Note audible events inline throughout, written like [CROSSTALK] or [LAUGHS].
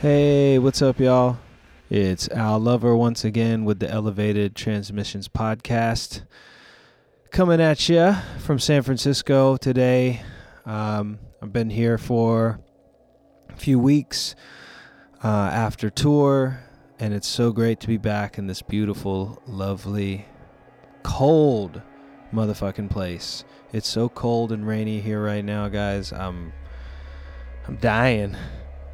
Hey, what's up, y'all? It's Al Lover once again with the Elevated Transmissions Podcast. Coming at you from San Francisco today. Um, I've been here for few weeks uh, after tour, and it's so great to be back in this beautiful, lovely, cold motherfucking place. It's so cold and rainy here right now, guys. I'm, I'm dying.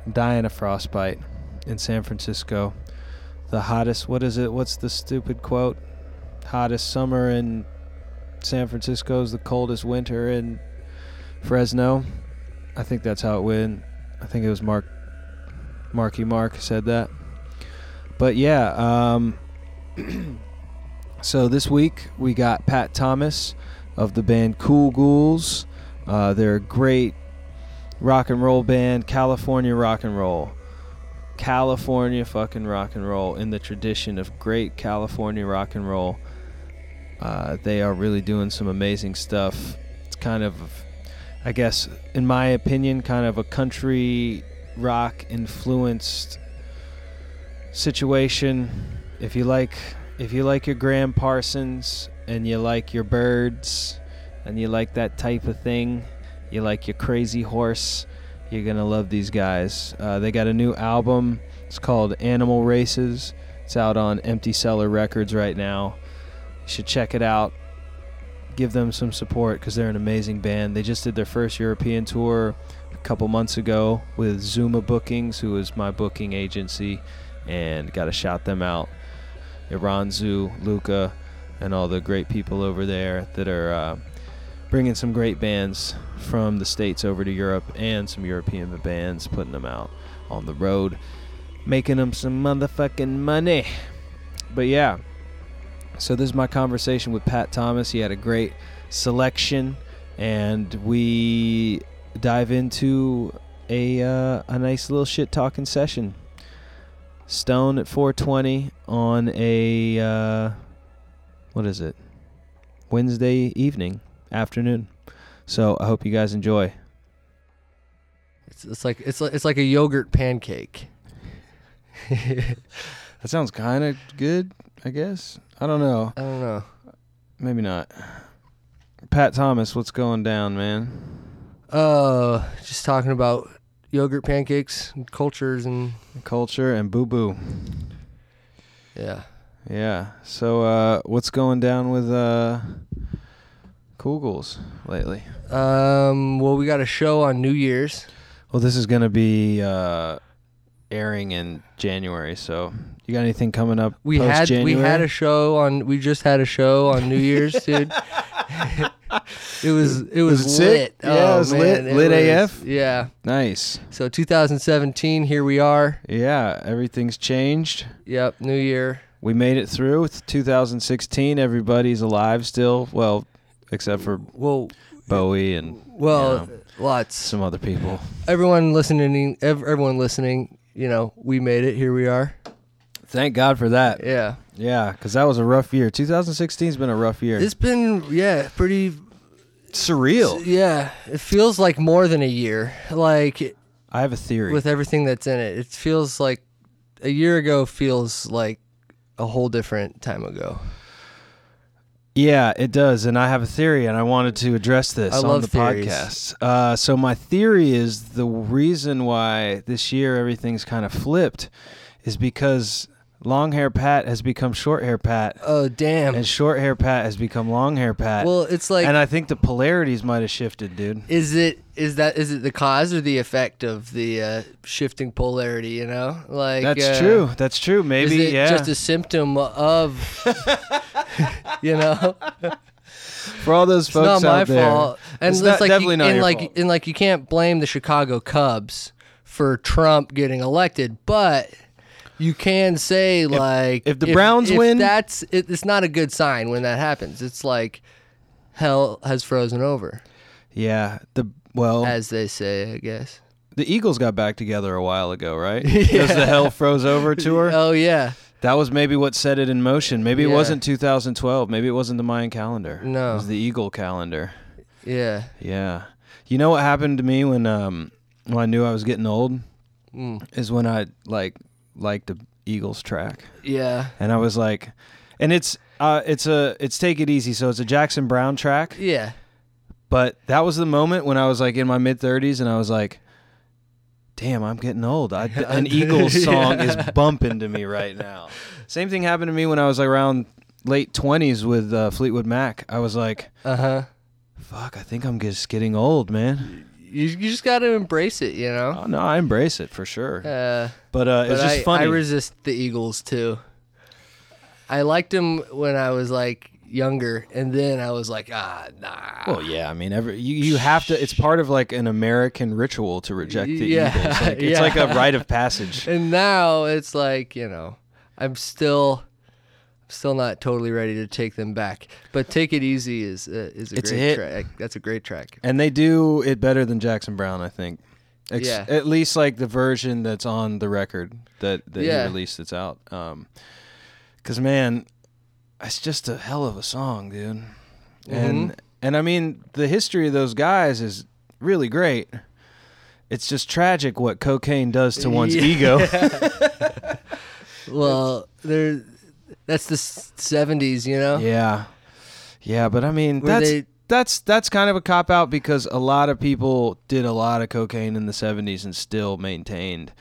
I'm dying of frostbite in San Francisco. The hottest, what is it? What's the stupid quote? Hottest summer in San Francisco is the coldest winter in Fresno. I think that's how it went. I think it was Mark, Marky Mark said that. But yeah, um, [CLEARS THROAT] so this week we got Pat Thomas of the band Cool Ghouls. Uh, they're a great rock and roll band, California rock and roll. California fucking rock and roll in the tradition of great California rock and roll. Uh, they are really doing some amazing stuff. It's kind of, I guess, in my opinion, kind of a country rock influenced situation. If you like, if you like your Gram Parsons and you like your Byrds and you like that type of thing, you like your crazy horse, you're gonna love these guys. Uh, they got a new album. It's called Animal Races. It's out on Empty Cellar Records right now. You should check it out. Give them some support because they're an amazing band. They just did their first European tour a couple months ago with Zuma Bookings, who is my booking agency, and got to shout them out. Iranzu, Luca, and all the great people over there that are. Uh, bringing some great bands from the states over to Europe and some European bands, putting them out on the road, making them some motherfucking money. But yeah, so this is my conversation with Pat Thomas. He had a great selection, and we dive into a uh, a nice little shit talking session. Stone at 420 on a uh, what is it? Wednesday evening afternoon. So I hope you guys enjoy. It's, it's like it's like it's like a yogurt pancake. [LAUGHS] That sounds kind of good, I guess. I don't know. I don't know. Maybe not. Pat Thomas, what's going down, man? Uh, just talking about yogurt pancakes and cultures and Culture and boo boo. yeah. Yeah. So uh, what's going down with uh, Cool Ghouls lately? Um, well, we got a show on New Year's. Well, this is gonna be uh, airing in January. So you got anything coming up? We had we had a show on. We just had a show on New Year's, dude. [LAUGHS] it was it was, Was it lit. Yeah, it Oh, was man, lit- lit was- AF? Yeah. nice. So 2017, here we are. Yeah, everything's changed. Yep, New Year. We made it through. It's 2016. Everybody's alive still. Well, except for Well, Bowie and well, you know, lots. some other people. everyone listening, everyone listening, you know, we made it. Here we are. Thank God for that. Yeah, Yeah, because that was a rough year. 2016's been a rough year. it's been yeah pretty surreal. yeah. It feels like more than a year. Like I have a theory. with everything that's in it, it feels like a year ago feels like a whole different time ago. Yeah, it does, and I have a theory, and I wanted to address this I on love the theories. podcast. Uh, so my theory is the reason why this year everything's kind of flipped is because long hair Pat has become short hair Pat, Oh damn. and short hair Pat has become long hair Pat. well, it's like and I think the polarities might have shifted, dude. is it is that is it the cause or the effect of the uh, shifting polarity? You know, like That's uh, true. That's true. Maybe is it yeah. just a symptom of [LAUGHS] you know For all those folks it's not my out there, fault and it's it's not- like definitely you, not and your like fault. and like you can't blame the chicago cubs for trump getting elected but you can say like if the Browns win- that's it, it's not a good sign when that happens it's like hell has frozen over Yeah, the well, as they say i guess the Eagles got back together a while ago, right? [LAUGHS] Because the Hell Froze Over tour. [LAUGHS] Oh yeah. That was maybe what set it in motion. Maybe it wasn't 2012. Maybe it wasn't the Mayan calendar. No. It was the Eagle calendar. Yeah. Yeah. You know what happened to me when um when I knew I was getting old Mm. is when I like liked the Eagles track. Yeah. And I was like and it's uh it's a it's Take It Easy, so it's a Jackson Browne track. Yeah. But that was the moment when I was like in my mid 30s and I was like damn, I'm getting old. I, [LAUGHS] an Eagles song Yeah. is bumping to me right now. Same thing happened to me when I was like around late 20s with uh, Fleetwood Mac. I was like, Uh huh. fuck, I think I'm just getting old, man. You you just got to embrace it, you know. Oh, no, I embrace it for sure. Uh, But uh, but it's just I, funny. I resist the Eagles too. I liked them when I was like younger, and then I was like, ah, nah. well, yeah, I mean, every you, you have to. It's part of like an American ritual to reject the Yeah, Eagles. Like, it's like a rite of passage. [LAUGHS] And now it's like you know, I'm still, still not totally ready to take them back. But take it easy is uh, is a It's great hit. track. That's a great track. And they do it better than Jackson Browne, I think. Ex- Yeah. At least like the version that's on the record that that Yeah. he released that's out. Um, cause man, it's just a hell of a song, dude. And Mhm. and I mean the history of those guys is really great. It's just tragic what cocaine does to one's [LAUGHS] Yeah. ego. [LAUGHS] Well, there, that's the '70s, you know. yeah. Yeah, but I mean that's they- that's that's kind of a cop out because a lot of people did a lot of cocaine in the 70s and still maintained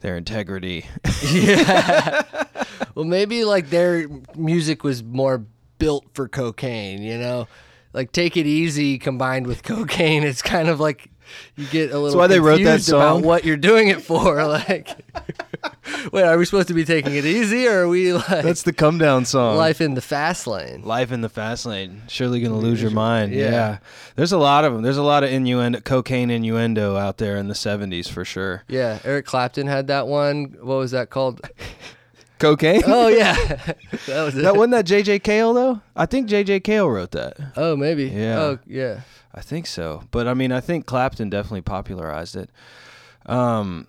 their integrity. yeah. [LAUGHS] well, maybe like their music was more built for cocaine, you know? Like Take It Easy combined with cocaine, it's kind of like you get a little That's why they wrote that confused about song? what you're doing it for. [LAUGHS] Like, wait, are we supposed to be taking it easy or are we like That's the come down song. life in the fast lane? Life in the fast lane. Surely gonna lose your mind. Yeah. Yeah. There's a lot of them. There's a lot of innuendo, cocaine innuendo out there in the 70s for sure. Yeah, Eric Clapton had that one. What was that called? Cocaine? Oh yeah, [LAUGHS] [LAUGHS] that was it. that wasn't that J.J. Cale though. I think J.J. Cale wrote that. oh, maybe. Yeah. Oh, yeah. I think so. But I mean, I think Clapton definitely popularized it. Um,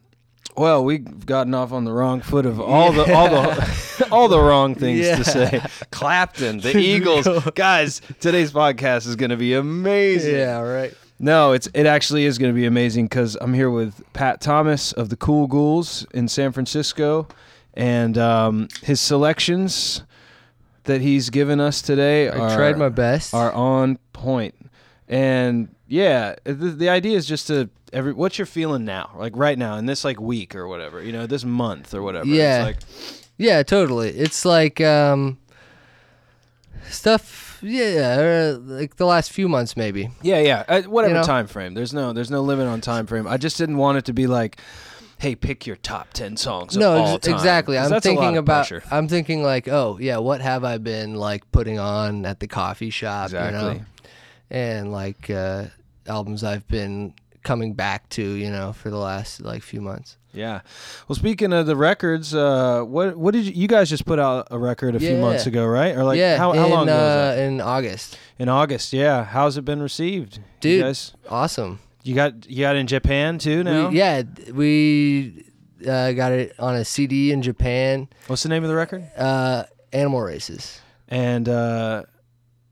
well, we've gotten off on the wrong foot of all the all the [LAUGHS] all the wrong things Yeah. to say. Clapton, the Eagles, guys. Today's podcast is going to be amazing. Yeah. Right. No, it's it actually is going to be amazing because I'm here with Pat Thomas of the Cool Ghouls in San Francisco, and um, his selections that he's given us today I are tried my best. are on point. And yeah, the, the idea is just to every what you're feeling now, like right now in this like week or whatever, you know, this month or whatever. Yeah. Like Yeah, totally. It's like um stuff yeah, uh, like the last few months maybe. yeah, yeah, uh, whatever You know? time frame. There's no there's no limit on time frame. I just didn't want it to be like hey, pick your top 10 songs no, of all ex- time. exactly. I'm that's a lot thinking about pressure. I'm thinking like, oh, yeah, what have I been like putting on at the coffee shop, you Exactly. know? And like uh albums I've been coming back to, you know, for the last like few months. Yeah. Well, speaking of the records, uh, what what did you, you guys just put out a record a few months ago, right? Or like yeah, how, how in, long ago was uh, in August. In August. Yeah. How's it been received? You Dude. guys, Awesome. You got you got in Japan too now. We, yeah, we uh, got it on a CD in Japan. What's the name of the record? Uh, Animal Races. And uh,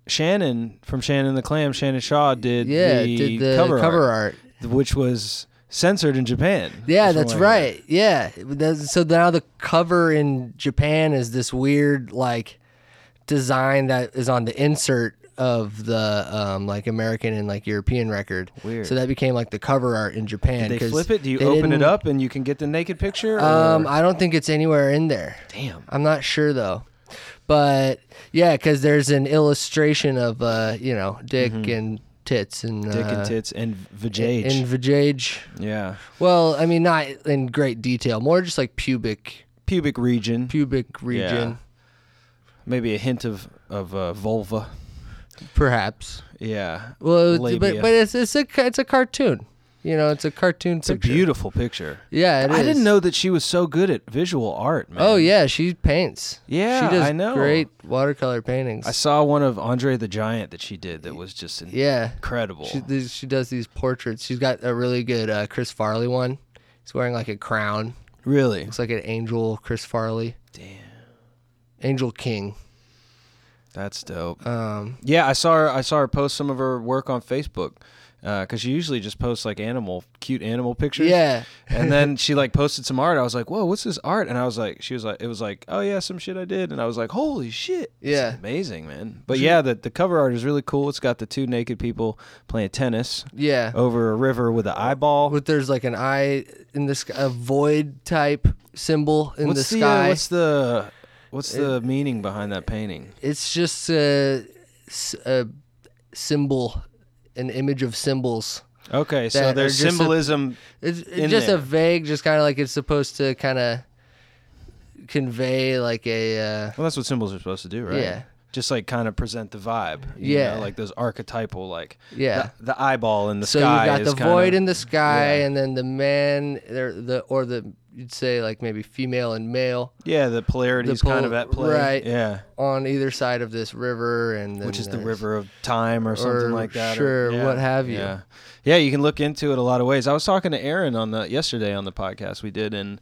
Shannon from Shannon the Clam, Shannon Shaw did Yeah, the, did the cover, cover, art, art. which was censored in Japan. Yeah, that's right. Yeah. That's- So now the cover in Japan is this weird like design that is on the insert of the um, like American and like European record. Weird. So that became like the cover art in Japan. Did they flip it? Do you open it up and you can get the naked picture? Um, I don't think it's anywhere in there. Damn. I'm not sure though. But yeah, because there's an illustration of uh, you know, dick and tits and Mm-hmm. Dick uh, and tits and vajayge. and vajayge. yeah. Well, I mean, not in great detail. More just like pubic Pubic region. pubic region, Maybe a hint of of uh, vulva. Perhaps. Yeah. Well, it's- but but it's it's a it's a cartoon. You know, it's a cartoon It's a beautiful picture. Yeah, it is. I didn't know that she was so good at visual art, man. Oh yeah, she paints. Yeah, she does I know. great watercolor paintings. I saw one of Andre the Giant that she did that was just yeah, incredible. she she does these portraits. She's got a really good uh, Chris Farley one. He's wearing like a crown. really? Looks like an angel. Chris Farley, Damn. Angel King. That's dope. Um, Yeah, I saw her. I saw her post some of her work on Facebook because she usually just posts like animal, cute animal pictures. yeah, and then [LAUGHS] she like posted some art. I was like, "Whoa, what's this art?" And I was like, "She was like, it was like, oh yeah, some shit I did." And I was like, "Holy shit!" It's Yeah. amazing, man. But yeah, the the cover art is really cool. It's got the two naked people playing tennis yeah. over a river with an eyeball. But there's like an eye in the sky, a void type symbol in what's the the, uh, sky. what's the what's the meaning behind that painting? it's just a symbol, an image of symbols. Okay, so there's just a- symbolism. It's, it's just there. a vague, just kind of like it's supposed to kind of convey like a uh, well, that's what symbols are supposed to do, right? yeah, Just like kind of present the vibe. you Yeah. know, like those archetypal, like yeah. the, the eyeball in the so sky. you've got is the kinda- void in the sky, yeah. and then the man, there the or the you'd say like maybe female and male Yeah, the polarity is The kind of pol- at play. right. Yeah. on either side of this river, and Which is the river of time or something or like that. sure, or, yeah, what have you. Yeah. Yeah, you can look into it a lot of ways. I was talking to Aaron on the yesterday on the podcast we did and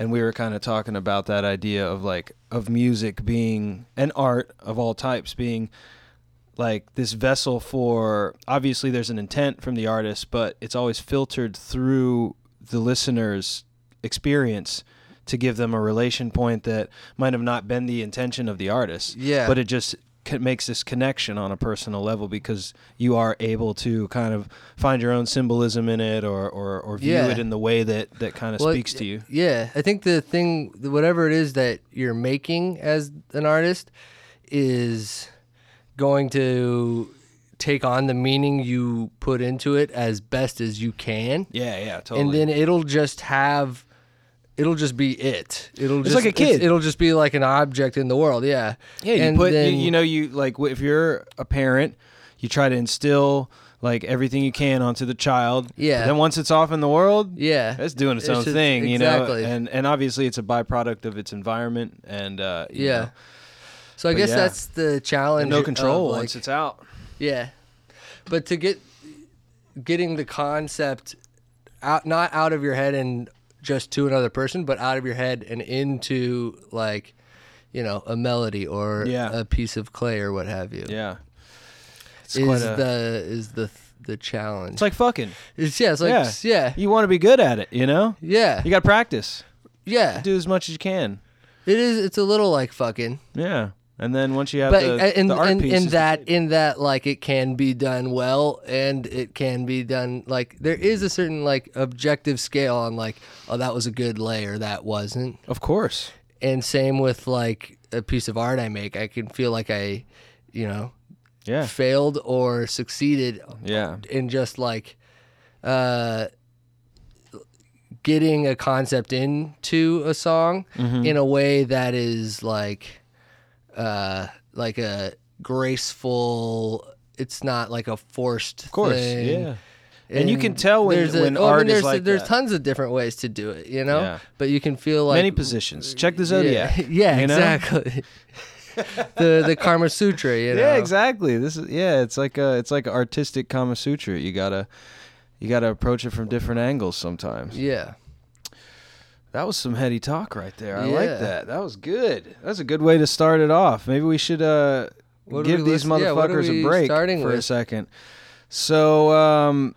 and we were kind of talking about that idea of like of music being and art of all types being like this vessel for obviously there's an intent from the artist, but it's always filtered through the listener's experience to give them a relation point that might have not been the intention of the artist. Yeah. But it just makes this connection on a personal level because you are able to kind of find your own symbolism in it or, or, or view Yeah. it in the way that, that kind of Well, speaks to you. Yeah, I think the thing, whatever it is that you're making as an artist, is going to take on the meaning you put into it as best as you can, Yeah, yeah, totally. and then it'll just have. It'll just be it. It'll It's just like a kid. It'll just be like an object in the world. Yeah. Yeah, you And put then- you, you know you like if you're a parent, you try to instill like everything you can onto the child. Yeah. But then once it's off in the world, Yeah. it's doing its, It's own just- thing, you know. And and obviously it's a byproduct of its environment and uh you Yeah. know, So I But guess yeah. that's the challenge. and no of, control like- once it's out. Yeah, but to get getting the concept out, not out of your head and just to another person, but out of your head and into like, you know, a melody or Yeah. a piece of clay or what have you. Yeah. It's is a, the is the the challenge? it's like fucking. It's yeah, it's like Yeah. yeah, You want to be good at it, you know? yeah, You got to practice. yeah. Do as much as you can. It is. It's a little like fucking. Yeah. And then once you have but the, in the art in, in that in that like it can be done well and it can be done like there is a certain like objective scale on like oh that was a good layer that wasn't of course. and same with like a piece of art I make I can feel like I you know Yeah. failed or succeeded Yeah. in just like uh getting a concept into a song Mm-hmm. in a way that is like uh like a graceful it's not like a forced Of course. thing. Yeah. And you can tell when- there's when I mean, art is like there's that. tons of different ways to do it you know Yeah. but you can feel like Many positions. Check the zodiac. [LAUGHS] yeah, yeah exactly the the Kama Sutra you know Yeah, exactly. This is yeah. It's like a it's like artistic Kama Sutra. You gotta you gotta approach it from different angles sometimes. yeah That was some heady talk right there. I Yeah. like that. That was good. That's a good way to start it off. Maybe we should uh What are give we these listen- yeah, what are motherfuckers we a break starting for a with? second. So um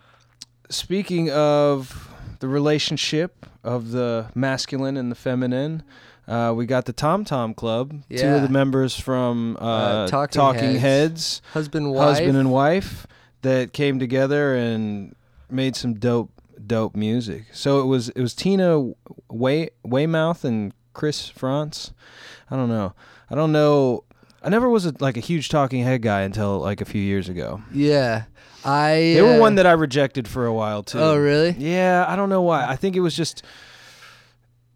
speaking of the relationship of the masculine and the feminine. Uh, we got the Tom Tom Club. Two Yeah. of the members from uh, Uh, Talking Talking Heads. Heads husband wife husband and wife that came together and made some dope dope music. So it was it was Tina Way Weymouth and Chris Frantz. I don't know. I don't know. I never was a, like a huge Talking Head guy until like a few years ago. yeah I They were uh, one that I rejected for a while too. oh really Yeah, I don't know why. I think it was just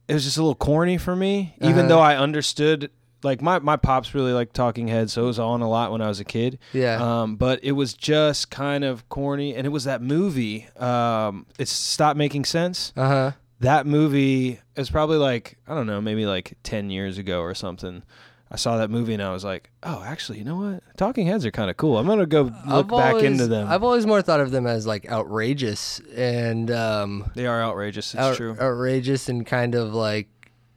it was just a little corny for me, even Uh-huh. though I understood like my my pops really liked Talking Heads, so it was on a lot when I was a kid. Yeah. Um, but it was just kind of corny, and it was that movie. Um, it's Stop Making Sense. Uh huh. That movie is probably like I don't know, maybe like ten years ago or something. I saw that movie and I was like, oh, actually, you know what? Talking Heads are kind of cool. I'm gonna go look I've back always- into them. I've always more thought of them as like outrageous and um, they are outrageous. It's out- true. outrageous and kind of like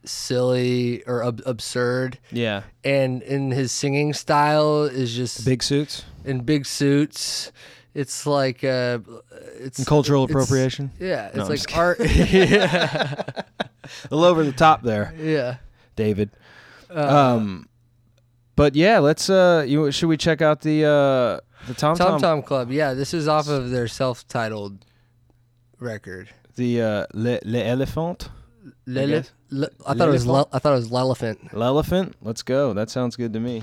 silly or ab- absurd. yeah, And in his singing style is just big suits in big suits. It's like uh, it's and cultural it's- appropriation. Yeah, it's No, like art. [LAUGHS] yeah, [LAUGHS] A little over the top there, yeah. David. Uh, Um, but yeah, let's. Uh, you should we check out the uh the Tom Tom Tom, Tom Club. Yeah, this is off of their self-titled record. the uh Le, Le Elephant Lele- guess. Le- I thought it was. Le- I thought it was Lelephant. L'Elephant. Let's go. That sounds good to me.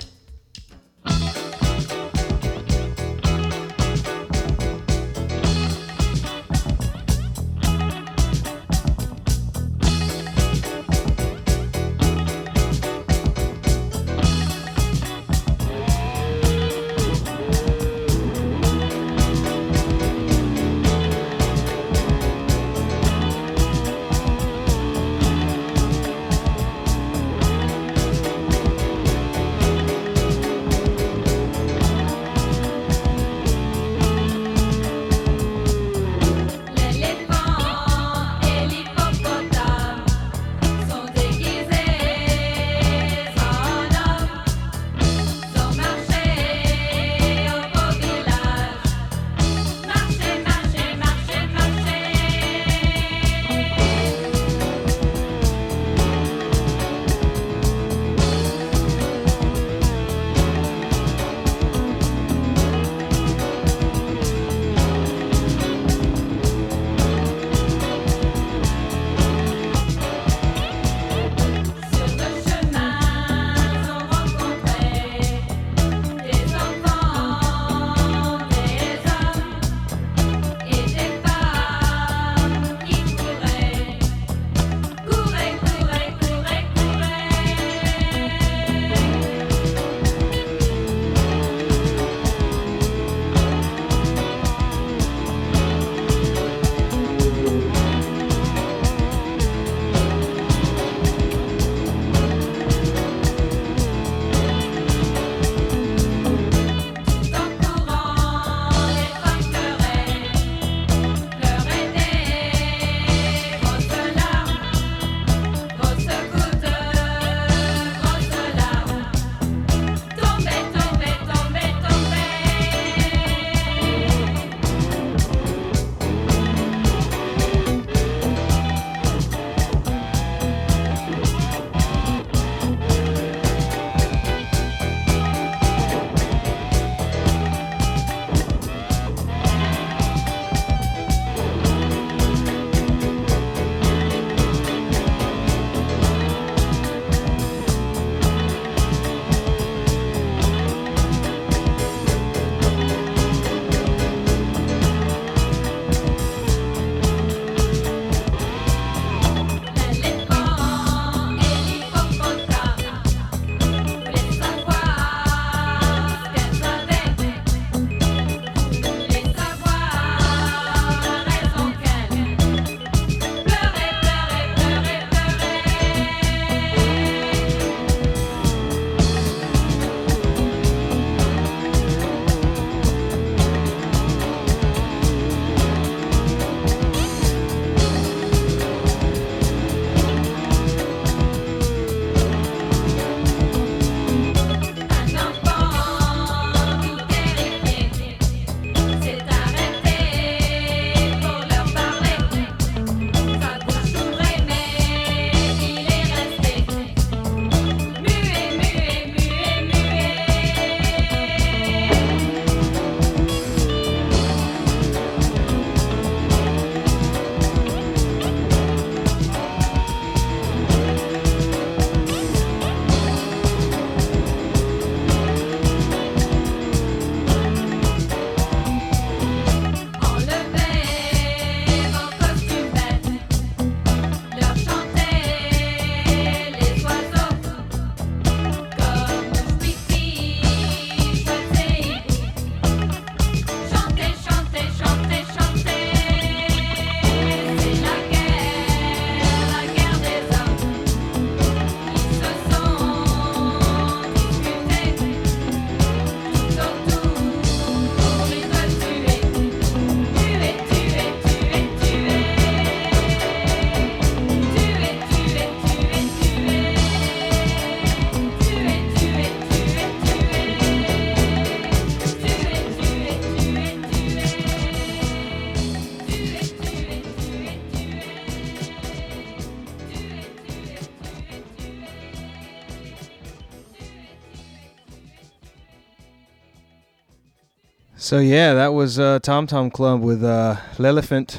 So yeah, that was uh, Tom Tom Club with uh, L'Elephant,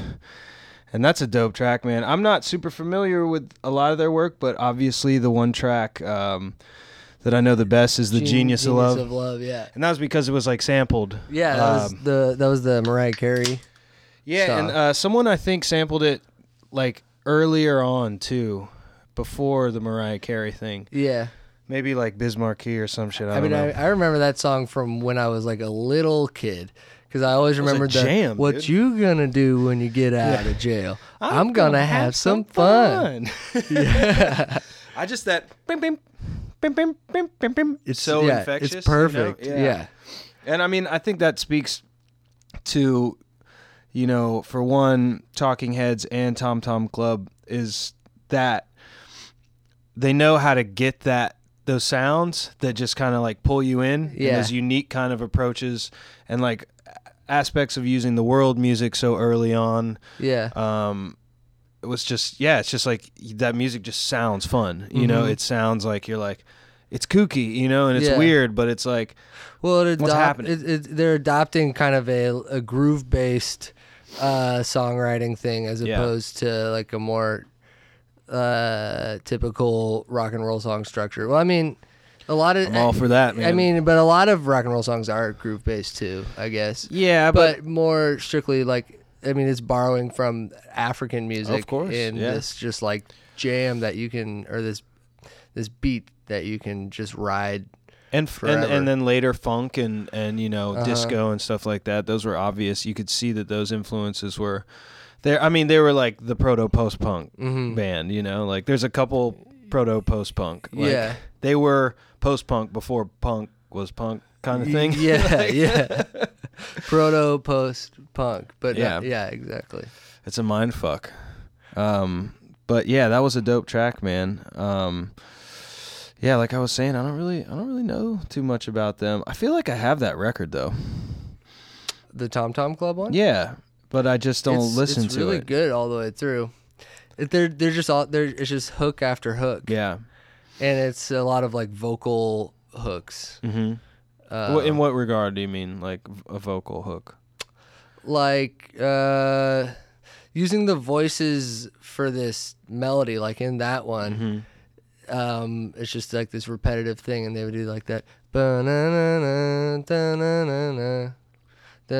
and that's a dope track, man. I'm not super familiar with a lot of their work, but obviously the one track um, that I know the best is the Gen- Genius, of Love, of Love, yeah. and that was because it was like sampled. Yeah, that was Um, the that was the Mariah Carey. Yeah, and uh, someone I think sampled it like earlier on too, before the Mariah Carey thing. Yeah. Maybe like Biz Markie or some shit. I, I, don't mean, know. I, I remember that song from when I was like a little kid. Because I always remembered the jam, what dude." you gonna do when you get out Yeah. of jail. I'm, gonna, have, some fun. fun. [LAUGHS] yeah, I just that bim bim bim bim bim bim bim. It's so yeah, infectious. It's you know? perfect. yeah. And I mean, I think that speaks to, you know, for one, Talking Heads and Tom Tom Club is that they know how to get that those sounds that just kind of like pull you in. and Yeah. those unique kind of approaches and like aspects of using the world music so early on. yeah. Um, it was just yeah, it's just like that music just sounds fun. You know, Mhm. it sounds like you're like. It's kooky, you know, and it's Yeah. weird, but it's like Well, it What's happening? It, it, they're adopting kind of a, a groove based uh, songwriting thing as Yeah. opposed to like a more uh, typical rock and roll song structure. Well, I mean, a lot of I'm all for that, man. I mean, but a lot of rock and roll songs are groove based too, I guess. yeah, but, But more strictly, like, I mean, it's borrowing from African music, of course, in yeah. this just like jam that you can, or this this beat that you can just ride. and, f- and and then later funk and and you know Uh-huh. disco and stuff like that. Those were obvious. You could see that those influences were there. I mean, they were like the proto post punk Mhm. band. You know, like there's a couple proto post punk. Like, Yeah. they were post punk before punk was punk kind of thing. Yeah, [LAUGHS] Like, yeah. Proto post punk, but yeah, Yeah. yeah, exactly. it's a mind fuck. Um, but yeah, that was a dope track, man. Um, yeah, like I was saying, I don't really, I don't really know too much about them. I feel like I have that record though. The Tom Tom Club one. Yeah, but I just don't it's, listen it's to really it. It's really good all the way through. They're they're just all they're it's just hook after hook, Yeah. and it's a lot of like vocal hooks. Mm-hmm. Uh, in what regard do you mean, like a vocal hook? like uh, using the voices for this melody, like in that one. Mm-hmm. um, it's just like this repetitive thing, and they would do like that. So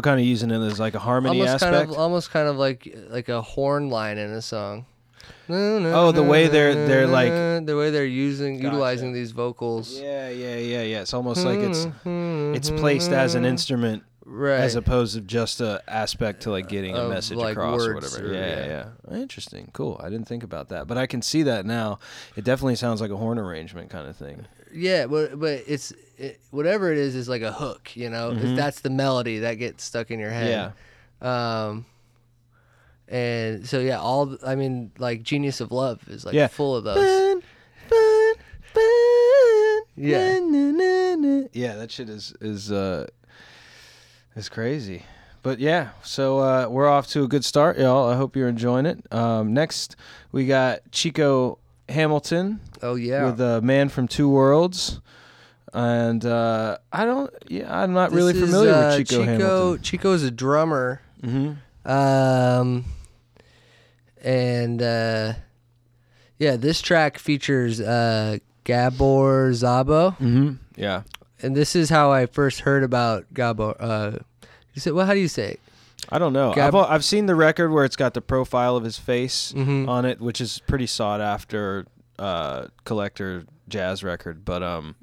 kind of using it as like a harmony Almost aspect. kind of, almost kind of like like a horn line in a song. Oh, the way they're- they're like- the way they're using Gotcha. utilizing these vocals. yeah, yeah, yeah, yeah. It's almost like it's it's placed as an instrument right. as opposed to just a aspect to like getting a Of, message like, across or whatever. or- yeah, yeah. yeah, Interesting. Cool. I didn't think about that, but I can see that now. It definitely sounds like a horn arrangement kind of thing. Yeah, but but it's it, whatever it is is like a hook, you know. Mhm. That's the melody that gets stuck in your head. Yeah. Um, and so yeah, all I mean, like Genius of Love is like Yeah. full of those. Yeah. na, na, na. Yeah, that shit is is uh is crazy. But yeah, so uh, we're off to a good start, y'all. I hope you're enjoying it. Um, next, we got Chico Hamilton Oh yeah, with a man from Two Worlds, and uh, I don't. Yeah, I'm not This really is, familiar uh, with Chico, Chico Hamilton. Chico's a drummer, Mm-hmm. um, and uh, yeah, this track features uh, Gabor Szabo, Mm-hmm. Yeah. and this is how I first heard about Gabor. Uh, you said, well, how do you say it? I don't know. Gab- I've, al- I've seen the record where it's got the profile of his face Mhm. on it, which is pretty sought after uh, collector jazz record. But um,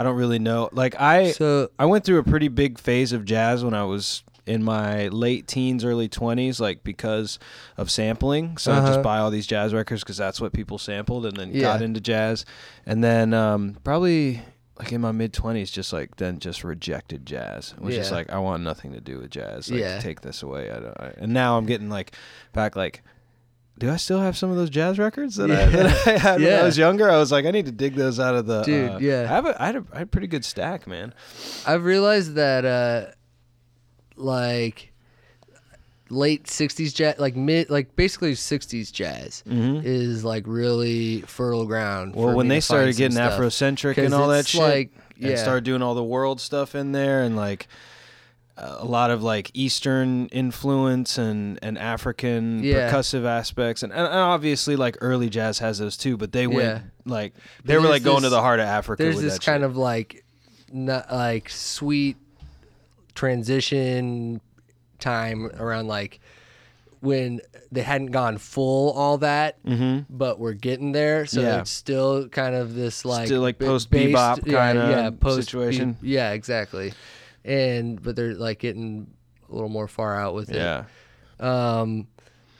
I don't really know. Like I, So I went through a pretty big phase of jazz when I was in my late teens, early twenties, like because of sampling. So I Uh-huh. just buy all these jazz records because that's what people sampled, and then Yeah. got into jazz. And then um, probably like in my mid twenties, just like then just rejected jazz. It was just like I want nothing to do with jazz. Like, Yeah. take this away. I don't. I, and now I'm getting like back like. Do I still have some of those jazz records that, I, that I had when I was younger? I was like, I need to dig those out of the. Dude, uh, yeah. I have a, I had a, I had a pretty good stack, man. I've realized that uh like late 60s jazz like mid like basically 60s jazz Mm-hmm. is like really fertile ground Well, when they started getting stuff. Afrocentric and all that shit, like and Yeah. started doing all the world stuff in there and like a lot of like Eastern influence and, and African Yeah. percussive aspects and, and obviously like early jazz has those too but they went Yeah. like they But were like going to the heart of Africa There's with this kind shit. of like, not like sweet transition time around like when they hadn't gone full all that, Mhm. but we're getting there. So Yeah. it's still kind of this like Still, like, post-bebop based- yeah, kinda yeah, post situation. Yeah, exactly. And but they're like getting a little more far out with it. yeah Um,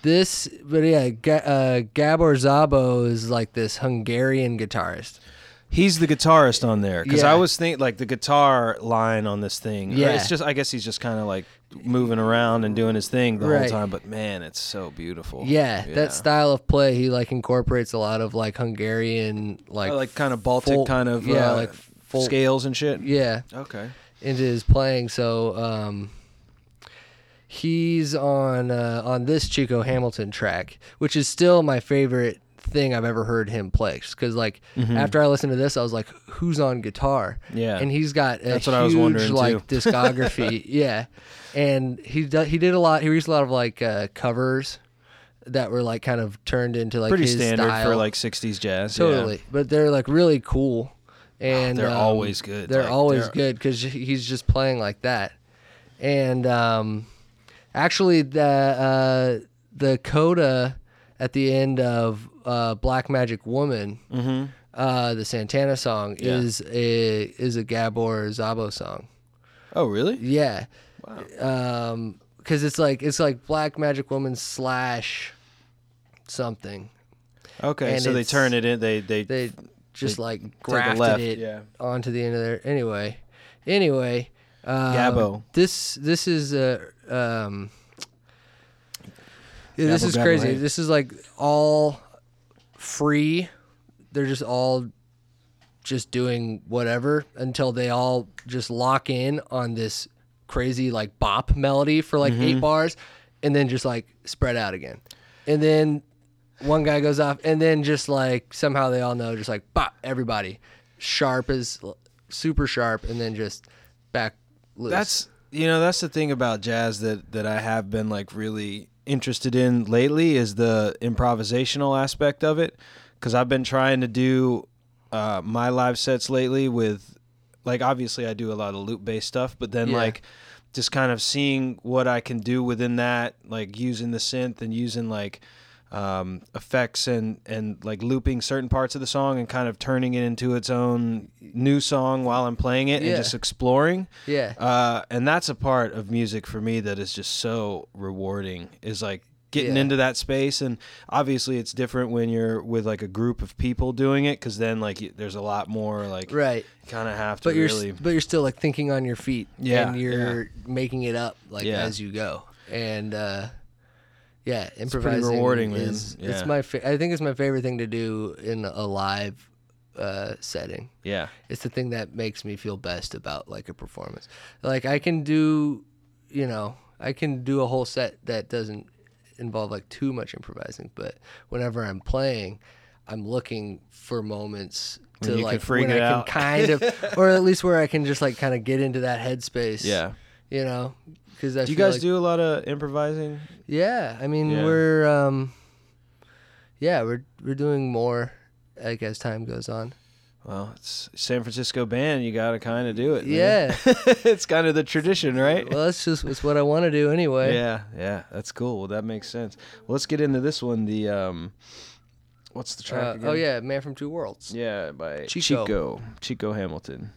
this, but yeah, Ga- uh, Gabor Szabo is like this Hungarian guitarist. He's the guitarist on there because Yeah. I was thinking like the guitar line on this thing. Yeah. it's just I guess he's just kind of like moving around and doing his thing the whole Right. time. But man, it's so beautiful. Yeah, Yeah. that style of play, he like incorporates a lot of like Hungarian, like like kind of Baltic folk- kind of yeah, uh, like folk- scales and shit. yeah, Okay. Into his playing. So um, he's on uh, on this Chico Hamilton track, which is still my favorite thing I've ever heard him play. Because like after I listened to this, I was like, "Who's on guitar?" Mm-hmm. Yeah. and he's got a That's huge what I was wondering, like too. [LAUGHS] discography. yeah, and he do, he did a lot. He released a lot of like uh, covers that were like kind of turned into like Pretty his standard style. for like '60s jazz. yeah. Totally, but they're like really cool, and they're um, always good. They're Like, always they're- good because he's just playing like that, and um, actually the uh, the coda at the end of uh, Black Magic Woman, Mm-hmm. uh, the Santana song, Yeah. is a is a Gabor Szabo song. Oh, really? Yeah, Wow. um, because it's like it's like Black Magic Woman slash something. Okay, and so they turn it in. They they, They just like take a grafted left. it Yeah. onto the end of there. Anyway, anyway, um, Gabbo. This this is a um. yeah, this Gabbo, is gabbo, crazy. hey. This is like all free. They're just all just doing whatever until they all just lock in on this crazy like bop melody for like Mm-hmm. eight bars and then just like spread out again. And then one guy goes off and then just like somehow they all know just like bop everybody sharp as super sharp and then just back loose. That's you know that's the thing about jazz that that I have been like really interested in lately is the improvisational aspect of it because I've been trying to do uh, my live sets lately with like obviously I do a lot of loop based stuff but then Yeah. like just kind of seeing what I can do within that like using the synth and using like um, effects and and like looping certain parts of the song and kind of turning it into its own new song while I'm playing it Yeah. and just exploring. yeah. Uh, and that's a part of music for me that is just so rewarding. Is like getting Yeah. into that space, and obviously it's different when you're with like a group of people doing it, because then like there's a lot more like right. kind of have to But you're really. but you're still like thinking on your feet Yeah, and you're making it up like Yeah. as you go. And uh yeah, improvising rewarding, man. is it's my fa- I think it's my favorite thing to do in a live uh setting. yeah, It's the thing that makes me feel best about like a performance. Like I can do, you know, I can do a whole set that doesn't involve like too much improvising, but whenever I'm playing, I'm looking for moments to like freak when I out. can kind of, [LAUGHS] or at least where I can just like kind of get into that headspace. yeah. you know, because I Do you guys like- do a lot of improvising? Yeah, I mean Yeah. we're um, yeah, we're we're doing more like as time goes on. Well, it's San Francisco band. You got to kind of do it. man. Yeah. [LAUGHS] it's kind of the tradition, right? Well, that's just it's what I want to do anyway. Yeah, yeah, that's cool. Well, that makes sense. Well, let's get into this one. The um, what's the track? Uh, again? oh yeah, Man from Two Worlds. yeah, by Chico. Chico, Chico Hamilton.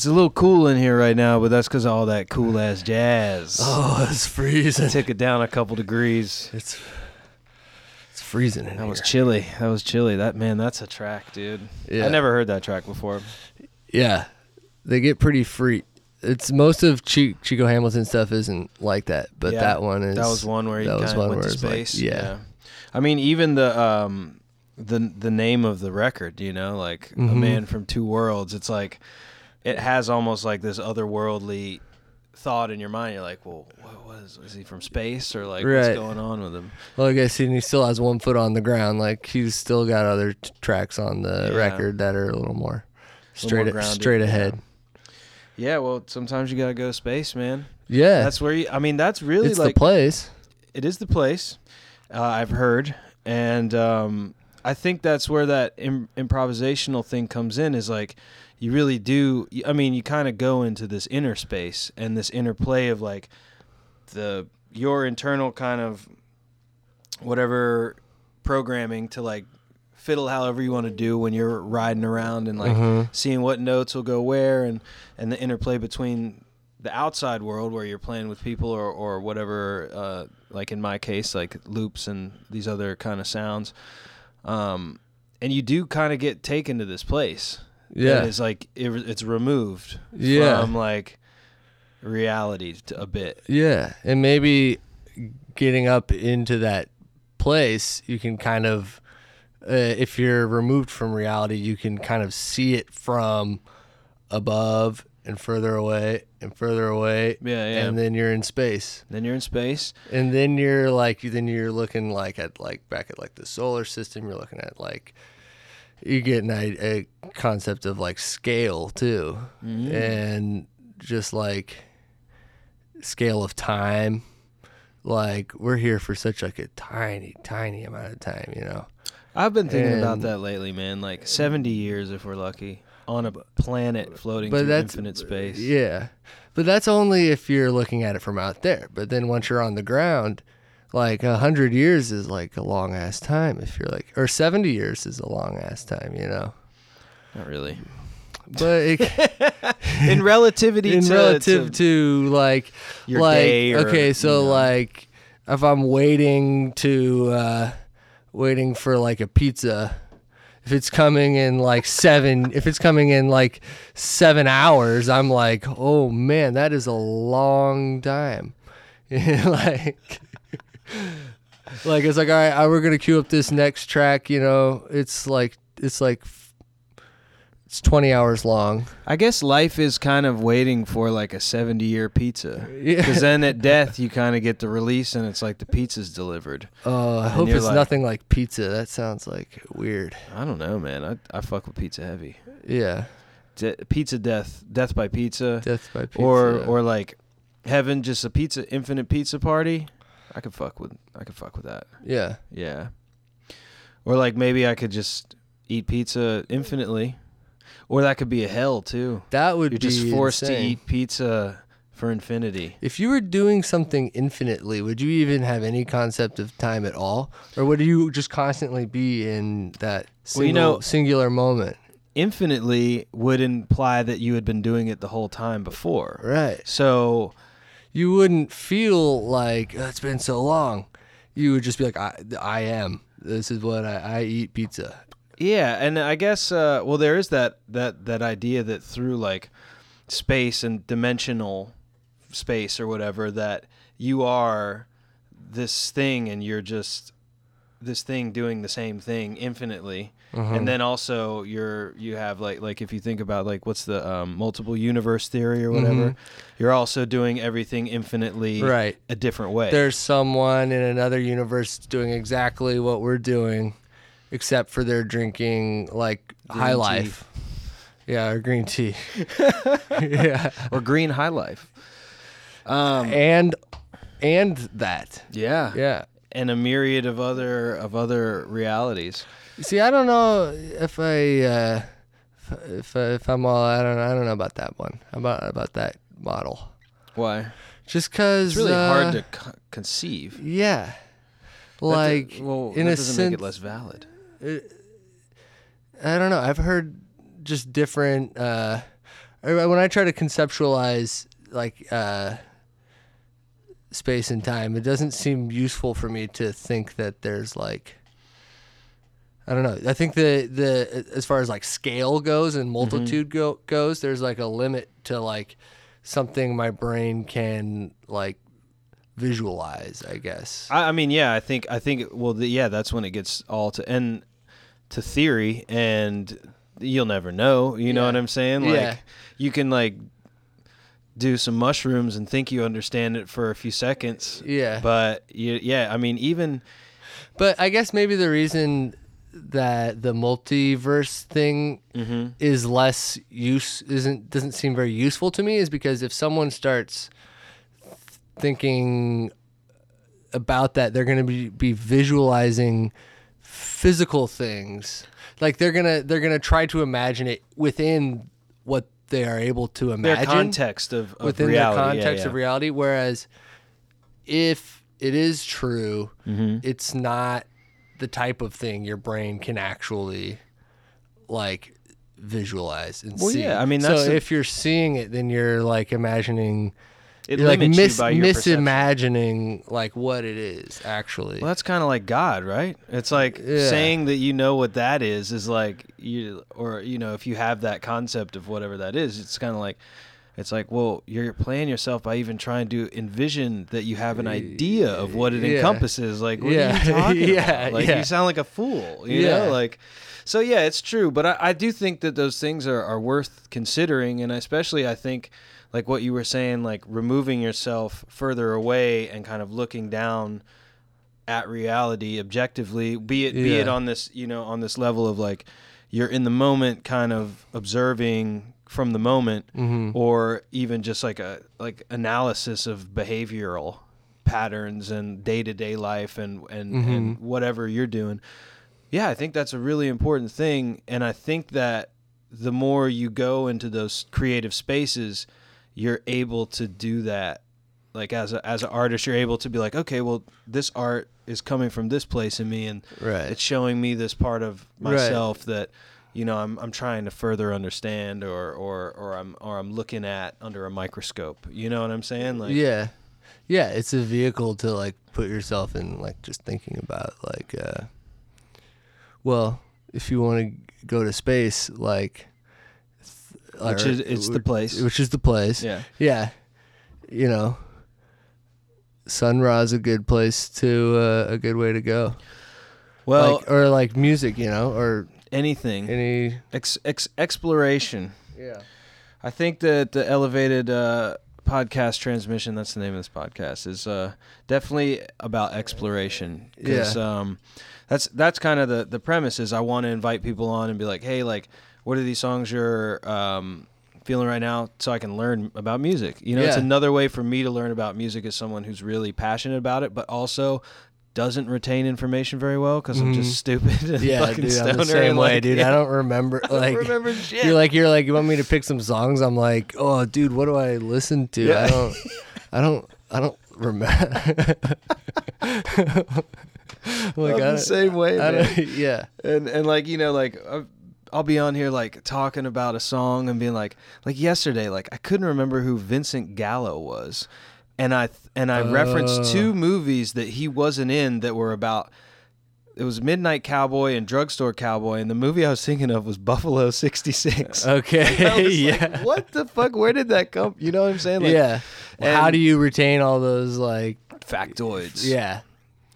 It's a little cool in here right now, but that's because of all that cool ass jazz. Oh, it's freezing. Took it down a couple degrees. It's it's freezing in That was chilly. That was chilly. That man, that's a track, dude. Yeah. I never heard that track before. Yeah, they get pretty free. It's most of Chico Hamilton stuff isn't like that, but Yeah, that one is. That was one where he that kind was one went to it's like- space. yeah. I mean, even the um, the the name of the record, you know, like a Mhm. man from two worlds. It's like it has almost like this otherworldly thought in your mind. You're like, well, what was is he from space or like Right. what's going on with him? Well, I guess and he still has one foot on the ground. Like he's still got other t- tracks on the Yeah. record that are a little more straight grounded, straight yeah. ahead. Yeah, well, sometimes you gotta go space, man. Yeah, That's where you. I mean, that's really it's like the place. it is the place. Uh, I've heard, and um, I think that's where that Im- improvisational thing comes in. Is like you really do. I mean, you kind of go into this inner space and this interplay of like the your internal kind of whatever programming to like fiddle however you want to do when you're riding around and like Mhm. seeing what notes will go where and and the interplay between the outside world where you're playing with people or or whatever uh like in my case like loops and these other kind of sounds um and you do kind of get taken to this place Yeah, it's like it, it's removed Yeah. from like reality to a bit yeah, and maybe getting up into that place, you can kind of, uh, if you're removed from reality, you can kind of see it from above and further away and further away, yeah yeah. and then you're in space. then you're in space. And then you're like then you're looking like at like back at like the solar system. You're looking at like you get getting a, concept of like scale too. Mm. and just like scale of time. Like we're here for such like a tiny tiny amount of time you know? I've been thinking about that lately, man. Like 70 years if we're lucky on a planet floating but through that's infinite space. yeah but that's only if you're looking at it from out there but then once you're on the ground like a hundred years is like a long ass time. If you're like, or seventy years is a long ass time, you know. Not really. But it, [LAUGHS] In relativity in to, relative to, to like your like day or, okay so you know. like if i'm waiting to uh waiting for like a pizza if it's coming in like seven if it's coming in like seven hours i'm like oh man that is a long time. [LAUGHS] Like like it's like all right we're gonna queue up this next track you know? It's like it's like it's 20 hours long I guess life is kind of waiting for like a 70 year pizza. Yeah. Because then at death, you kind of get the release and it's like the pizza's delivered. Oh, I hope it's like- nothing like pizza. That sounds like weird. I don't know, man. I, I fuck with pizza heavy. Yeah, De- pizza death, death by pizza. death by pizza. or or like heaven just a pizza infinite pizza party i could fuck with i could fuck with that yeah, yeah or like maybe i could just eat pizza infinitely or that could be a hell too that would be. you're be just forced to eat pizza for infinity If you were doing something infinitely, would you even have any concept of time at all, or would you just constantly be in that single, Well, you know- singular moment? infinitely would imply that you had been doing it the whole time before Right. so You wouldn't feel like "Oh, it's been so long. You would just be like, I, I am. This is what I, I eat pizza. Yeah, and I guess uh, well, there is that that that idea that through like space and dimensional space or whatever that you are this thing and you're just this thing doing the same thing infinitely Uh-huh. and then also you're you have like like if you think about like what's the um, multiple universe theory or whatever you're also doing everything infinitely Right. a different way There's someone in another universe doing exactly what we're doing, except for they're drinking like High tea. Life. Yeah, or green tea. [LAUGHS] yeah. or green high life um And and that. yeah Yeah. and a myriad of other of other realities. See, I don't know if I uh if if I'm all I don't I don't know about that one. About about that model. Why? Just cuz It's really uh, hard to co- conceive. Yeah. Do- Like well, in that a doesn't sense make it less valid. I don't know. I've heard just different. Uh, when I try to conceptualize like uh, space and time, it doesn't seem useful for me to think that there's like. I don't know. I think the the as far as like scale goes and multitude go, goes, there's like a limit to like something my brain can like visualize. I guess. I, I mean, yeah, I think I think well, the, yeah, that's when it gets all to and to theory, and you'll never know. You know what I'm saying? Like Yeah. you can like do some mushrooms and think you understand it for a few seconds. Yeah. But you, yeah, I mean, even But I guess maybe the reason that the multiverse thing Mhm. is less use isn't doesn't seem very useful to me is because if someone starts thinking about that, they're going to be be visualizing physical things. Like they're gonna they're gonna try to imagine it within what they are able to imagine. their context of, of within reality. their context yeah. of reality. Whereas if it is true, Mm-hmm. it's not the type of thing your brain can actually like visualize and Well, see. yeah, I mean, so that's the- if you're seeing it, then you're like imagining, It you're like limits mis- you by your perception. misimagining like what it is actually. Well, that's kind of like God, right? It's like Yeah. saying that you know what that is is like you or you know if you have that concept of whatever that is, it's kind of like it's like well you're playing yourself by even trying to envision that you have an idea of what it Yeah. encompasses. Like what Yeah. are you [LAUGHS] talking Yeah, about? Like yeah. you sound like a fool, you Yeah. know? Like so yeah, it's true, but I, I do think that those things are, are worth considering, and especially I think like what you were saying, like removing yourself further away and kind of looking down at reality objectively be it be it on this you know on this level of like you're in the moment kind of observing from the moment Mhm. or even just like a like analysis of behavioral patterns and day-to-day life and and, and whatever you're doing. Yeah i think that's a really important thing and i think that the more you go into those creative spaces you're able to do that like as a as an artist you're able to be like okay well this art is coming from this place in me and Right. it's showing me this part of Right. myself that you know I'm I'm trying to further understand or or or I'm or I'm looking at under a microscope you know what I'm saying like yeah. Yeah, it's a vehicle to like put yourself in like just thinking about like uh well, if you want to go to space like Which is- it's the place. Which is the place. yeah Yeah. You know, Sun Ra's a good place to uh, a good way to go. well like, or like music, you know, or anything any ex, ex, exploration yeah. I think that the elevated uh, podcast transmission, that's the name of this podcast, is uh, definitely about exploration. 'Cause, um, that's that's kind of the, the premise is I want to invite people on and be like, hey, like, what are these songs you're um, feeling right now so I can learn about music? You know, it's another way for me to learn about music as someone who's really passionate about it, but also doesn't retain information very well because I'm just stupid Mm-hmm. Yeah, fucking dude, I'm the same way, like, dude. yeah, I don't remember [LAUGHS] I don't like remember shit. You're like you're like you want me to pick some songs? I'm like, oh, dude, what do I listen to? Yeah. I don't, I don't, I don't remember. [LAUGHS] like, I'm I the same way, I man. [LAUGHS] yeah, and and like you know like uh, I'll be on here like talking about a song and being like like yesterday like I couldn't remember who Vincent Gallo was and I and I referenced Oh. two movies that he wasn't in that were about it was Midnight Cowboy and Drugstore Cowboy and the movie I was thinking of was Buffalo 66 [LAUGHS] okay, [LAUGHS] yeah, like, what the fuck where did that come you know what I'm saying like yeah. Well, how do you retain all those like? factoids Yeah,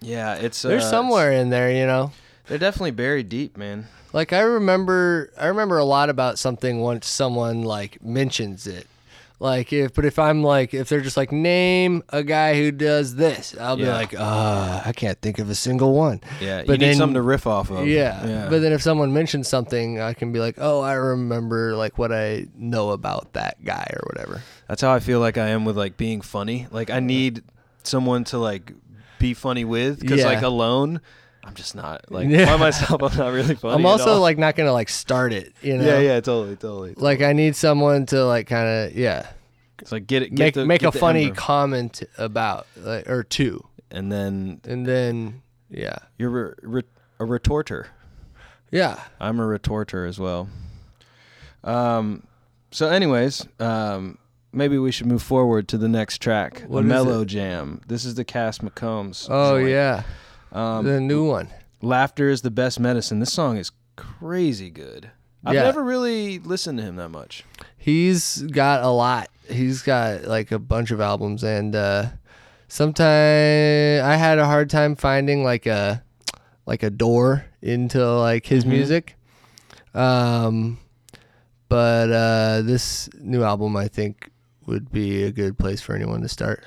yeah it's there's uh, somewhere in there, you know. they're definitely buried deep man Like I remember, I remember a lot about something once someone like mentions it. Like if, but if I'm like, if they're just like, name a guy who does this, I'll be Yeah. like, uh, I can't think of a single one. yeah you But need then- something to riff off of Yeah. But then if someone mentions something, I can be like, oh, I remember like what I know about that guy or whatever. That's how I feel like I am with like being funny. Like I need someone to like be funny with because Yeah. like alone, I'm just not [LAUGHS] like Yeah. by myself. I'm not really funny. I'm at also all. like not gonna like start it, you know. yeah, yeah, totally, totally. Like I need someone to like kind of yeah It's like get it, get make the, make get a the funny ember. comment about like, or two, and then and then yeah you're re- re- a retorter. yeah I'm a retorter as well. Um, so anyways, um, maybe we should move forward to the next track, What a is mellow it? jam. This is the Cass McCombs. oh joint. yeah Um, the new one. Laughter is the best medicine. This song is crazy good. I've Yeah. never really listened to him that much. He's got a lot. He's got like a bunch of albums, and uh, sometimes I had a hard time finding like a like a door into like his Mhm. music. Um, but uh, this new album, I think, would be a good place for anyone to start.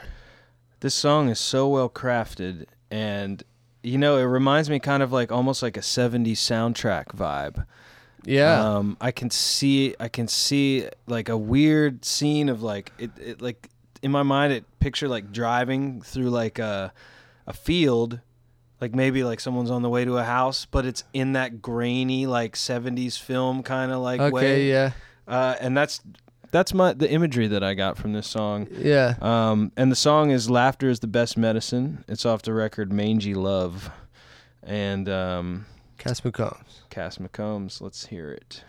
This song is so well crafted and you know, it reminds me kind of like almost like a 70s soundtrack vibe. Yeah, Um, I can see I can see like a weird scene of like it, it like in my mind it picture like driving through like a a field like maybe like someone's on the way to a house but it's in that grainy like 70s film kind of like okay, way. yeah, uh, and that's that's my the imagery that I got from this song. Yeah. um, and the song is laughter is the best medicine. It's off the record mangy love. And um, Cass McCombs. Cass McCombs. Let's hear it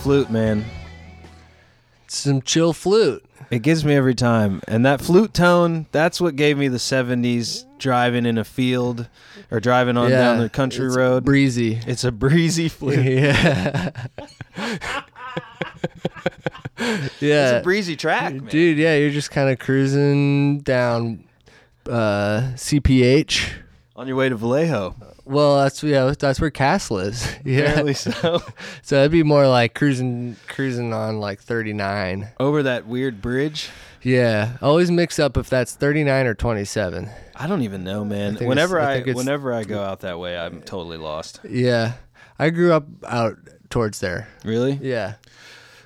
Flute, man. Some chill flute. It gives me every time. And that flute tone, that's what gave me the 70s driving in a field or driving on down the country it's road. Breezy. it's a breezy flute. [LAUGHS] [LAUGHS] yeah. It's yeah. a breezy track, man. Dude, yeah, you're just kind of cruising down uh, CPH. On your way to Vallejo. Well, that's yeah, that's where Castle is. [LAUGHS] Yeah. Apparently [LAUGHS] so. So it'd be more like cruising cruising on like 39. Over that weird bridge. Yeah. Always mix up if that's 39 or 27. I don't even know, man. think Whenever I I, whenever I go out that way, I'm totally lost. Yeah. I grew up out towards there. Really? Yeah.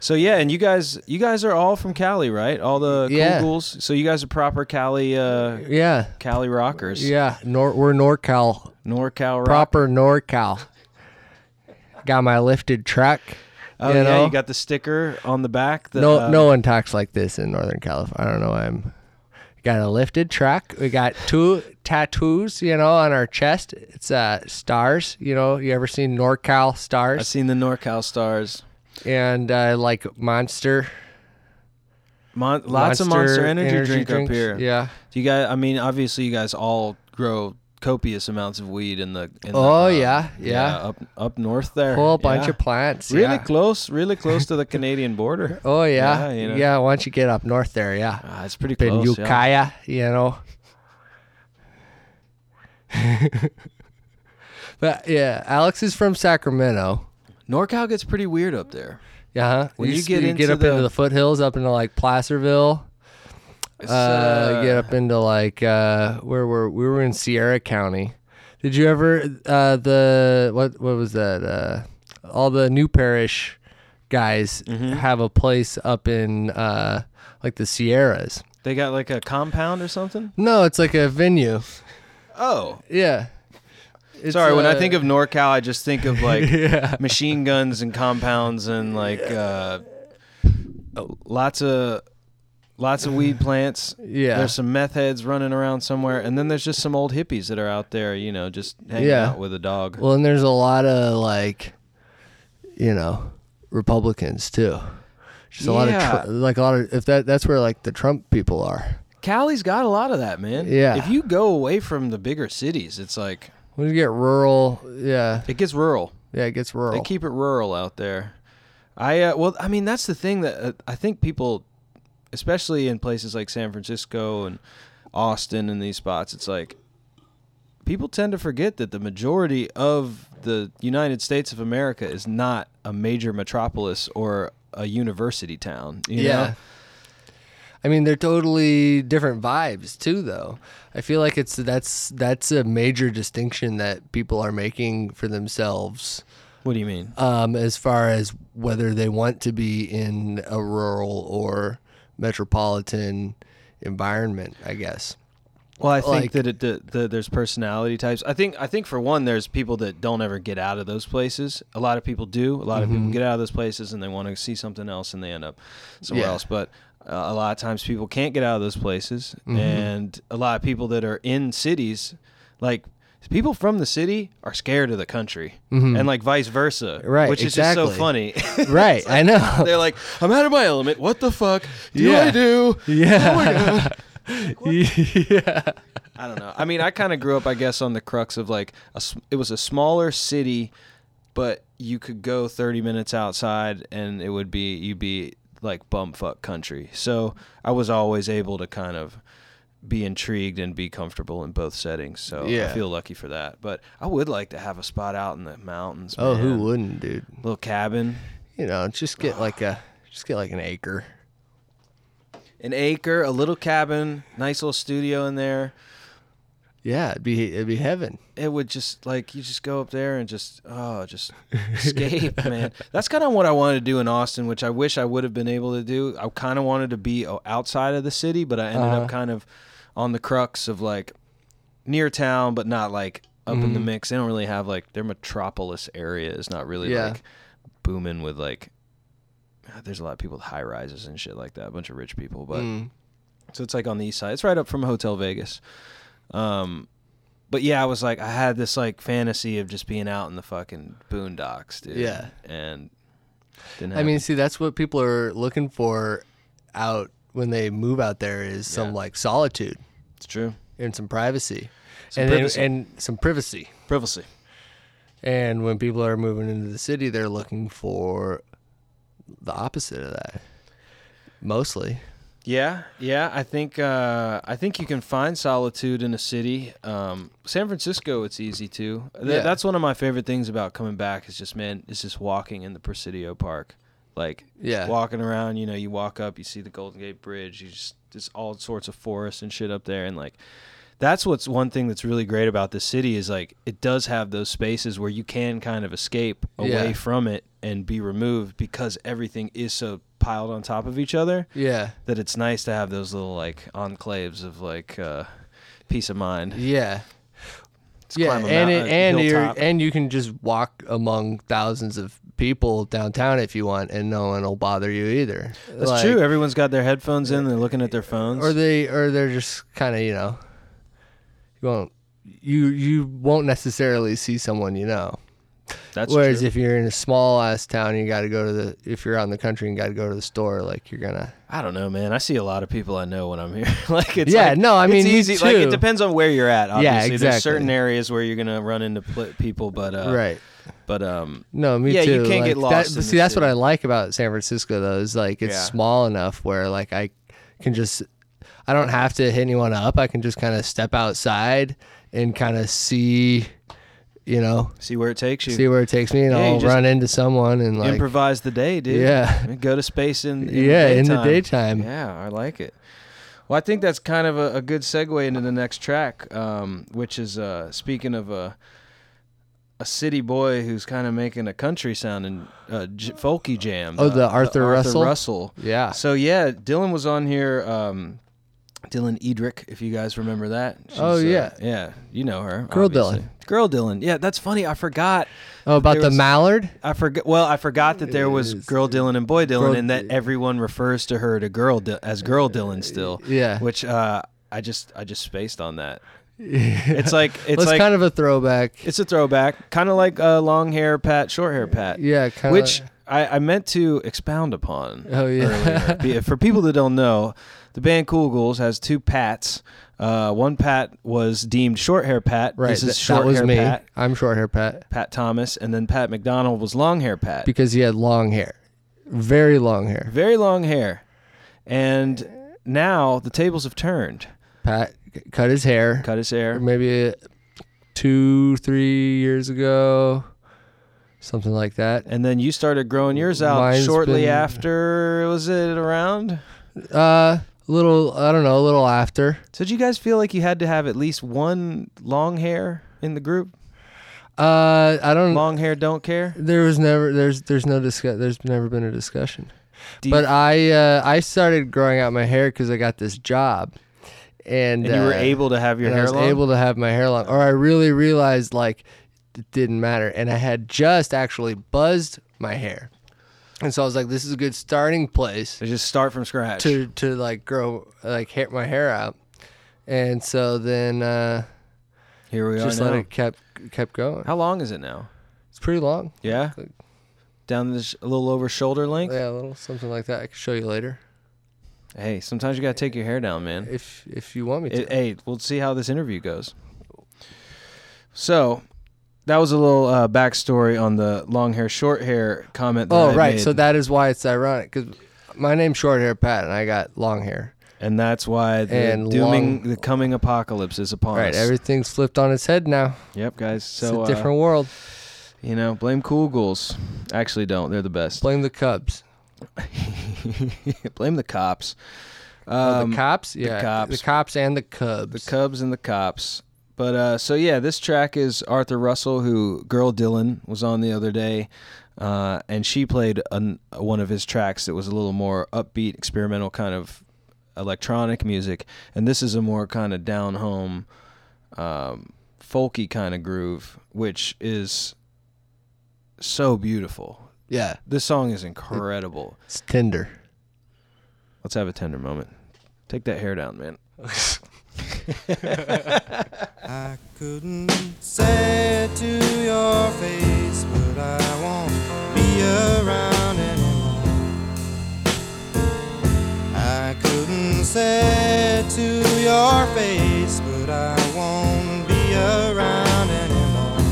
So yeah, and you guys, you guys are all from Cali, right? All the Yeah. cool ghouls. So you guys are proper Cali, uh, Yeah. Cali rockers. Yeah. Nor- we're NorCal. NorCal rock. Proper NorCal. Got my lifted truck. Oh you yeah, know? you got the sticker on the back. No, uh, no one talks like this in Northern California. I don't know. I'm got a lifted truck. We got two tattoos, you know, on our chest. It's uh stars. You know, you ever seen NorCal stars? I've seen the NorCal stars. And uh, like Monster. Mon- lots of Monster Energy, drink drinks. up here. Yeah. Do you guys? I mean, obviously, you guys all grow copious amounts of weed in the. In the, Oh, uh, yeah, yeah. up up north there. Whole bunch Yeah. of plants. Really yeah. close, really close to the [LAUGHS] Canadian border. Oh yeah, Yeah, you know. yeah. Once you get up north there, yeah. Ah, it's pretty Up in close. yeah. Ukiah, you know. [LAUGHS] but yeah, Alex is from Sacramento. NorCal gets pretty weird up there. Yeah, huh? When you s- get get into up the- into the foothills, up into like Placerville. It's, Uh, get up into like uh, where were we were in Sierra County. Did you ever uh, the what what was that? Uh, all the New Parish guys Mm-hmm. have a place up in uh, like the Sierras. They got like a compound or something. No, it's like a venue. Oh, Yeah. It's, sorry. when I uh, think of NorCal, I just think of like [LAUGHS] yeah, machine guns and compounds and like uh, lots of lots of weed plants. yeah, There's some meth heads running around somewhere, and then there's just some old hippies that are out there, you know, just hanging Yeah. out with a dog. well, and there's a lot of like, you know, Republicans too. Just a lot of tr- like a lot of if that that's where like the Trump people are. Cali's got a lot of that, man. Yeah. If you go away from the bigger cities, it's like When you get rural, yeah, it gets rural. yeah, it gets rural. They keep it rural out there. I uh, well, I mean, that's the thing that uh, I think people, especially in places like San Francisco and Austin and these spots, it's like people tend to forget that the majority of the United States of America is not a major metropolis or a university town. You yeah. know? I mean, they're totally different vibes too, though. I feel like it's that's that's a major distinction that people are making for themselves, What do you mean? um, as far as whether they want to be in a rural or metropolitan environment. I guess. Well, I think Like- that it, the, the, there's personality types. I think I think for one, there's people that don't ever get out of those places. A lot of people do. A lot of people Mhm. get out of those places and they want to see something else and they end up somewhere Yeah. else. But uh, a lot of times people can't get out of those places, Mhm. and a lot of people that are in cities, like people from the city, are scared of the country, Mhm. and like vice versa. Right, Which is just so funny. [LAUGHS] Right, I know. They're like, I'm out of my element. What the fuck do Yeah. I do? Yeah. [LAUGHS] yeah. I don't know. I mean, I kind of grew up, I guess, on the crux of like a, it was a smaller city, but you could go 30 minutes outside and it would be you'd be like bumfuck country. So I was always able to kind of be intrigued and be comfortable in both settings. So Yeah. I feel lucky for that. But I would like to have a spot out in the mountains. Oh, who wouldn't, dude? Little cabin, You know, just get like a just get like an acre. an acre, a little cabin, nice little studio in there. Yeah, it'd be it'd be heaven. it would just like you just go up there and just oh just [LAUGHS] escape man that's kind of what i wanted to do in austin which i wish i would have been able to do i kind of wanted to be outside of the city but i ended Uh-huh. up kind of on the crux of like near town but not like up in the Mhm. mix they don't really have like their metropolis area is not really Yeah. like booming with like there's a lot of people with high rises and shit like that a bunch of rich people but Mm. so it's like on the east side. It's right up from Hotel Vegas. Um, but yeah, I was like, I had this like fantasy of just being out in the fucking boondocks, dude. Yeah. And didn't. I mean, see, that's what people are looking for out when they move out there is some Yeah. like solitude it's true. and some privacy. Some and then- privacy. and some privacy. Privacy. And when people are moving into the city, they're looking for the opposite of that. Mostly. Yeah, yeah. I think uh, I think you can find solitude in a city. Um, San Francisco, it's easy to. Th- Yeah. That's one of my favorite things about coming back. Is just man, it's just walking in the Presidio Park, like Yeah. walking around. You know, you walk up, you see the Golden Gate Bridge. You just there's all sorts of forests and shit up there, and like that's what's one thing that's really great about this city is like it does have those spaces where you can kind of escape away Yeah. from it and be removed because everything is so piled on top of each other Yeah. that it's nice to have those little like enclaves of like uh, peace of mind. Yeah. Just yeah, and it, and you and you can just walk among thousands of people downtown if you want, and no one will bother you either. That's Like- true. Everyone's got their headphones in. They're looking at their phones. Or they or they're just kind of you know, you won't you you won't necessarily see someone you know. That's Whereas true. if you're in a small ass town, you got to go to the if you're out in the country and got to go to the store, like you're gonna. I don't know, man. I see a lot of people I know when I'm here. [LAUGHS] like it's Yeah, like- no, I mean, me easy. Like it depends on where you're at. Obviously, Yeah, There's certain areas where you're gonna run into pl- people, but uh, right. But um, No, me Yeah, too. you can't like, get lost That, in but the see, that's what. I like about San Francisco, though. Is like it's Yeah. small enough where like I can just, I don't have to hit anyone up. I can just kind of step outside and kind of see, you know, see where it takes you. see where it takes me, and Yeah, I'll run into someone and like, Improvise the day, dude. Yeah. Go to space in, in yeah, the in the daytime. Yeah, I like it. Well, I think that's kind of a, a good segue into the next track, um, which is uh, speaking of a a city boy who's kind of making a country sounding uh, j- folky jam. Oh, uh, the Arthur Russell? Russell. Yeah. So yeah, Dylan was on here. Um, Dylan Edric, if you guys remember that. Oh, uh, yeah. yeah, you know her. Girl obviously. Dylan. Girl Dylan. Yeah, that's funny. I forgot. Oh, about the was- mallard. I forgot. Well, I forgot that there was Girl Dylan and Boy Dylan, Girl- and that everyone refers to her to Girl Dy- as Girl Dylan still. Yeah. Which uh, I just I just spaced on that. It's like it's Well, it's like kind of a throwback. it's a throwback, kind of like uh, long hair Pat, short hair Pat. Yeah, kind of. Which I, I meant to expound upon. Oh, yeah. For people that don't know, the band Cool Ghouls has two Pats. Uh, one Pat was deemed short hair Pat. right. This is short that was hair me. Pat. I'm short hair Pat Pat Thomas, and then Pat McDonald was long hair Pat. because he had long hair, very long hair. very long hair. And now the tables have turned. Pat c- cut his hair. Cut his hair. maybe two, three years ago, something like that. And then you started growing yours out Mine's shortly been- after. Was it around? Uh, a little, I don't know, a little after. So did you guys feel like you had to have at least one long hair in the group? Uh, I don't. Long hair don't care. There was never, there's, there's no discuss. There's never been a discussion. Do you- But I, uh, I started growing out my hair because I got this job, and, and you were uh, able to have your hair I was long. able to have my hair long, or I really realized like it didn't matter, and I had just actually buzzed my hair, and so I was like, this is a good starting place. to just start from scratch. to to like grow like hair, my hair out, and so then uh, Here we just are Just let it kept kept going. How long is it now? It's pretty long. Yeah, Like- down this a little over shoulder length. Yeah, a little something like that. I can show you later Hey, sometimes you gotta take your hair down, man. if if you want me to. It, hey, we'll see how this interview goes. So, that was a little uh, backstory on the long hair, short hair comment. That oh I right, made. so that is why it's ironic because my name's short hair Pat and I got long hair. and that's why the And dooming, long- the coming apocalypse is upon Right, us. everything's flipped on its head now. yep, guys. It's So, a uh, different world. you know, blame Cool Ghouls. Actually, don't. They're the best. Blame the Cubs. [LAUGHS] blame the cops. Oh, Um, the cops, yeah, the cops. the cops and the Cubs. The Cubs and the Cops. But uh, so yeah, this track is Arthur Russell, who Girl Dylan was on the other day, uh, and she played an, one of his tracks that was a little more upbeat, experimental kind of electronic music, and this is a more kind of down home, um, folky kind of groove, which is so beautiful. yeah, This song is incredible. it's tender. Let's have a tender moment. Take that hair down, man. [LAUGHS] [LAUGHS] I couldn't say it to your face, but I won't be around anymore. I couldn't say it to your face, but I won't be around anymore.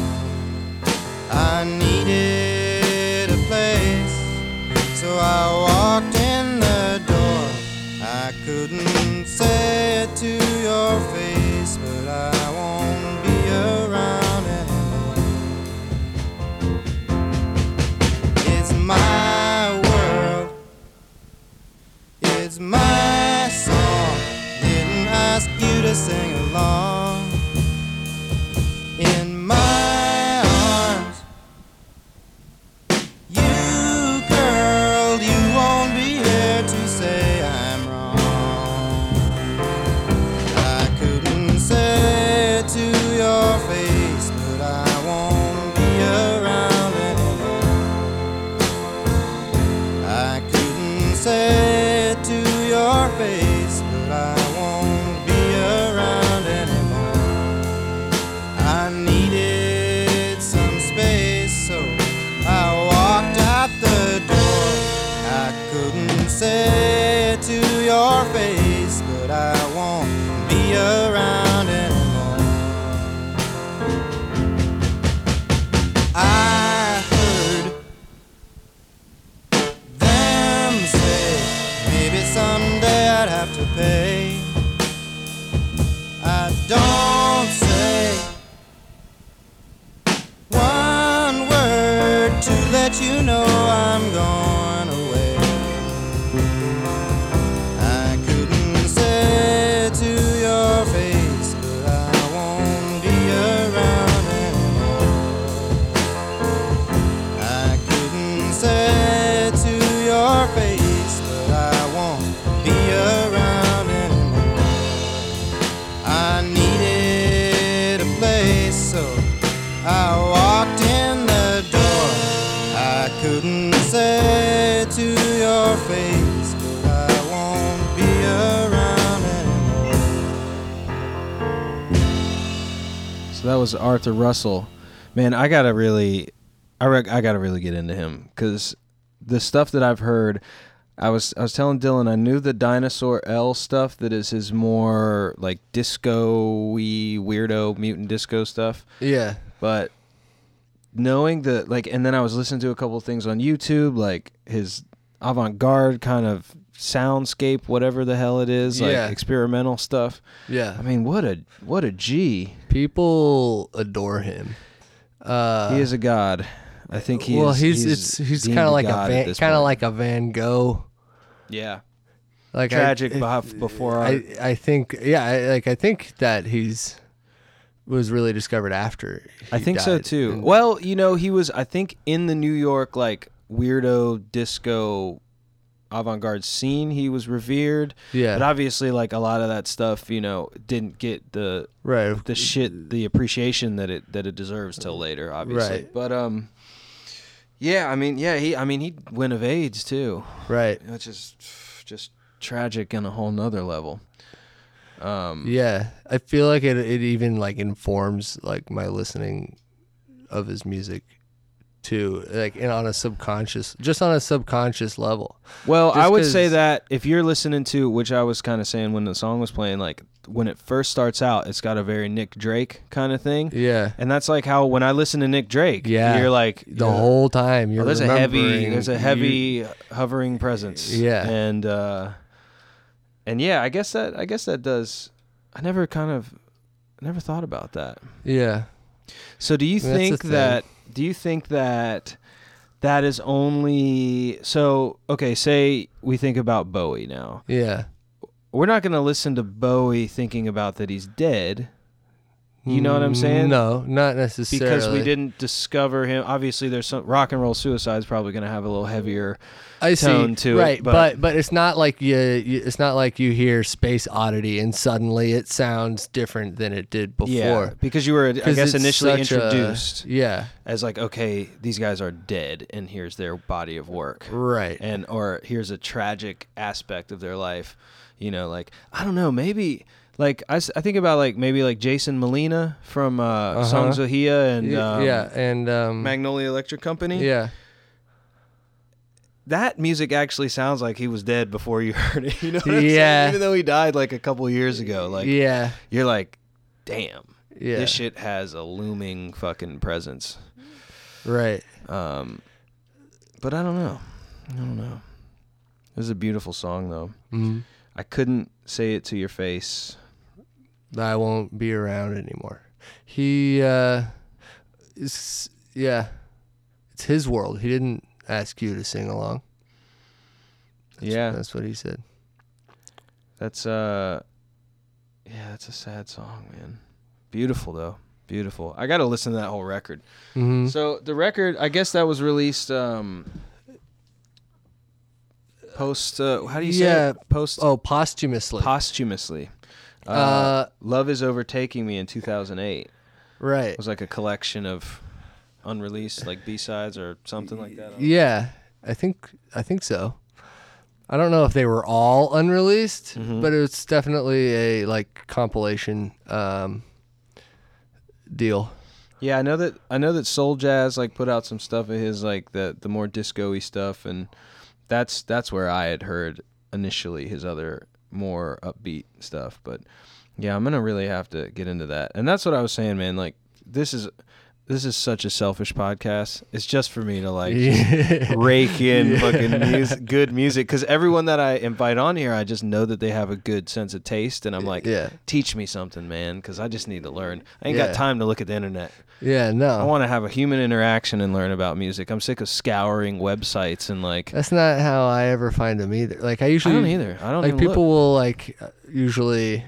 I needed a place, so I walked in the door. I couldn't say to your face, but I won't was Arthur Russell. Man, I gotta really, I rec- I gotta really get into him because the stuff that I've heard. I was I was telling Dylan I knew the dinosaur L stuff that is his more like disco-y weirdo mutant disco stuff. Yeah. but knowing that like and then i was listening to a couple of things on youtube like his avant-garde kind of soundscape whatever the hell it is like Yeah. experimental stuff Yeah. i mean what a what a g People adore him. Uh, he is a god i think he well, is he's, it's he's kind of like a god Van, kind of like a Van Gogh. yeah Like I- tragic it- before I I think yeah, I, like I think that he's was really discovered after. I think so too. And- Well, you know, he was I think in the New York like weirdo disco avant-garde scene, he was revered. yeah, But obviously like a lot of that stuff, you know, didn't get the right. the shit the appreciation that it that it deserves till later, obviously. Right. But um yeah, I mean, yeah, he I mean he went of AIDS too. right. Which is just tragic on a whole nother level. Um Yeah, I feel like it. It even like informs like my listening of his music too, like and on a subconscious, just on a subconscious level. Well, I would say that if you're listening to, which I was kind of saying when the song was playing, like when it first starts out, it's got a very Nick Drake kind of thing, Yeah, and that's like how when I listen to Nick Drake, Yeah. you're like the yeah, whole time you're oh, there's a heavy, there's a you- heavy hovering presence, Yeah. and uh, and yeah, I guess that I guess that does. I never kind of, never thought about that. yeah, So do you think that do you think that that is only so okay, say we think about Bowie now. yeah. We're not going to listen to Bowie thinking about that he's dead You know what I'm saying? No, not necessarily. because we didn't discover him. Obviously there's some rock and roll suicide is probably going to have a little heavier I see, tone to it, right, but- but, but it's not like you, you. It's not like you hear Space Oddity and suddenly it sounds different than it did before. Yeah, because you were I 'Cause guess it's initially such a- introduced yeah, as like okay, these guys are dead and here's their body of work. right. and or here's a tragic aspect of their life you know like i don't know maybe like i, s- I think about like maybe like jason molina from uh Uh-huh. Songs: Ohia and Y- um, yeah, and um, magnolia electric company yeah, that music actually sounds like he was dead before you [LAUGHS] heard it you know what I'm saying? Yeah. even though he died like a couple years ago like yeah, you're like damn yeah. this shit has a looming fucking presence right. um but i don't know i don't know this is a beautiful song though Mm. I couldn't say it to your face. I won't be around anymore. He, uh, is yeah, it's his world. He didn't ask you to sing along. That's, Yeah. that's what he said. That's uh Yeah, that's a sad song, man. Beautiful though. Beautiful. I got to listen to that whole record. Mm-hmm. So, the record, I guess that was released um post uh, how do you say Yeah. Post oh, posthumously. posthumously. Uh, Uh, Love is overtaking me in 2008. right. It was like a collection of unreleased like B-sides or something like that. Yeah, I think I think so. I don't know if they were all unreleased, Mhm. but it's definitely a like compilation um, deal. Yeah, I know that I know that Soul Jazz like put out some stuff of his like the the more disco-y stuff and that's that's where I had heard initially his other more upbeat stuff, but yeah, I'm going to really have to get into that. And that's what I was saying, man, like this is this is such a selfish podcast. It's just for me to like Yeah. rake in fucking music, good music because everyone that I invite on here, I just know that they have a good sense of taste, and I'm like, yeah, teach me something, man, because I just need to learn. I ain't Yeah. got time to look at the internet. yeah. No, I want to have a human interaction and learn about music. I'm sick of scouring websites and like. that's not how I ever find them either. Like I I usually don't either. I don't like people look. will like uh, usually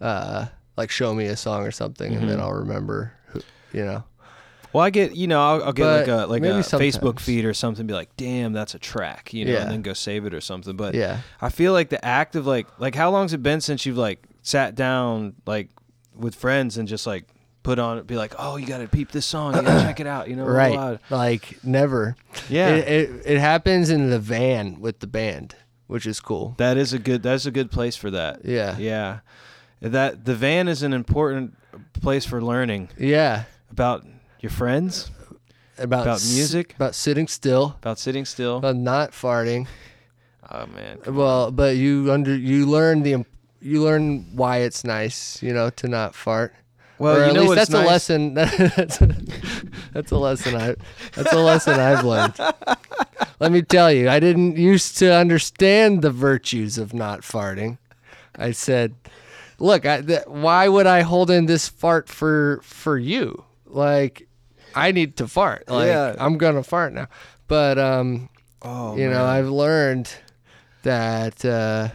uh like show me a song or something and then Mhm. I'll remember who, you know Well, I get you know I'll, I'll get like a like maybe a Facebook feed or something. Be like, damn, that's a track, you know, Yeah. and then go save it or something. But yeah I feel like the act of like like how long's it been since you've like sat down like with friends and just like put on be like, oh, you got to peep this song, you got to check it out, you know, right loud. like never Yeah, it, it it happens in the van with the band which is cool that is a good that's a good place for that. yeah Yeah, that the van is an important place for learning yeah about your friends, about About s- music? about sitting still about sitting still. about not farting oh man, well but you under you learn the you learn why it's nice you know to not fart well, or at least that's nice? a lesson. [LAUGHS] that's, a, that's a lesson I. That's a lesson I've learned. Let me tell you, I didn't used to understand the virtues of not farting. I said, "Look, I, th- why would I hold in this fart for for you? Like, I need to fart. Like, Yeah. I'm gonna fart now." But um, Oh, you know. I've learned that uh,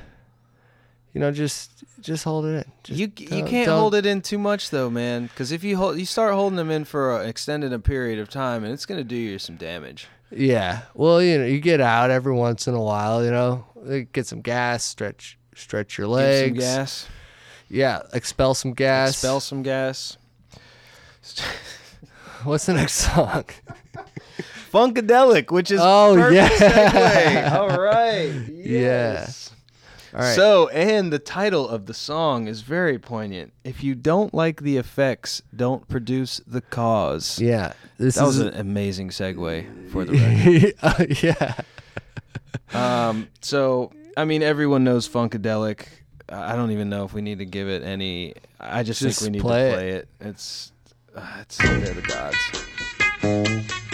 you know, just just hold it in. Just you you can't don't- hold it in too much though, man. Because if you hold, you start holding them in for an extended a period of time, and it's gonna do you some damage. Yeah. Well, you know, you get out every once in a while, you know, get some gas, stretch stretch your legs. some gas, Yeah, expel some gas. expel some gas. [LAUGHS] What's the next song? [LAUGHS] Funkadelic, which is Oh, yeah. segue. All [LAUGHS] right. Yes. All right. So, and the title of the song is very poignant. If you don't like the effects, don't produce the cause. yeah, this That was is an amazing segue for the [LAUGHS] record. Uh, yeah. Um, so I mean, everyone knows Funkadelic. I don't even know if we need to give it any. I just, Just think we need play to it. play it. It's, uh, it's they're the gods.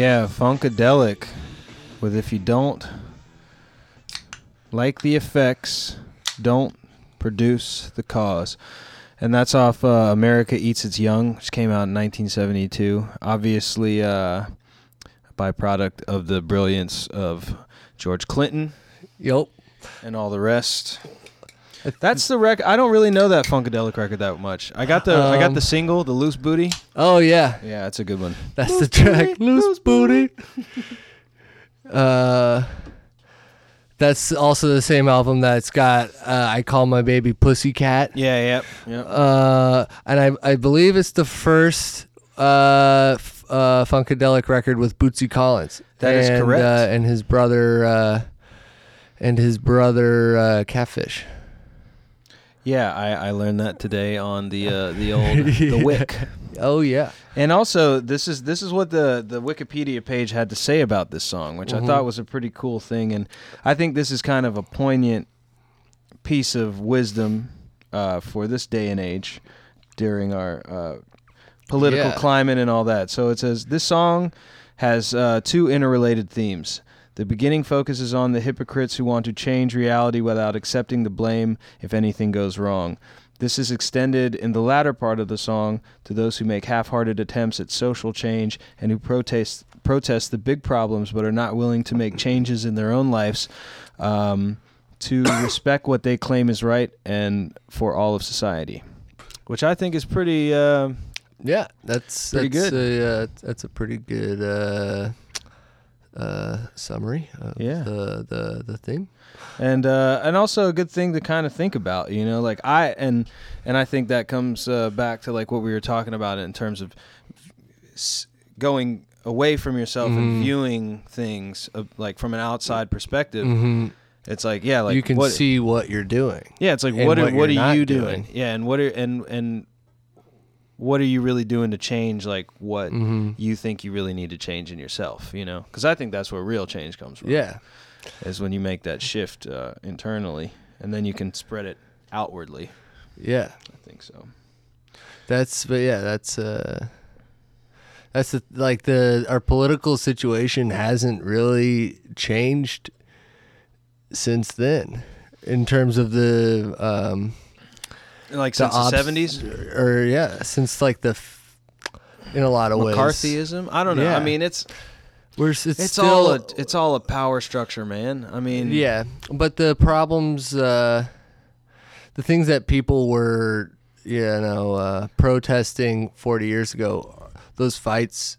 Yeah, Funkadelic with if you don't like the effects, don't produce the cause. And that's off uh, America Eats Its Young, which came out in 1972. Obviously, uh, a byproduct of the brilliance of George Clinton Yep. and all the rest. That's the record. I don't really know that Funkadelic record that much. I got the I got Um, the single, the Loose Booty. Oh yeah, Yeah, that's a good one. that's the track. Loose booty. [LAUGHS] Uh, that's also the same album that's got uh, I call my baby Pussycat. Yeah, yep, yep. Uh, and I I believe it's the first uh, f- uh Funkadelic record with Bootsy Collins. That is and, correct. Uh, and his brother uh, and his brother uh, Catfish. Yeah, I, I learned that today on the uh, the [LAUGHS] old the Wick. Oh yeah. And also, this is this is what the the Wikipedia page had to say about this song, which I thought was a pretty cool thing, and I think this is kind of a poignant piece of wisdom uh, for this day and age during our uh, political Yeah. climate and all that. So it says this song has uh, two interrelated themes. The beginning focuses on the hypocrites who want to change reality without accepting the blame if anything goes wrong. This is extended in the latter part of the song to those who make half-hearted attempts at social change and who protest protest the big problems but are not willing to make changes in their own lives um, to respect what they claim is right and for all of society, which I think is pretty. Uh, Yeah, that's Pretty that's good. A, uh, that's a pretty good uh, uh, summary of Yeah. the, the the theme. and uh, and also a good thing to kind of think about you know like i and and i think that comes uh, back to like what we were talking about in terms of going away from yourself and viewing things uh, like from an outside perspective it's like yeah like you can what, see what you're doing. yeah it's like and what are, what what you're you doing? doing. yeah and what are and and what are you really doing to change like what Mm-hmm. you think you really need to change in yourself you know because i think that's where real change comes from Yeah, is when you make that shift uh, internally, and then you can spread it outwardly. yeah. I think so. That's but yeah, that's uh, that's the, like the our political situation hasn't really changed since then in terms of the um Like since the seventies, or yeah since like the f- in a lot of ways McCarthyism. I don't know. Yeah. I mean, it's We're, s- it's, it's still, all a it's all a power structure, man. I mean, Yeah, but the problems, uh, the things that people were, you know, uh, protesting 40 years ago, those fights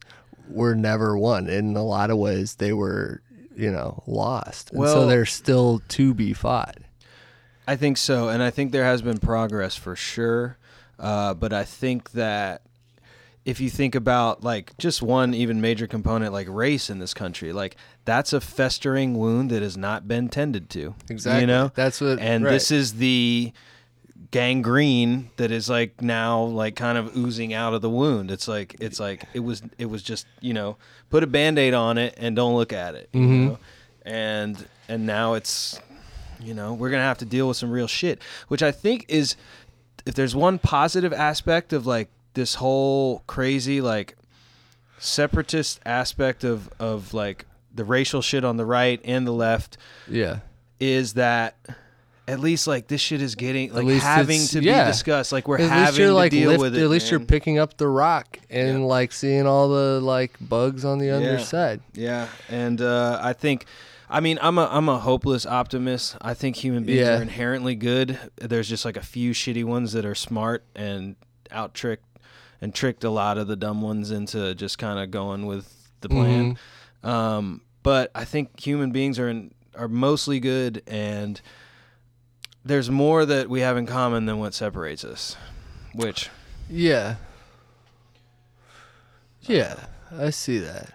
were never won. In a lot of ways, they were, you know, lost. And so Well- they're still to be fought. I think so, and I think there has been progress for sure. Uh, but I think that if you think about like just one even major component like race in this country, like that's a festering wound that has not been tended to. Exactly. You know, That's what- And right. this is the gangrene that is like now like kind of oozing out of the wound. It's like it's like it was it was just you know put a band-aid on it and don't look at it. Mm-hmm. know? And and now it's you know we're gonna have to deal with some real shit which i think is if there's one positive aspect of like this whole crazy like separatist aspect of of like the racial shit on the right and the left Yeah. is that at least like this shit is getting like having to yeah. be discussed like we're At having to like deal lift- with it at least you're picking up the rock and Yeah. like seeing all the like bugs on the Yeah. underside. Yeah, and uh, I think, I mean, I'm a I'm a hopeless optimist. I think human beings Yeah. are inherently good. There's just like a few shitty ones that are smart and out tricked and tricked a lot of the dumb ones into just kind of going with the plan. Um, but I think human beings are in, are mostly good, and there's more that we have in common than what separates us. Which Yeah. Yeah, I see that.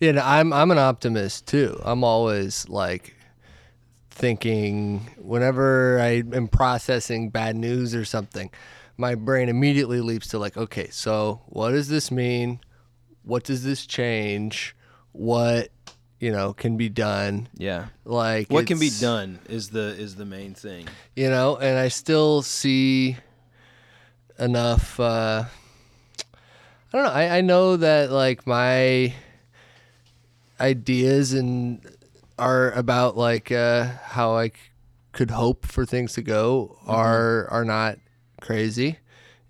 Yeah, no, I'm I'm an optimist too. I'm always like thinking whenever I am processing bad news or something, my brain immediately leaps to like, okay, so what does this mean? What does this change? What you know can be done? yeah, Like what can be done is the is the main thing. you know and i still see enough uh i don't know i, I know that like my ideas and are about like uh, how I c- could hope for things to go are are not crazy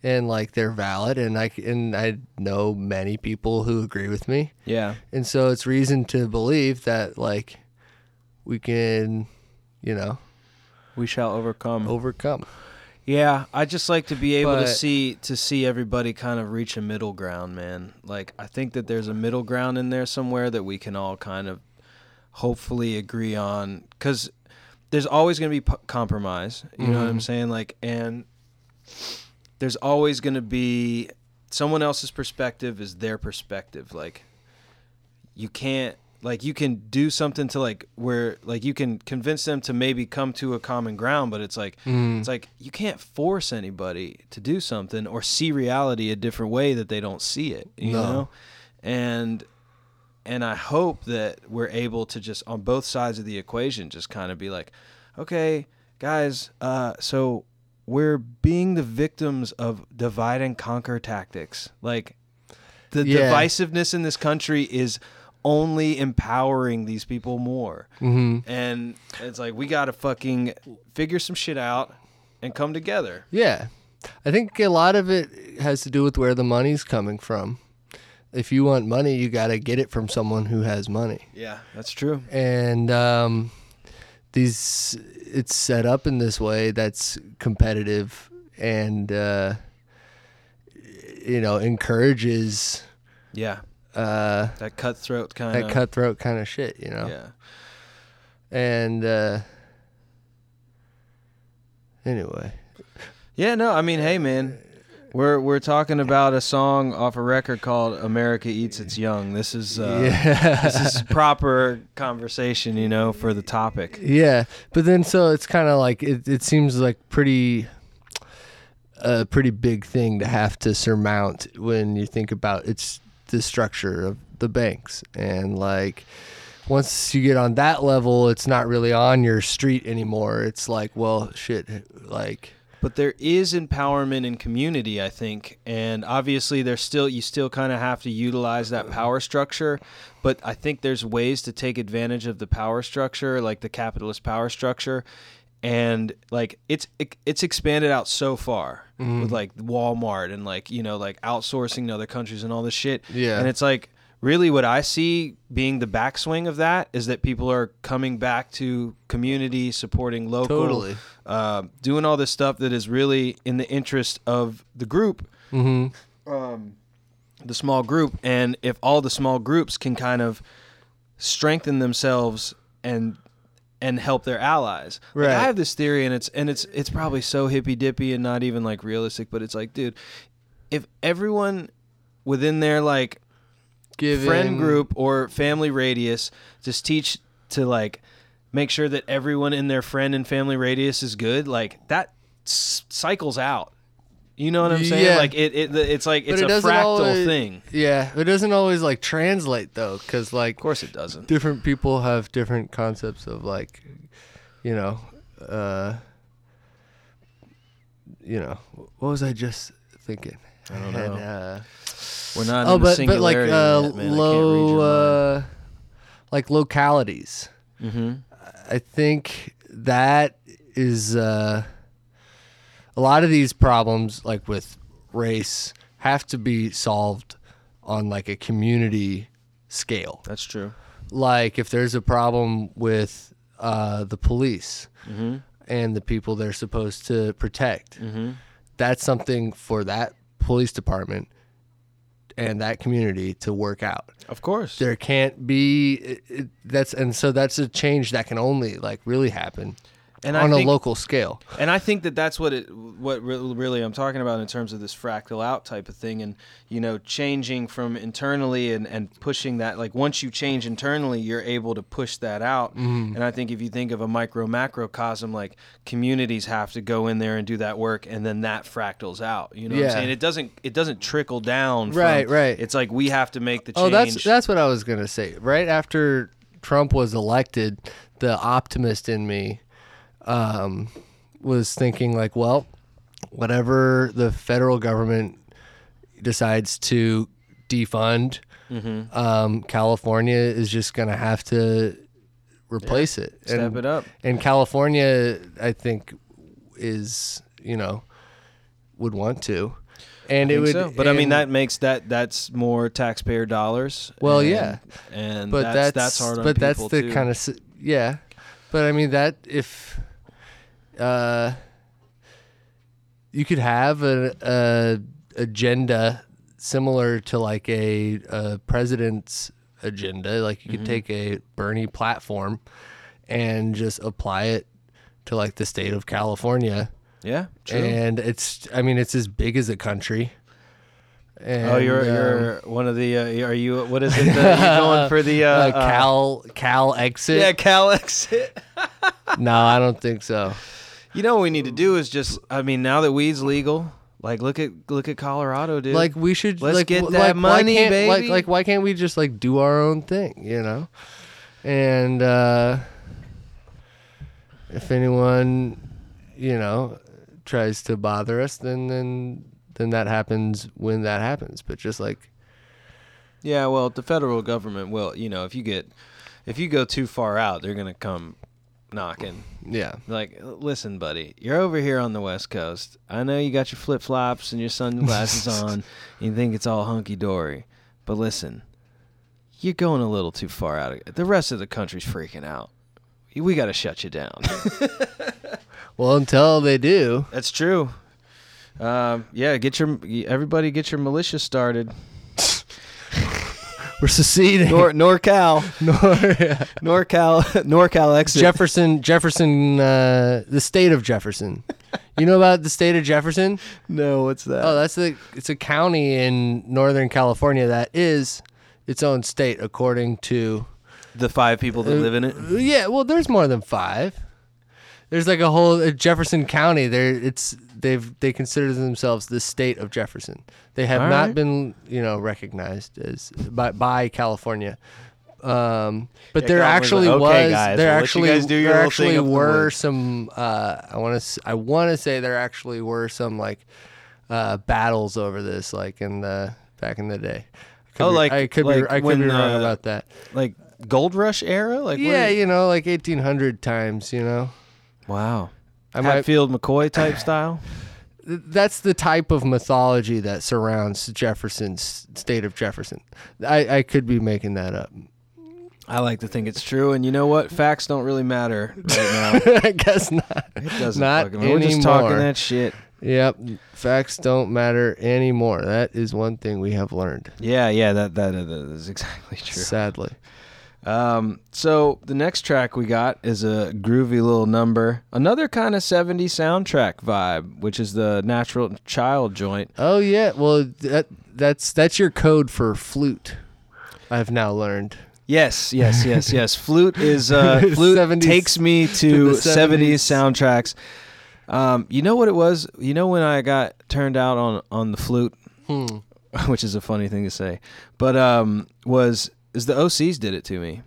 and like they're valid and I and I know many people who agree with me Yeah. and so it's reason to believe that like we can you know We shall overcome. overcome Yeah, I just like to be able to see to see everybody kind of reach a middle ground, man. Like I think that there's a middle ground in there somewhere that we can all kind of hopefully agree on cuz there's always going to be p- compromise, you know what I'm mm-hmm. saying? Like and there's always going to be someone else's perspective is their perspective. Like you can't like you can do something to like where like you can convince them to maybe come to a common ground but it's like it's like you can't force anybody to do something or see reality a different way that they don't see it you No. know and and I hope that we're able to just on both sides of the equation just kind of be like okay guys uh so we're being the victims of divide and conquer tactics like the Yeah. divisiveness in this country is only empowering these people more. mm-hmm. And it's like we got to fucking figure some shit out and come together. Yeah. I think a lot of it has to do with where the money's coming from. If you want money, you got to get it from someone who has money. Yeah, that's true. And um, these it's set up in this way that's competitive and uh, you know encourages Yeah, uh, that cutthroat kind that of cutthroat kind of shit, you know. Yeah. And uh, anyway, Yeah, no, I mean, hey man, we're we're talking about a song off a record called "America Eats Its Young." This is uh, yeah. this is [LAUGHS] proper conversation, you know, for the topic. Yeah, but then so it's kind of like it, it seems like pretty a pretty big thing to have to surmount when you think about it's the structure of the banks. And like once you get on that level it's not really on your street anymore. It's like well shit like but there is empowerment in community i think. And obviously there's still you still kind of have to utilize that power structure. But i think there's ways to take advantage of the power structure like the capitalist power structure and like it's it, it's expanded out so far with like Walmart and like you know like outsourcing to other countries and all this shit Yeah. and it's like really what I see being the backswing of that is that people are coming back to community supporting local Totally. uh, doing all this stuff that is really in the interest of the group, mhm the small group. And if all the small groups can kind of strengthen themselves and and help their allies. Like, Right. I have this theory, and it's and it's it's probably so hippy dippy and not even like realistic, but it's like, dude, if everyone within their like Giving, friend group or family radius just teach to like make sure that everyone in their friend and family radius is good like that s- cycles out you know what i'm saying Yeah. like it, it it's like it's it a fractal always- thing yeah it doesn't always like translate though because like of course it doesn't different people have different concepts of like you know uh you know what was i just thinking I don't know. uh, we're not oh but but like uh yet, man. I can't read low uh like localities Mm-hmm. i think that is uh a lot of these problems like with race have to be solved on like a community scale that's true like if there's a problem with uh, the police mm-hmm. and the people they're supposed to protect, Mm-hmm. that's something for that police department and that community to work out. of course There can't be it, it, that's and so that's a change that can only like really happen and on I a think, local scale. and I think that that's what it what re- really I'm talking about in terms of this fractal out type of thing and you know changing from internally and and pushing that like once you change internally you're able to push that out Mm-hmm. and I think if you think of a micro macrocosm like communities have to go in there and do that work and then that fractals out you know what Yeah. I'm saying it doesn't it doesn't trickle down from- Right, right. it's like we have to make the change Oh, that's that's what I was gonna say. Right after Trump was elected, the optimist in me um, was thinking like, well, whatever the federal government decides to defund Mm-hmm. um, California is just gonna have to replace it. Step and, it up. And California, I think, is you know would want to, and it would. so. But I mean, that makes that that's more taxpayer dollars. Well, and- yeah. and but that's that's, that's hard on but that's the too. kind of yeah. But I mean that if uh you could have a, a agenda similar to like a, a president's agenda, like you could Mm-hmm. take a Bernie platform and just apply it to like the state of California. yeah, true. And it's I mean it's as big as a country. And, oh, you're you're one of the. Uh, are you? What is it? The, you're going for the [LAUGHS] uh, uh, uh, Cal Cal exit. Yeah, Cal exit. [LAUGHS] No, I don't think so. You know what we need to do is just. I mean, now that weed's legal, like look at look at Colorado, dude. Like we should Let's like, get w- that like, why money, can't- Like, baby. like why can't we just like do our own thing, you know? And uh if anyone, you know, tries to bother us, then then then that happens when that happens. But just like yeah, well, the federal government will. You know, if you get, if you go too far out, they're gonna come knocking. Yeah. Like, listen, buddy, you're over here on the West Coast. I know you got your flip flops and your sunglasses [LAUGHS] on. And you think it's all hunky dory, but listen, you're going a little too far out. Of, the rest of the country's freaking out. We got to shut you down. [LAUGHS] Well, until they do. That's true. Um, yeah, get your everybody get your militia started. We're seceding. Nor NorCal, [LAUGHS] Nor- yeah. NorCal, [LAUGHS] NorCal exit. Jefferson Jefferson uh the state of Jefferson. You know about the state of Jefferson? no, what's that? Oh, that's the it's a county in Northern California that is its own state according to the five people that live in it. Uh, Yeah, well there's more than 5. There's like a whole uh, Jefferson County. There it's they've they consider themselves the state of Jefferson. They have All not right. been, you know, recognized as by by California. Um, but Yeah, there actually like, "Okay, was guys, there we'll actually guys do your there actually up the were some uh, I want to I want to say there actually were some like uh, battles over this like in the back in the day. Oh, be- like- I could like be I could be wrong uh, about that. Like Gold Rush era. Like Yeah, you know, like 1800 times, you know. wow. I might Hatfield McCoy type style. [SIGHS] that's the type of mythology that surrounds Jefferson's state of Jefferson. I, I could be making that up. I like to think it's true, and you know what? Facts don't really matter right now. [LAUGHS] I guess not. It doesn't Not fucking matter. We're just talking that shit. Yep, facts don't matter anymore. That is one thing we have learned. Yeah, yeah, that that, that is exactly true. Sadly. Um, so the next track we got is a groovy little number, another kind of 70s soundtrack vibe, which is the Natural Child joint. Oh yeah, well that that's that's your code for flute. I've now learned. Yes, yes, yes, yes. [LAUGHS] Flute is uh, [LAUGHS] flute 70s takes me to [LAUGHS] to the 70s 70s. soundtracks. Um, you know what it was? You know when I got turned out on on the flute, Hmm. which is a funny thing to say, but um, was is the OCs did it to me.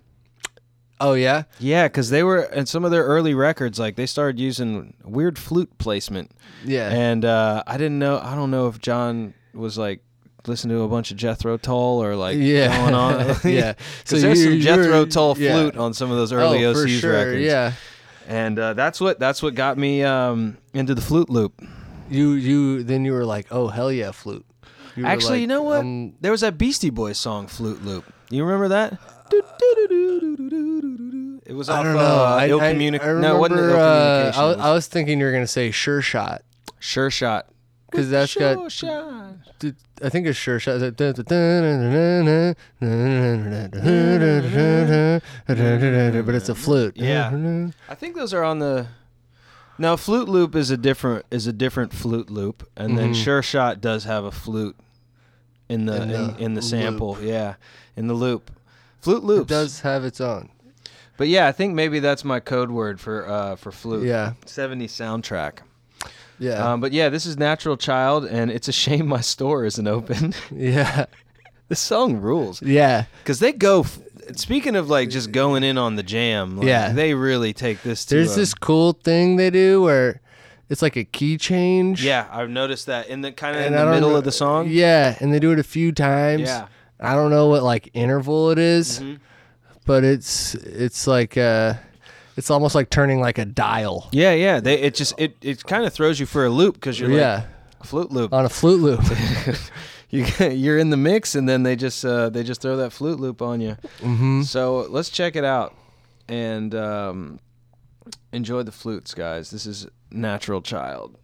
Oh yeah. Yeah, because they were in some of their early records, like they started using weird flute placement, Yeah. and uh, I didn't know. I don't know if John was like listening to a bunch of Jethro Tull or like yeah. going on. [LAUGHS] yeah. [LAUGHS] because there's some Jethro Tull yeah. flute on some of those early oh, OCs sure. records. Yeah. and uh, that's what that's what got me um, into the flute loop. You you then you were like, oh hell yeah, flute. You Actually, like, you know what? um, there was that Beastie Boys song, "Flute Loop." You remember that? It was off I don't know. Uh, I, Ill I, Communi- I remember, no, it wasn't Ill uh, I, was- I was thinking you were gonna say sure shot Sure Shot. because that's sure got. shot. d- I think it's sure shot. But it's a flute. Yeah. I think those are on the. No, Flute Loop is a different is a different flute loop, and then Mhm. Sure Shot does have a flute in the In in, the in the loop. sample. Yeah, in the loop. Flute It loops. does have its own. But yeah, I think maybe that's my code word for uh for flute. Yeah. 70 soundtrack. Yeah. Um, but yeah, this is Natural Child, and it's a shame my store isn't open. [LAUGHS] yeah. [LAUGHS] this song rules Yeah. because they go. F- speaking of like just going in on the jam, like, Yeah. they really take this. To There's a- this cool thing they do where it's like a key change. Yeah, I've noticed that in the kind of in And the don't middle know- of the song. Yeah, and they do it a few times. Yeah. I don't know what like interval it is, Mm-hmm. but it's it's like uh it's almost like turning like a dial. Yeah, yeah. They it just it it kind of throws you for a loop because you're yeah, like a flute loop. on a flute loop. [LAUGHS] you you're in the mix and then they just uh, they just throw that flute loop on you. hmm So let's check it out and um, enjoy the flutes, guys. This is Natural Child.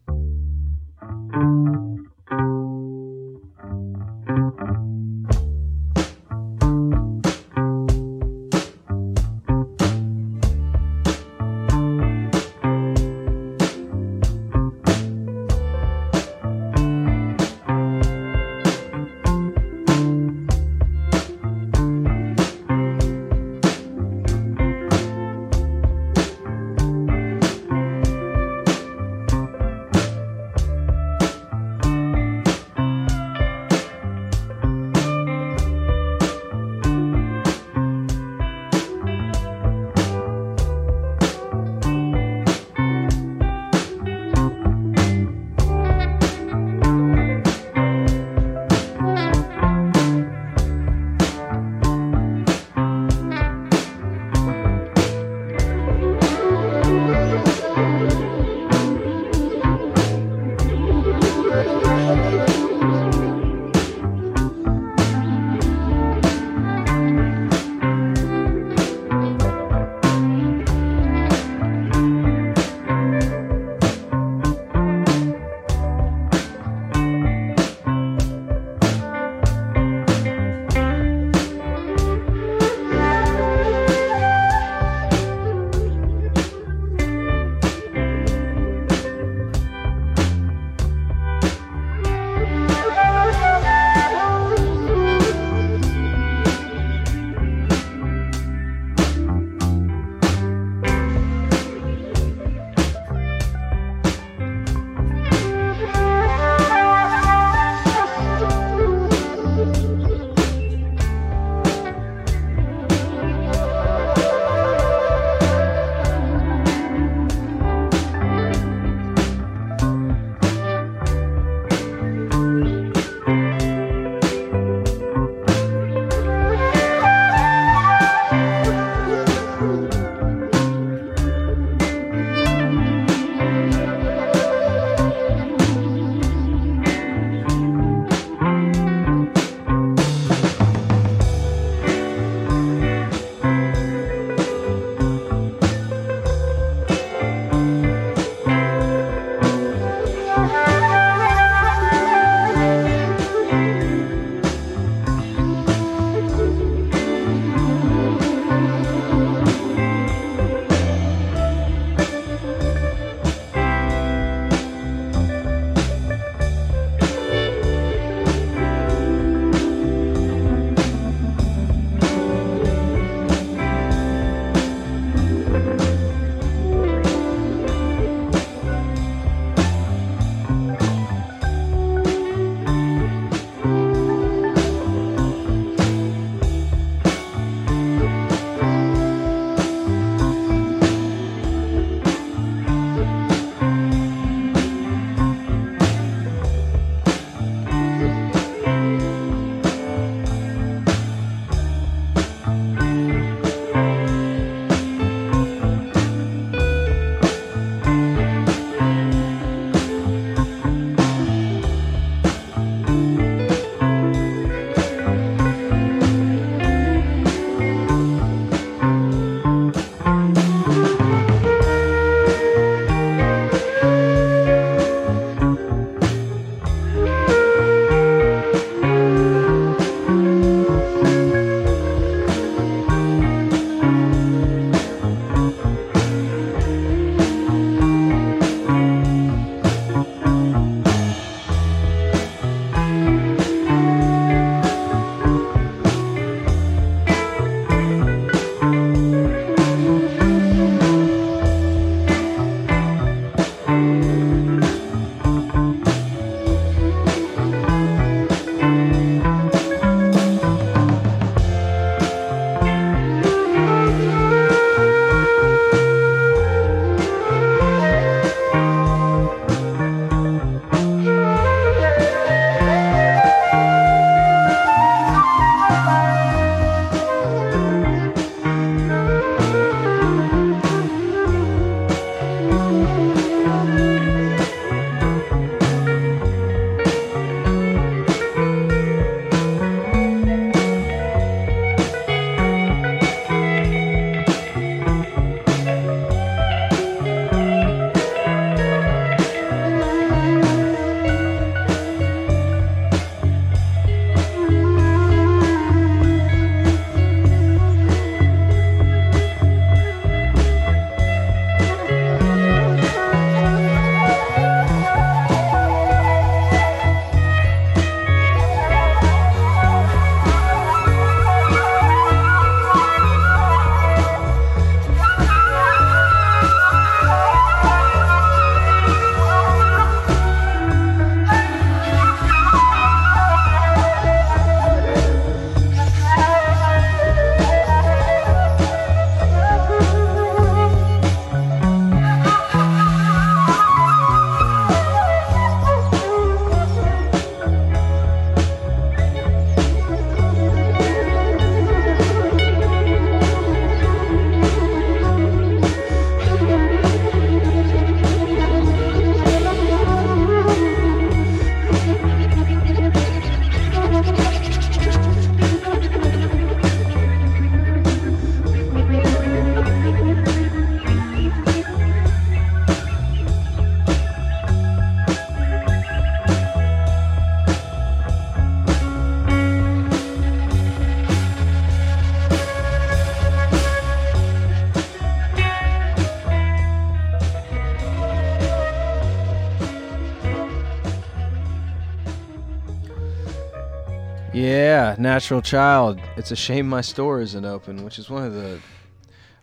Yeah, Natural Child. It's a shame my store isn't open, which is one of the.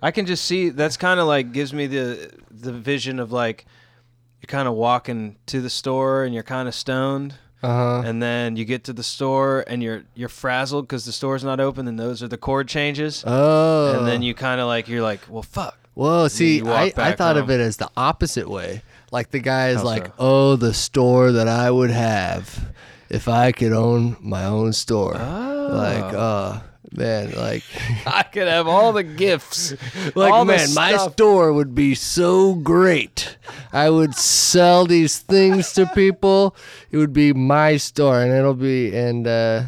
I can just see that's kind of like gives me the the vision of like you're kind of walking to the store and you're kind of stoned, Uh huh. and then you get to the store and you're you're frazzled because the store's not open, and those are the chord changes, Oh. and then you kind of like you're like, well, fuck. Whoa, see, I, I thought of it as the opposite way. Like the guy is How like, so? oh, the store that I would have if I could own my own store. Like, uh, man, like, [LAUGHS] I could have all the gifts. [LAUGHS] like all man, my store would be so great. I would sell these things to [LAUGHS] people. It would be my store, and it'll be and. uh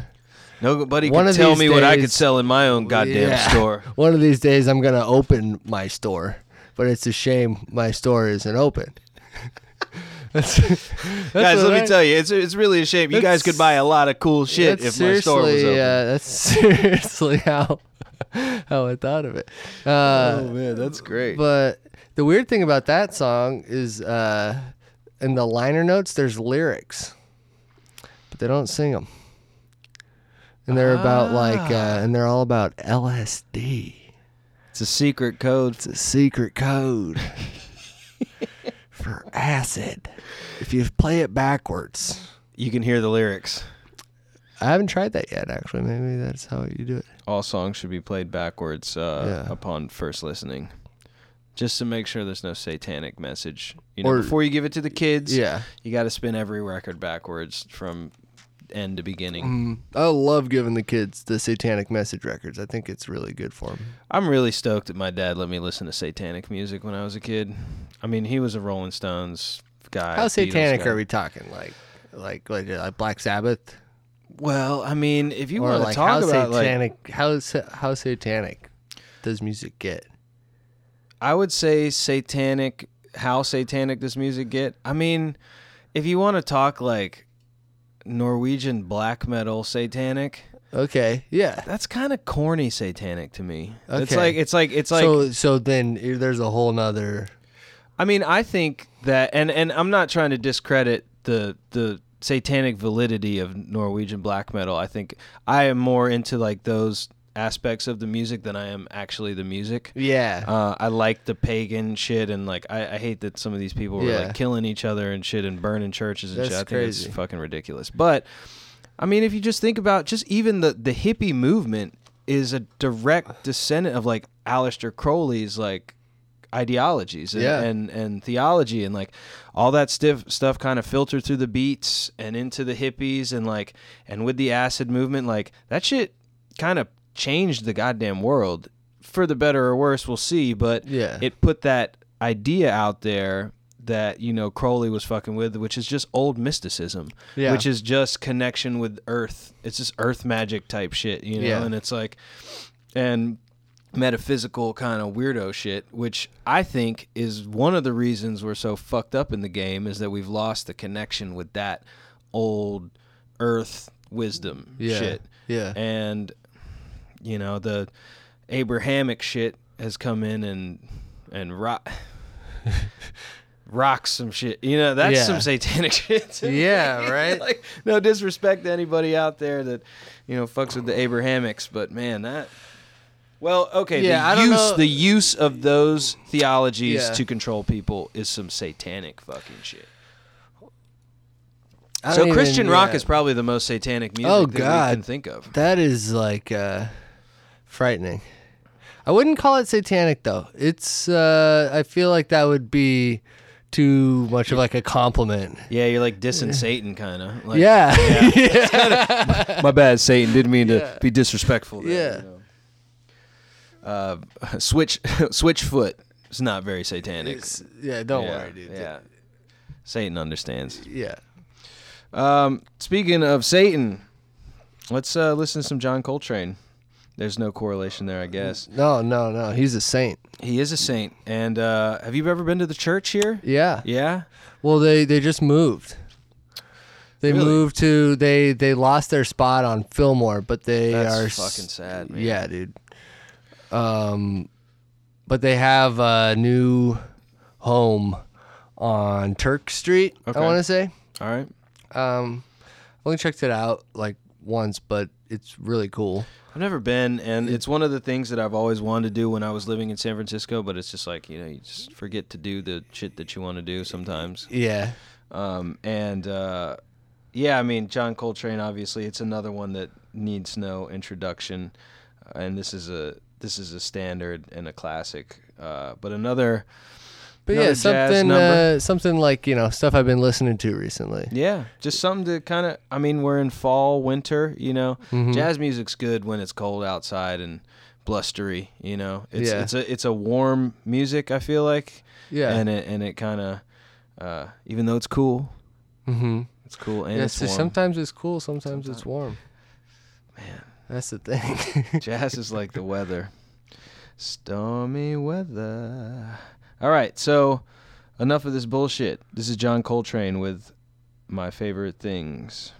Nobody One could tell me what I could sell in my own goddamn Yeah. store. One of these days, I'm gonna open my store, but it's a shame my store isn't open. That's, [LAUGHS] that's guys, let me tell you, it's it's really a shame. You guys could buy a lot of cool shit if my store was seriously, open. Uh, that's [LAUGHS] seriously how how I thought of it. Uh, oh man, that's great. But the weird thing about that song is, uh, in the liner notes, there's lyrics, but they don't sing them. And they're about like, Ah. uh, and they're all about LSD. it's a secret code. It's a secret code [LAUGHS] for acid. If you play it backwards. You can hear the lyrics. I haven't tried that yet, actually. Maybe that's how you do it. All songs should be played backwards uh, Yeah. upon first listening, just to make sure there's no satanic message. You know, Or- before you give it to the kids, Yeah. you got to spin every record backwards from end to beginning. Mm, I love giving the kids the satanic message records. I think it's really good for them. I'm really stoked that my dad let me listen to satanic music when I was a kid. I mean, he was a Rolling Stones guy. How satanic guy. are we talking? Like, like, like, uh, like Black Sabbath, Well, I mean, if you or want to like talk how about like satanic? how how satanic does music get? I would say satanic. How satanic does music get? I mean, if you want to talk like Norwegian black metal satanic, Okay, yeah. that's kind of corny satanic to me. It's like it's like it's like. so, so then there's a whole nother. I mean, I think that, and and I'm not trying to discredit the the satanic validity of Norwegian black metal. I think I am more into like those aspects of the music than I am actually the music. Yeah, Uh, I like the pagan shit, and like I, I hate that some of these people were Yeah. like killing each other and shit and burning churches and That's shit. I think crazy. it's fucking ridiculous. But I mean, if you just think about just even the the hippie movement is a direct descendant of like Aleister Crowley's like ideologies and, Yeah. and and theology and like all that stiff stuff kind of filtered through the beats and into the hippies and like and with the acid movement like that shit kind of changed the goddamn world for the better or worse we'll see but Yeah. it put that idea out there that you know Crowley was fucking with which is just old mysticism Yeah. which is just connection with earth it's just earth magic type shit you know Yeah. and it's like and metaphysical kind of weirdo shit, which I think is one of the reasons we're so fucked up in the game is that we've lost the connection with that old earth wisdom Yeah. shit. Yeah. And you know, the Abrahamic shit has come in and and rock [LAUGHS] rocks some shit. You know, that's Yeah. some satanic [LAUGHS] shit. Yeah, [LAUGHS] right? like no disrespect to anybody out there that, you know, fucks with the Abrahamics, but man, that well, okay. Yeah, I the don't use know- the use of those theologies Yeah. to control people is some satanic fucking shit. So don't even- Christian rock yeah. is probably the most satanic music Oh, that God. we can think of. That is like uh, frightening. I wouldn't call it satanic though. It's uh, I feel like that would be too much of like a compliment. Yeah, you're like dissing Satan, kind of. Like, [LAUGHS] yeah. my bad, Satan. Didn't mean to be disrespectful. there, Yeah. you know. Uh, [LAUGHS] switch, [LAUGHS] Switchfoot. It's not very satanic. It's- yeah, don't yeah, worry, dude. Yeah, Satan understands. Yeah. Um, speaking of Satan, let's uh, listen to some John Coltrane. There's no correlation there, I guess. No, no, no. He's a saint. He is a saint. And uh, have you ever been to the church here? Yeah. Yeah. Well, they they just moved. They Really? moved to they they lost their spot on Fillmore, but they That's are fucking sad, man. Yeah, dude. Um, but they have a new home on Turk Street. Okay. I want to say. All right. Um, only checked it out like once, but it's really cool. I've never been, and it's one of the things that I've always wanted to do when I was living in San Francisco. But it's just like you know, you just forget to do the shit that you want to do sometimes. Yeah. Um, and uh, yeah, I mean, John Coltrane. Obviously, it's another one that needs no introduction, uh, and this is a this is a standard and a classic. Uh, but another, But another yeah, something uh, something like, you know, stuff I've been listening to recently. Yeah, just something to kind of. I mean, we're in fall, winter. You know, Mm-hmm. jazz music's good when it's cold outside and blustery. You know, it's Yeah. it's a it's a warm music. I feel like. Yeah. And it and it kind of, uh, even though it's cool, mm-hmm. it's cool and Yeah, it's sometimes it's cool, sometimes, it's warm. Man, That's the thing. jazz is like the weather, [LAUGHS] stormy weather. All right, so enough of this bullshit. This is John Coltrane with my favorite things.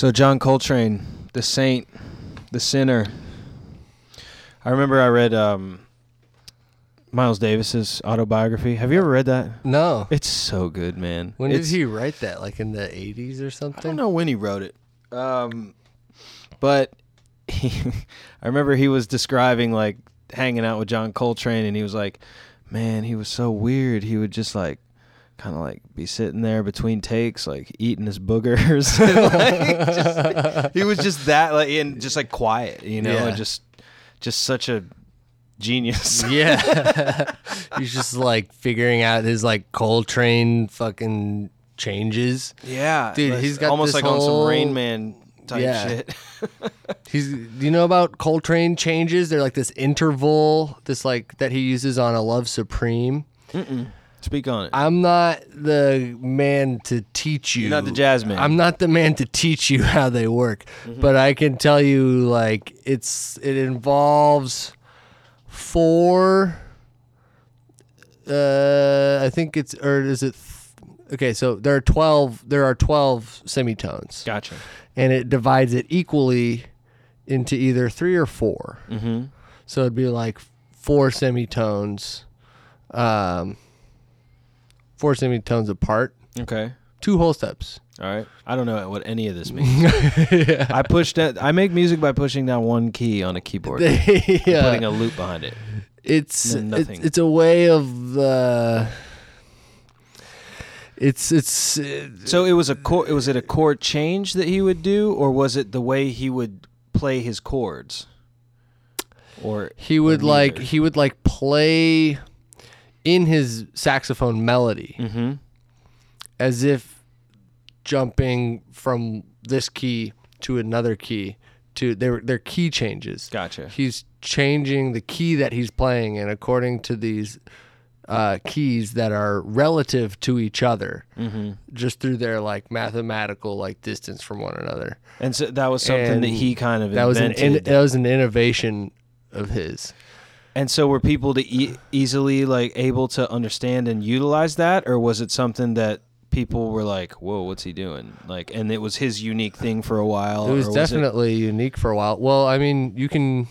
So John Coltrane, the saint, the sinner. I remember I read um, Miles Davis's autobiography. Have you ever read that? No. It's so good, man. When It's- did he write that? Like in the 80s or something? I don't know when he wrote it. Um, but he, [LAUGHS] I remember he was describing like hanging out with John Coltrane, and he was like, "Man, he was so weird. He would just like." Kind of like be sitting there between takes, like eating his boogers. [LAUGHS] Like, just- [LAUGHS] he was just that, like, and just like quiet, you know, Yeah. and just, just such a genius. [LAUGHS] Yeah. He's just like figuring out his like Coltrane fucking changes. Yeah, Dude, he's got almost like on some Rain Man type Yeah. shit. He's do you know about Coltrane changes? They're like this interval, this like that he uses on a Love Supreme. Speak on it. I'm not the man to teach you. You're not the jazz man. I'm not the man to teach you [LAUGHS] how they work, but I can tell you like it's it involves four uh I think it's or is it th- okay, so there are 12 there are 12 semitones Gotcha. and it divides it equally into either 3 or 4. Mm-hmm. So it'd be like four semitones um four semitones apart, Okay. two whole steps. All right. I don't know what any of this [LAUGHS] means. I pushed that. I make music by pushing down one key on a keyboard, and [LAUGHS] yeah. putting a loop behind it. it's No, it's, nothing. it's a way of uh it's it's uh, So it was a chord. Was it a chord change that he would do, or was it the way he would play his chords? Or he would or like he would like play in his saxophone melody Mm-hmm. as if jumping from this key to another key to their their key changes. Gotcha. He's changing the key that he's playing and according to these uh, keys that are relative to each other Mm-hmm. just through their like mathematical like distance from one another. And so that was something that he kind of That was an in, that was an innovation of his. And so were people to e- easily like able to understand and utilize that, or was it something that people were like, "Whoa, what's he doing?" Like, and it was his unique thing for a while. It was or definitely unique for a while. Well, I mean, you can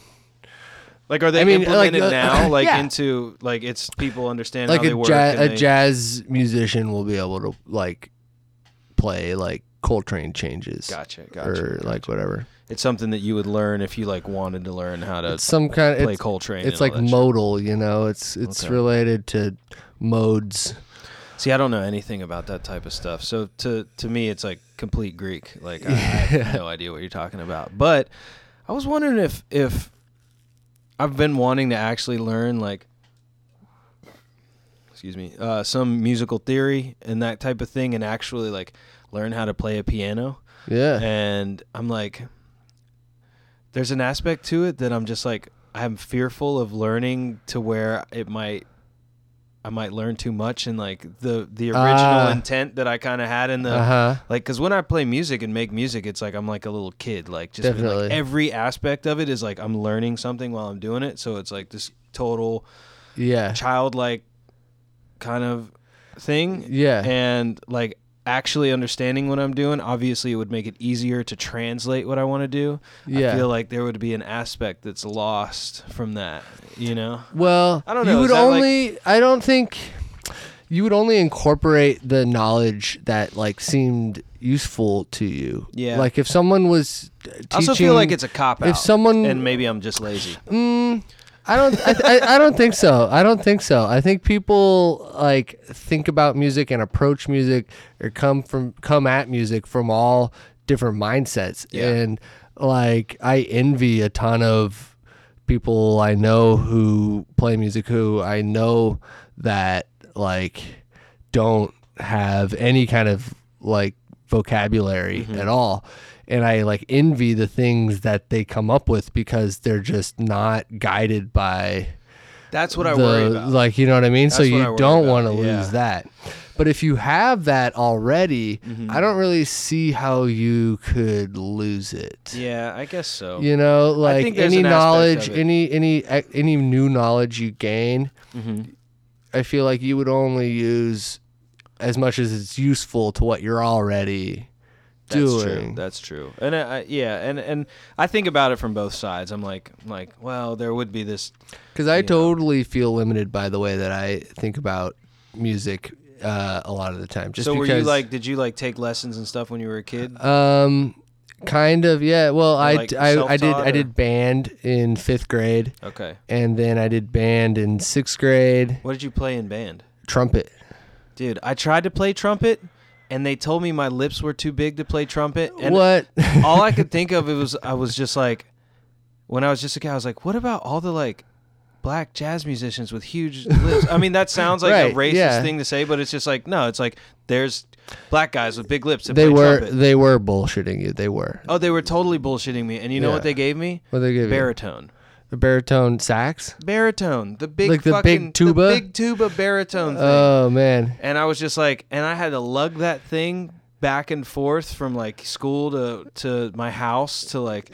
Like, are they I mean, like, implemented uh, now, [LAUGHS] like yeah. into like it's people understand like how they a, work? and a they- jazz musician will be able to like play like Coltrane changes. Gotcha, gotcha. or like whatever. It's something that you would learn if you like wanted to learn how to It's some kind of play it's, Coltrane. it's like that shit. modal, you know. It's it's Okay. related to modes. See, I don't know anything about that type of stuff. So to to me, it's like complete Greek. Like I, I have [LAUGHS] no idea what you're talking about. But I was wondering if if I've been wanting to actually learn like excuse me uh, some musical theory and that type of thing, and actually like learn how to play a piano. Yeah. And I'm like, there's an aspect to it that I'm just like I'm fearful of learning to where it might I might learn too much and like the the original Ah. intent that I kind of had in the Uh huh. like because when I play music and make music, it's like I'm like a little kid. Like just like, every aspect of it is like I'm learning something while I'm doing it. So it's like this total Yeah. childlike kind of thing Yeah. and like actually understanding what I'm doing, obviously it would make it easier to translate what I want to do. Yeah. I feel like there would be an aspect that's lost from that, you know? Well, I don't know. You would that like- only. I don't think you would only incorporate the knowledge that like seemed useful to you. Yeah. Like if someone was teaching. I also feel like it's a cop out. if someone- and maybe I'm just lazy. Mm, I don't. I, I, I don't think so. I don't think so. I think people like think about music and approach music or come from come at music from all different mindsets. Yeah. And like I envy a ton of people I know who play music who I know that like don't have any kind of like vocabulary Mm-hmm. at all and I like envy the things that they come up with because they're just not guided by That's what I the worry about. like you know what I mean so That's I you don't want to yeah. lose that but if you have that already Mm-hmm. I don't really see how you could lose it yeah, I guess so. you know like any an knowledge any any any new knowledge you gain Mhm. I feel like you would only use as much as it's useful to what you're already That's true. That's true. And I, I- yeah, and and I think about it from both sides. I'm like, I'm like, well, there would be this. Because I you know. totally feel limited by the way that I think about music uh, a lot of the time. Just so were you like, did you like take lessons and stuff when you were a kid? um, kind of, yeah. Well, I, like I, I did self-taught I did band in fifth grade, okay. and then I did band in sixth grade, What did you play in band? trumpet. Dude, I tried to play trumpet, and they told me my lips were too big to play trumpet. And what? [LAUGHS] all I could think of it was I was just like, when I was just a kid, I was like, what about all the like black jazz musicians with huge lips? I mean, that sounds like a [LAUGHS] racist yeah. thing to say, but it's just like no, it's like there's black guys with big lips they play were trumpet. they were bullshitting you. They were. Oh, they were totally bullshitting me. And you know Yeah. what they gave me? What they give you? The baritone sax. Baritone. The big Like the fucking big tuba? the big tuba baritone thing. Oh man. and I was just like, and I had to lug that thing back and forth from like school to to my house to like.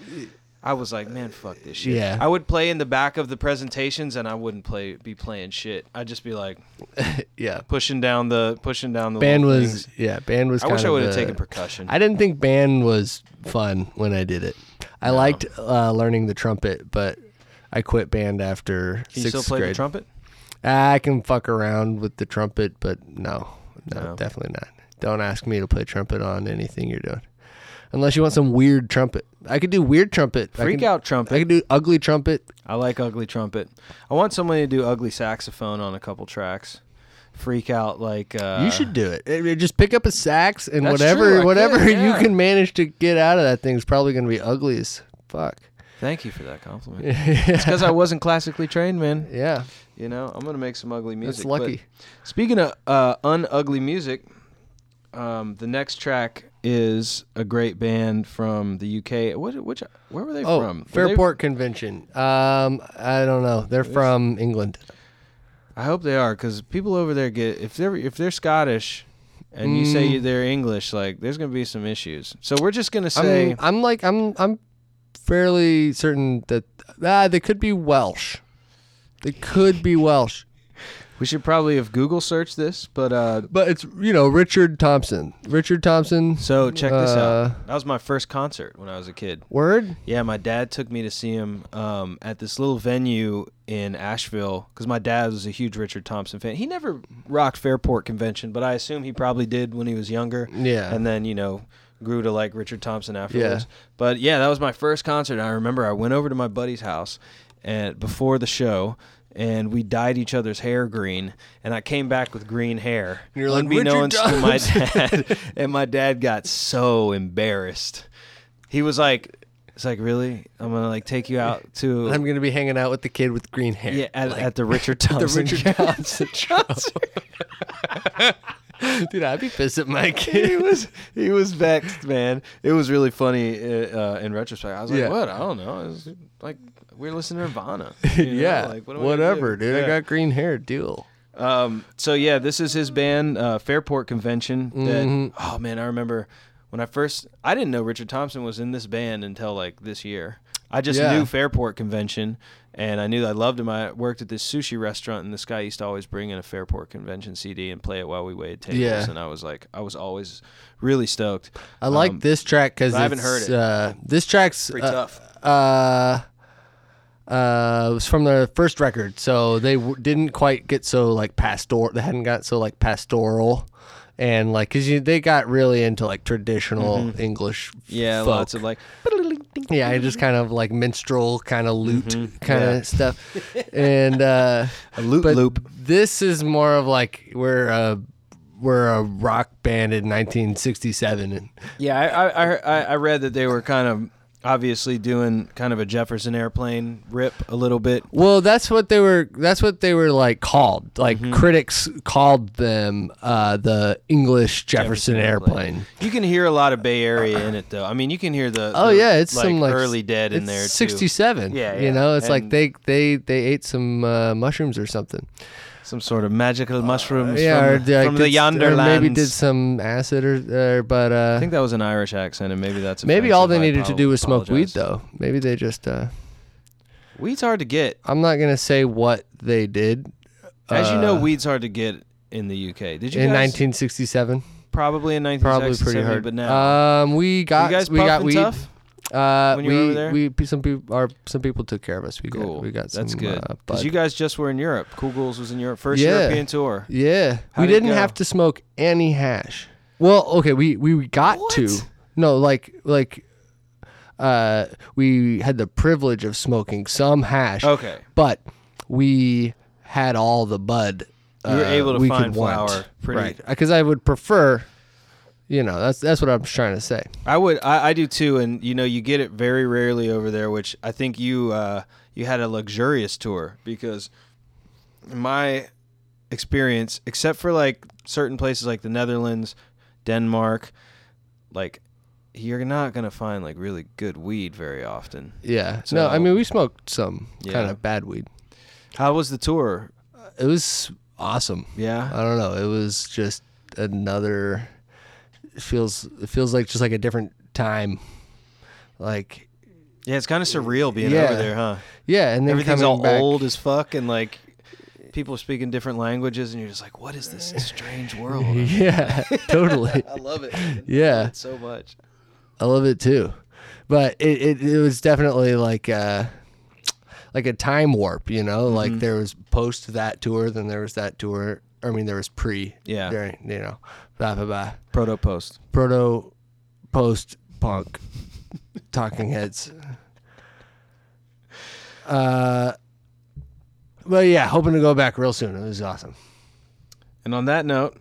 I was like, man, fuck this shit. Yeah. I would play in the back of the presentations, and I wouldn't play be playing shit. I'd just be like [LAUGHS] Yeah. pushing down the pushing down the Band little was things. yeah. Band was. I wish kind I of would have the- taken percussion. I didn't think band was fun when I did it. I liked uh, learning the trumpet, but I quit band after Can you still play grade. the trumpet? I can fuck around with the trumpet, but no, no, No. definitely not. Don't ask me to play trumpet on anything you're doing, unless you want some weird trumpet. I could do weird trumpet. Freak can- out trumpet. I could do ugly trumpet. I like ugly trumpet. I want somebody to do ugly saxophone on a couple tracks. Freak out like uh, you should do it. Eh, eh, Just pick up a sax and whatever, whatever could, [LAUGHS] you can manage to get out of that thing is probably going to be ugly as fuck. Thank you for that compliment. [LAUGHS] It's because I wasn't classically trained, man. Yeah, You know, I'm gonna make some ugly music. that's but lucky. Speaking of uh, unugly music, um, the next track is a great band from the UK. What, which, where were they Oh, from? Were they- Fairport Convention. Um, I don't know. They're from England. I hope they are, because people over there get if they're if they're Scottish, and you say Mm. they're English, like there's gonna be some issues. So we're just gonna say I'm, I'm like I'm I'm fairly certain that ah they could be Welsh. They could be Welsh, [LAUGHS] we should probably have Google searched this, but uh, but it's you know Richard Thompson. Richard Thompson. so check this Uh, out. That was my first concert when I was a kid. Word. Yeah, my dad took me to see him um, at this little venue in Asheville because my dad was a huge Richard Thompson fan. He never rocked Fairport Convention, but I assume he probably did when he was younger. Yeah. And then, you know, grew to like Richard Thompson afterwards. But yeah, that was my first concert. I remember I went over to my buddy's house and before the show. And we dyed each other's hair green, and I came back with green hair. You're like, unbeknownst "Richard to my dad, [LAUGHS] [LAUGHS] and my dad got so embarrassed. He was like, "It's like really? I'm gonna like take you out to [LAUGHS] I'm gonna be hanging out with the kid with green hair. yeah at, Like, at the Richard the Thompson Richard show." Thompson show. [LAUGHS] Dude, I'd be pissed at my he was he was vexed, man. It was really funny uh, uh, in retrospect. I was like, Yeah. "What? I don't know." It was like we're listening to Nirvana. [LAUGHS] you know? yeah, like, what am I gonna whatever, dude. I got green hair. Deal. Um, so yeah, this is his band, uh, Fairport Convention. That Mhm. oh man, I remember when I first I didn't know Richard Thompson was in this band until like this year. I just Yeah. knew Fairport Convention, and I knew I loved him. I worked at this sushi restaurant, and this guy used to always bring in a Fairport Convention CD and play it while we waited tables. Yeah. And I was like, I was always really stoked. I like Um, this track because I haven't heard it. Uh, this track's Pretty uh, tough. Uh, uh, it was from their first record, so they w- didn't quite get so like pastoral. They hadn't got so like pastoral, and like because they got really into like traditional English. Mm-hmm. Yeah, folk. lots of like. Yeah, I just kind of like minstrel kind of lute Mhm, kind of stuff, [LAUGHS] and uh, A loop but loop. This is more of like we're a we're a rock band in 1967, Yeah, I, I I I read that they were kind of obviously doing kind of a Jefferson Airplane rip a little bit. Well, that's what they were. That's what they were like called. Like Mm-hmm. critics called them uh, the English Jefferson, airplane. You can hear a lot of Bay Area in it, though. I mean, you can hear the, Oh the, yeah, it's like some like early Dead in there too. Sixty-seven. Yeah, You know, it's like they they they ate some uh, mushrooms or something. Some sort of magical mushrooms Uh, yeah, from, from the yonder or maybe did some acid or, or but uh, I think that was an Irish accent, and maybe that's maybe all they. I needed to do was smoke weed though. Maybe they just. Uh, Weed's hard to get, I'm not gonna say what they did. as you know. uh, Weed's hard to get in the UK. Did you in 1967. probably in 1967. Probably pretty hard. but now. Um, we got we got weed. tough? Uh, when you we were over there? we some people our some people took care of us. We Cool. got we got some. That's good. Uh, Because bud. you guys just were in Europe. Cool Ghouls was in Europe. First Yeah. European tour. Yeah, How'd we didn't have to smoke any hash. Well, okay, we we got to. No, like like uh we had the privilege of smoking some hash. Okay. But we had all the bud. You were uh, able to we find could want. flower pretty- right? Because I would prefer, you know, that's that's what I'm trying to say. I would. I, I do too. And you know, you get it very rarely over there. Which I think you uh, you had a luxurious tour because my experience, except for like certain places like the Netherlands, Denmark, like you're not gonna find like really good weed very often. Yeah. no, I mean we smoked some Yeah. kind of bad weed. How was the tour? It was awesome. Yeah. I don't know. It was just another. It feels it feels like just like a different time. Like Yeah, it's kind of surreal being Yeah. over there, huh? yeah, and then Everything's all back, old as fuck, and like people are speaking different languages, and you're just like, "What is this strange [LAUGHS] world?" Yeah, [LAUGHS] totally. I love it. Yeah. so much. I love it too. But it, it, it was definitely like uh like a time warp, you know? Mm-hmm. Like there was post that tour, then there was that tour. I mean there was pre. Yeah. During, you know. Blah blah blah. Proto post. Proto post punk talking heads. Uh but yeah, hoping to go back real soon. It was awesome. And on that note,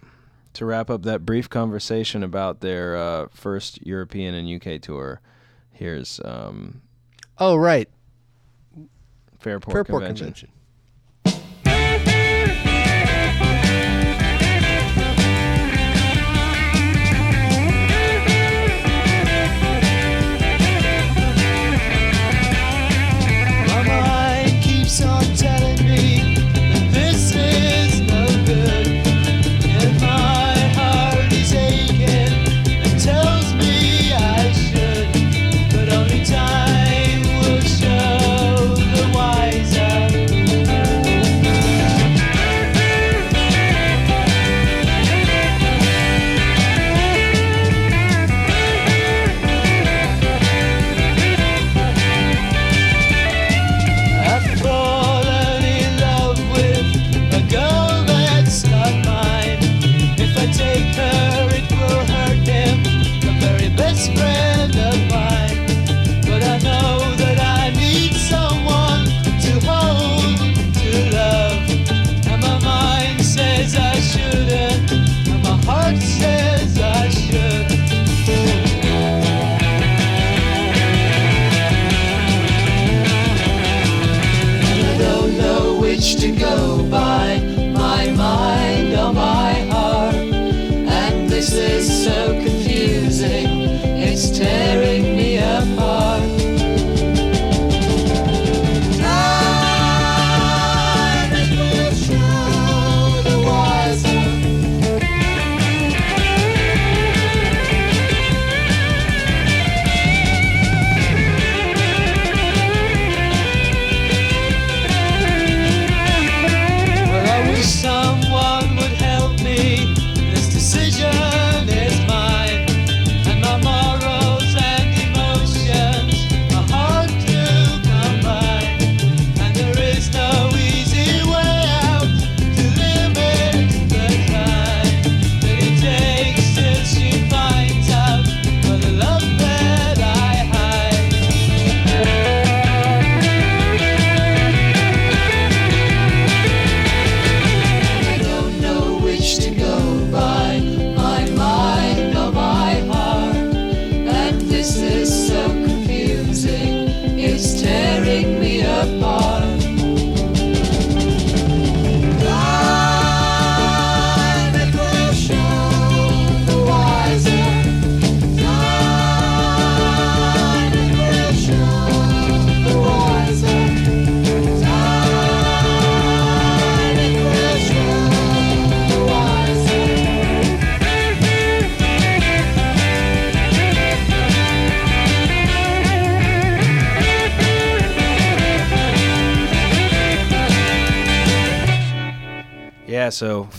to wrap up that brief conversation about their uh, first European and UK tour, here's um, Oh right. Fairport, Fairport Convention. convention. Keeps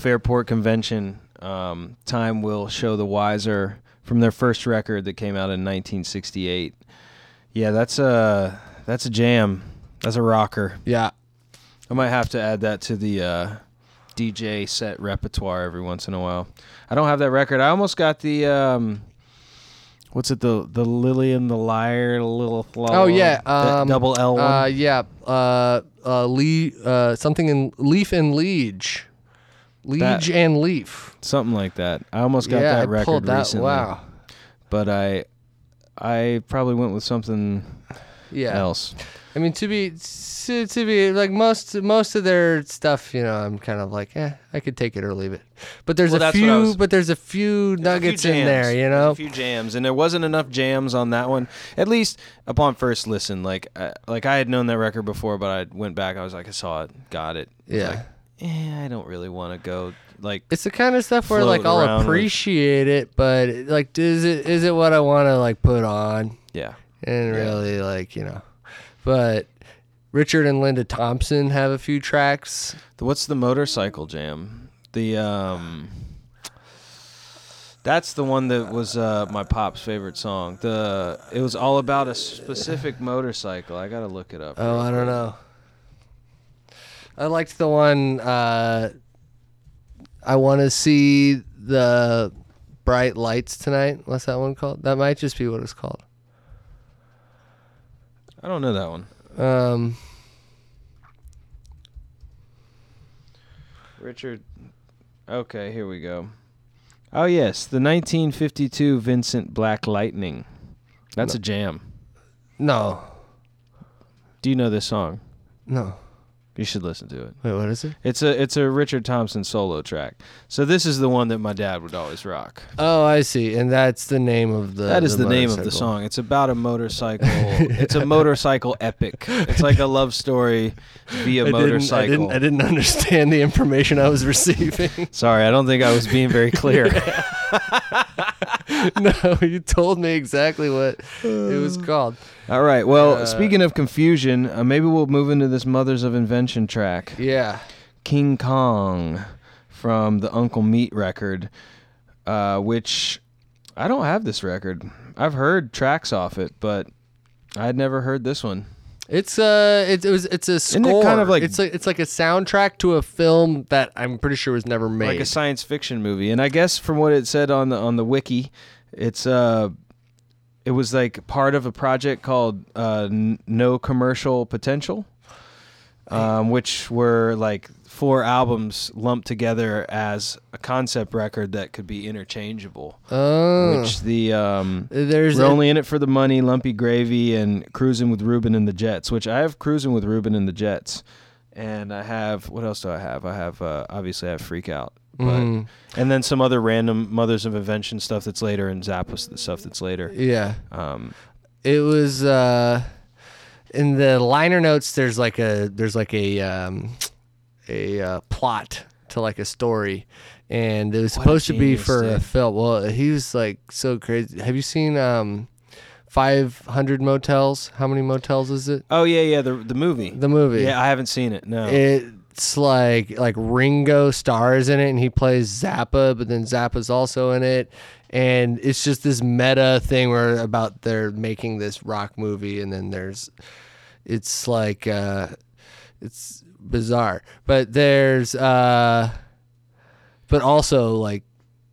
Fairport Convention. Um, Time will show the wiser from their first record that came out in 1968. Yeah, that's a that's a jam. That's a rocker. Yeah. I might have to add that to the uh, DJ set repertoire every once in a while. I don't have that record. I almost got the um, what's it the the Lily and the Liar little Oh yeah. Um, double L one. Uh, yeah. Uh, uh, Lee. Uh, something in Leaf and Liege. Liege That- and Leaf. Something like that. I almost got yeah, that I record pulled that. recently. Wow. But I I probably went with something Yeah. else. I mean, to be to, to be like most most of their stuff, you know, I'm kind of like, eh, I could take it or leave it. But there's Well, a that's what I few, was- but there's a few nuggets a few in there, jams. you There's know. a few jams, and there wasn't enough jams on that one. At least upon first listen, like uh, like I had known that record before, but I went back. I was like, I saw it, got it. It Yeah. like, eh, I don't really want to go. Like, It's the kind of stuff where like float I'll with- appreciate it, but like, is it is it what I want to like put on? yeah, And Yeah. really, like you know, but Richard and Linda Thompson have a few tracks. what's the motorcycle jam? The um. That's the one that was uh, my pop's favorite song. The it was all about a specific motorcycle. I gotta look it up. Oh, I don't know. I liked the one. Uh, I want to see the bright lights tonight. What's that one called? That might just be what it's called. I don't know that one. Um, Richard. Okay, here we go. Oh yes, the 1952 Vincent Black Lightning. That's a jam. no, Do you know this song? no. You should listen to it. Wait, what is it? It's a it's a Richard Thompson solo track. So this is the one that my dad would always rock. Oh, I see. And that's the name of the. That is the, name of the song. It's about a motorcycle. [LAUGHS] it's a motorcycle epic. It's like a love story via I didn't, I motorcycle. didn't. I didn't understand the information I was receiving. Sorry, I don't think I was being very clear. [LAUGHS] [LAUGHS] no, you told me exactly what it was called. All right. Well, Uh, speaking of confusion, uh, maybe we'll move into this Mothers of Invention track. Yeah. King Kong from the Uncle Meat record, uh, which I don't have this record. I've heard tracks off it, but I had never heard this one. It's uh, it, it was it's a score. it kind of like- it's like it's like a soundtrack to a film that I'm pretty sure was never made. Like a science fiction movie. And I guess from what it said on the on the wiki, it's uh it was like part of a project called uh, N- No Commercial Potential, um, which were like four albums lumped together as a concept record that could be interchangeable. oh, Which the um, there's we're a- only in it for the money, lumpy gravy, and cruising with Ruben and the Jets. Which I have cruising with Ruben and the Jets, and I have what else do I have? I have uh, obviously I have Freak Out, but Mhm. and then some other random Mothers of Invention stuff that's later, and Zappa's the stuff that's later. yeah. Um, It was uh, in the liner notes. There's like a there's like a um, a uh, plot to like a story, and it was What a supposed to be genius, for a dude. film. Well, he was like so crazy. Have you seen um, Five Hundred Motels? How many motels is it? oh yeah, yeah, the the movie. The movie. Yeah, I haven't seen it. No. It's like like Ringo stars in it and he plays Zappa, but then Zappa's also in it. And it's just this meta thing where about they're making this rock movie and then there's it's like uh it's bizarre. But there's uh but also like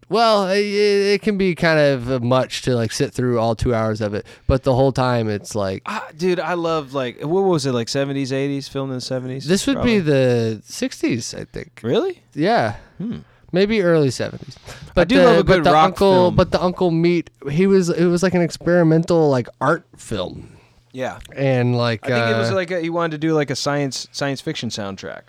well, it, it can be kind of much to like sit through all two hours of it, but the whole time it's like Ah, dude, I love like what was it like seventies, eighties, filmed in the seventies. this would be the '60s, I think. really. Yeah. Hmm. Maybe early seventies. But do the, love a but good the rock uncle, film. But the Uncle Meat. he was it was like an experimental like art film, Yeah. and like I think it was uh, like a, he wanted to do like a science science fiction soundtrack.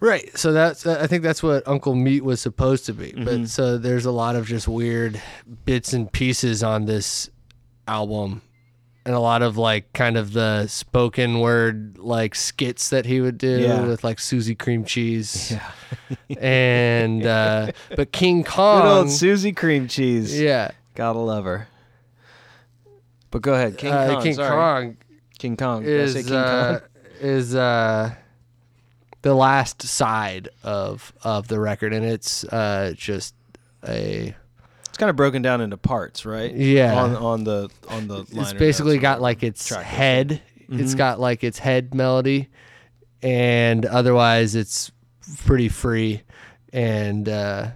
right. So that's I think that's what Uncle Meat was supposed to be. Mm-hmm. But so there's a lot of just weird bits and pieces on this album. And a lot of like kind of the spoken word like skits that he would do Yeah. with like Suzy Creamcheese. [LAUGHS] Yeah. And uh but King Good Kong old Suzy Creamcheese. Yeah. Gotta love her. But go ahead, King uh, Kong. King sorry. Kong King Kong. Did I say is King uh, Kong? is uh the last side of of the record and it's uh just a It's kind of broken down into parts, right? Yeah. On on the on the. it's basically notes, got like its track head. It's Mhm. got like its head melody, and otherwise it's pretty free, and uh,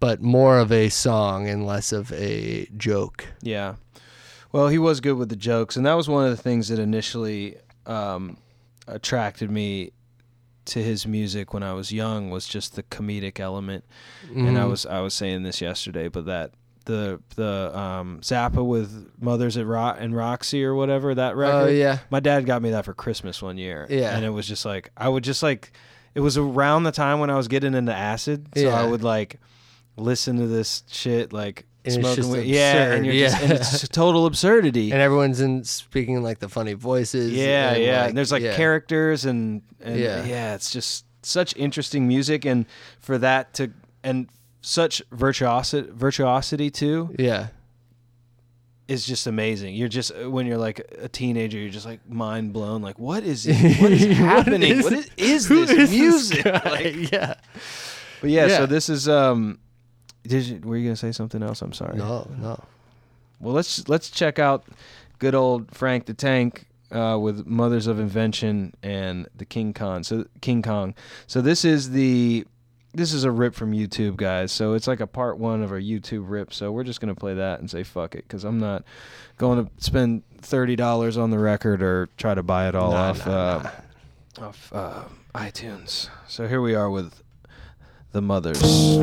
but more of a song and less of a joke. Yeah. Well, he was good with the jokes, and that was one of the things that initially um, attracted me to his music when I was young was just the comedic element. And I Mhm. was I was saying this yesterday, but that the the um, Zappa with Mothers at Rock and Roxy or whatever that record. Oh yeah, My dad got me that for Christmas one year. Yeah. And it was just like I would just like it was around the time when I was getting into acid. So I would like listen to this shit like And it's smoking just weed. Yeah, and you're just and yeah. it's total absurdity. and everyone's in speaking like the funny voices. yeah, and, yeah. and there's like yeah. characters and and Yeah. yeah. it's just such interesting music and for that to and such virtuosity virtuosity too Yeah, is just amazing. You're just when you're like a teenager, you're just like mind blown. Like, what is [LAUGHS] what is happening? what is, is [LAUGHS] this is this music? guy? Like, yeah. but yeah, Yeah. so this is um. Did you, were you gonna say something else? I'm sorry. No, no. Well, let's let's check out good old Frank the Tank uh, with Mothers of Invention and the King Kong. So King Kong. So this is the this is a rip from YouTube, guys. So it's like a part one of our YouTube rip. So we're just gonna play that and say fuck it, because I'm not going to spend thirty dollars on the record or try to buy it all Nah, off nah, uh, nah. off uh, iTunes. So here we are with the Mothers.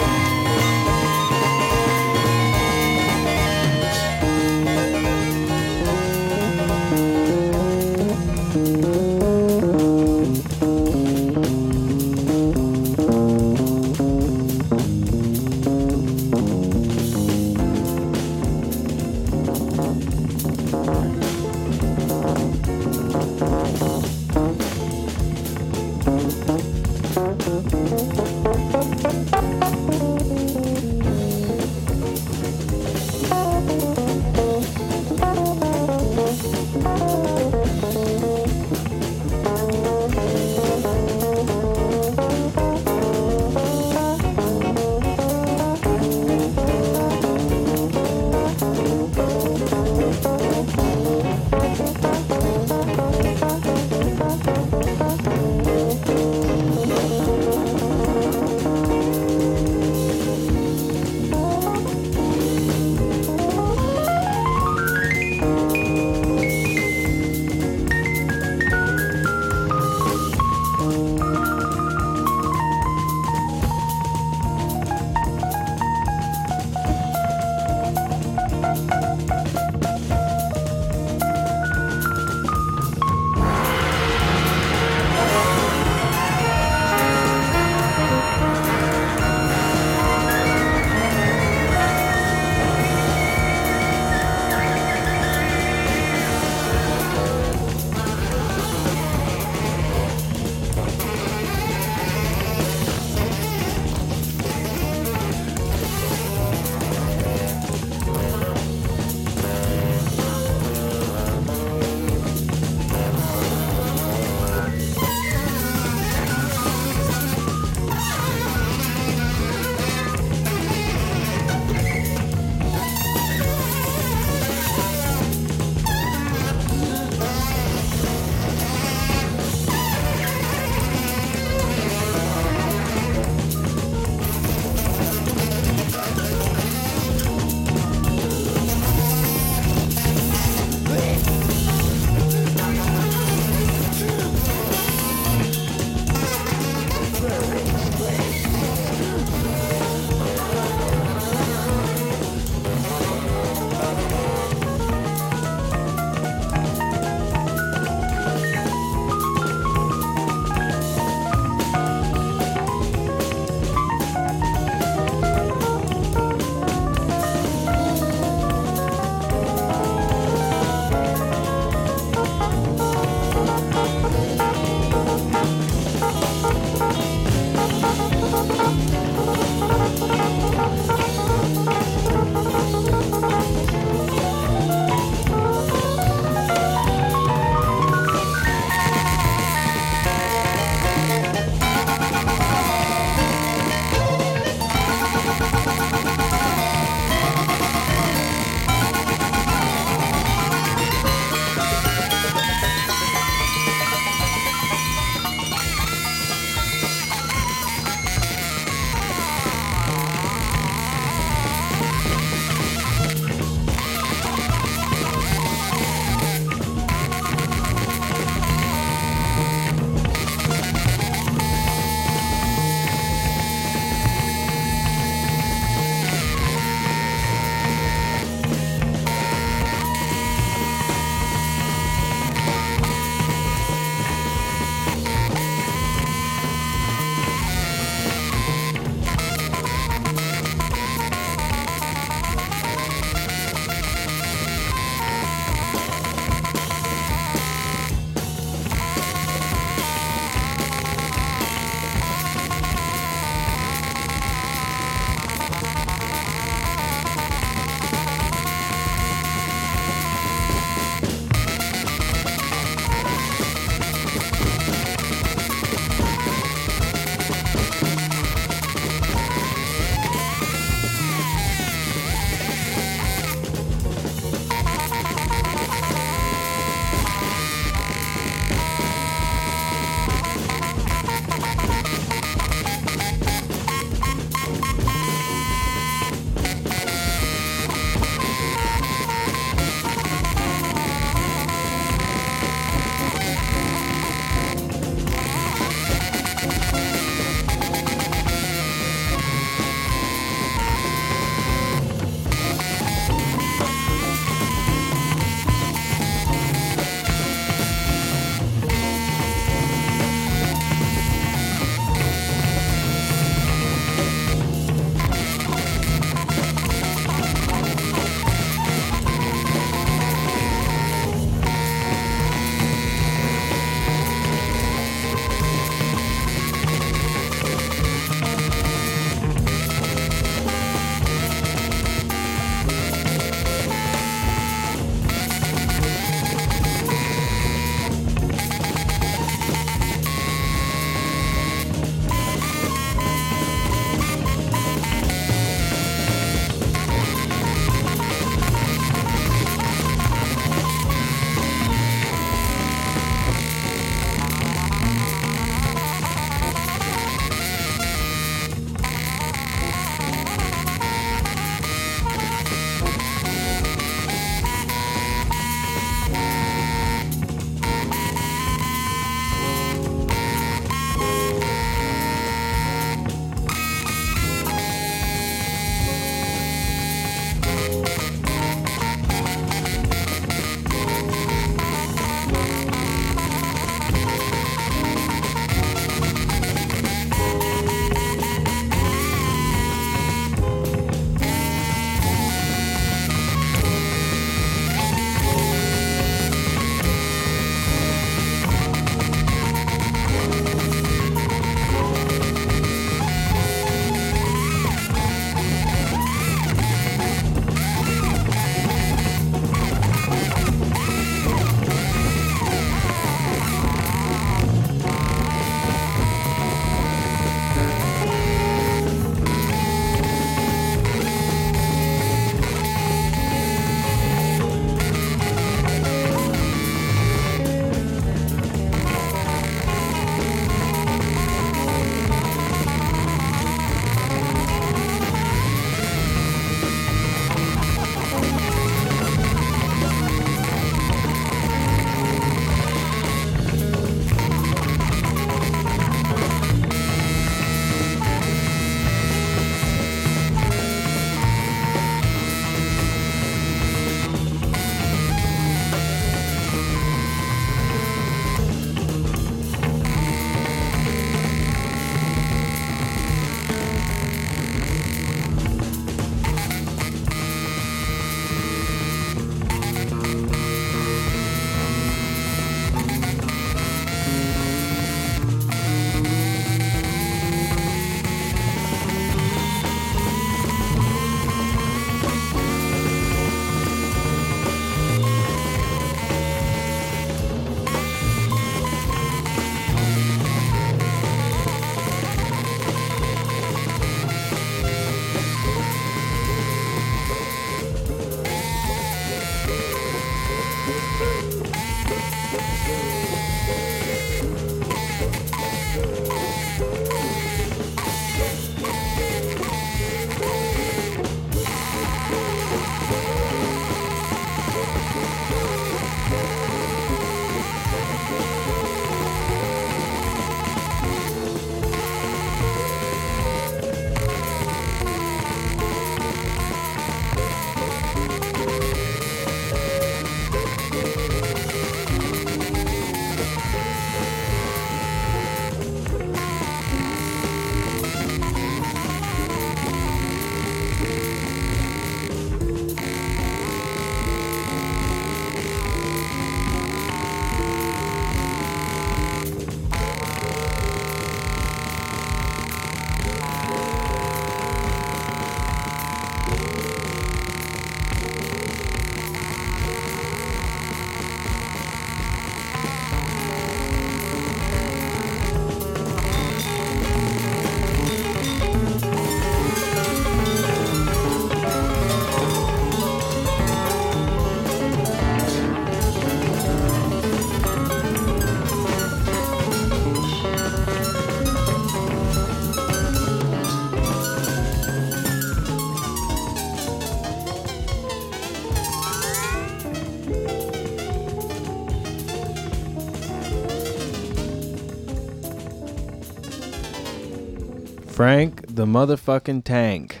The motherfucking tank.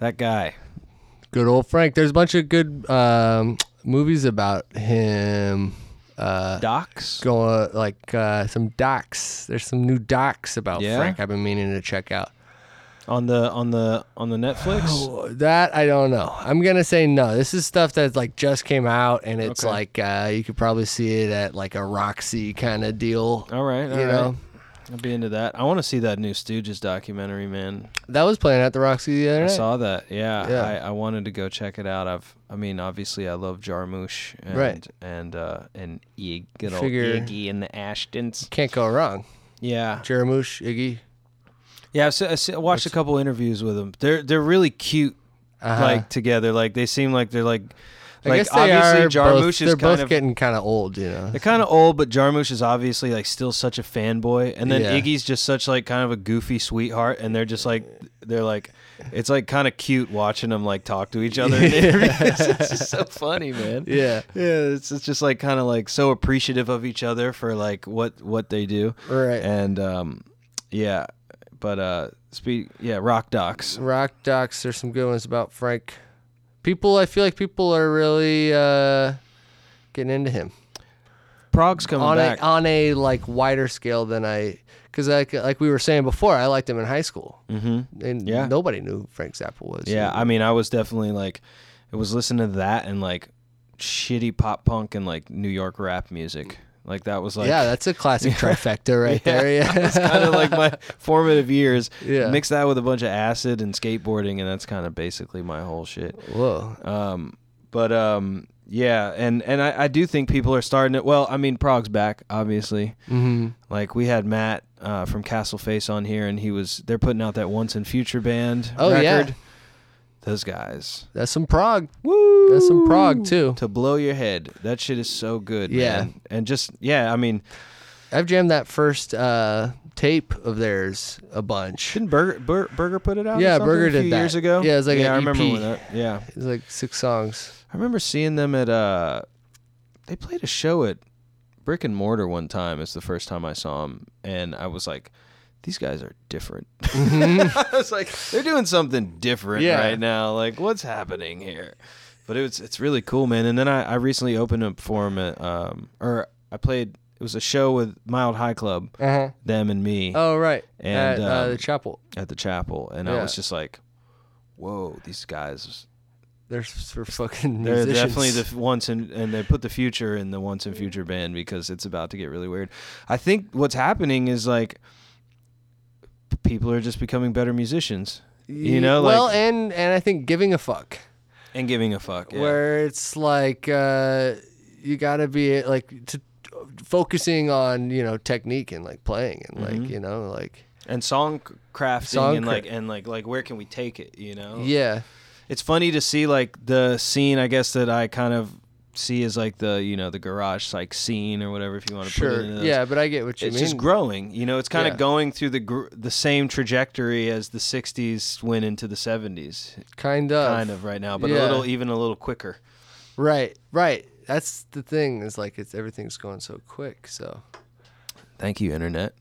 That guy. Good old Frank. There's a bunch of good um, movies about him. Uh, Docs. going like uh, some docs. There's some new docs about Yeah? Frank. I've been meaning to check out. on the on the on the Netflix. Oh, that I don't know. I'm gonna say no. This is stuff that like just came out, and it's Okay. like uh, you could probably see it at like a Roxy kind of deal. All right, all you right. know, I'll be into that. I want to see that new Stooges documentary, man. that was playing at the Roxy the other I night. saw that. Yeah, Yeah. I, I wanted to go check it out. I've, I mean, obviously, I love Jarmusch and Right. and uh, and Ig, good old Figure- Iggy and the Ashetons. Can't go wrong. Yeah, Jarmusch, Iggy. yeah. So, I s- watched a couple interviews with them. They're they're really cute, Uh-huh. like together. Like they seem like they're like, I like guess they obviously are Jarmusch both, is They're kind both of getting kind of old, you know. They're kind of old, but Jarmusch is obviously like still such a fanboy, and then Yeah. Iggy's just such like kind of a goofy sweetheart, and they're just like they're like it's like kind of cute watching them like talk to each other [LAUGHS] [LAUGHS] it's just so [LAUGHS] funny, man. Yeah. Yeah, it's, it's just like kind of like so appreciative of each other for like what what they do, Right. and um, yeah, but uh, speak yeah, rock docs. Rock docs. There's some good ones about Frank. People, I feel like people are really uh, getting into him prog's coming on back. a on a like wider scale than I, because like like we were saying before, I liked him in high school, mm-hmm. and Yeah. nobody knew who Frank Zappa was. Yeah, I mean, I was definitely like, it was listening to that and like shitty pop punk and like New York rap music. Like that was like, yeah, that's a classic [LAUGHS] trifecta right there. Yeah, that's kind of like my [LAUGHS] formative years. Yeah. Mix that with a bunch of acid and skateboarding, and that's kind of basically my whole shit. Whoa. Um, but um, yeah, and and I, I do think people are starting it. Well, I mean, prog's back, obviously. Mm-hmm. Like we had Matt uh, from Castle Face on here, and he was they're putting out that Once and Future band Oh, yeah. Those guys. That's some prog. Woo! That's some prog too. To blow your head. That shit is so good. Yeah. man. And just yeah, I mean, I've jammed that first uh, tape of theirs a bunch. didn't Burger Bur- Burger put it out? Yeah, Burger did that. years ago. Yeah, it was like yeah, an I remember EP. when that. Yeah, It's like six songs. I remember seeing them at uh, they played a show at Brick and Mortar one time. It's the first time I saw them, and I was like. These guys are different. [LAUGHS] I was like, they're doing something different Mm-hmm. Yeah. right now. Like, what's happening here? But it was, it's really cool, man. And then I, I recently opened up for them at, um, or I played. It was a show with Mild High Club, Uh huh. them and me Oh right. And, At, uh, um, the chapel. at the chapel, and I was just like, "Whoa, these guys! They're for fucking [LAUGHS] They're definitely the once in, and they put the future in the once and future band because it's about to get really weird. I think what's happening is like people are just becoming better musicians, you know, well, and and I think giving a fuck, and giving a fuck. Yeah. where it's like uh, you gotta be like to, focusing on you know technique and like playing and Mhm. like you know like and song crafting Song and cra- like and like like where can we take it? You know, yeah it's funny to see like the scene i guess that i kind of see as like the you know the garage like scene or whatever if you want to put sure. it in yeah but I get what you it's mean. it's just growing you know? It's kind of going through the gr- the same trajectory as the 60s went into the 70s kind of. Kind of right now but a little even a little quicker. Right right. That's the thing is like it's everything's going so quick so. Thank you internet.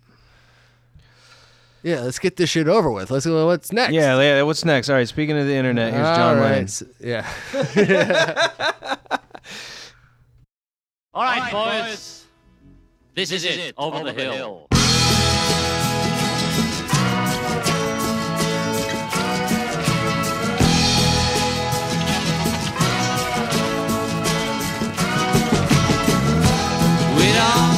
Yeah let's get this shit over with. Let's go what's next? Yeah yeah what's next? All right speaking of the internet here's john All right, lennon. yeah [LAUGHS] [LAUGHS] All right, boys. This is it. Over the hill. We don't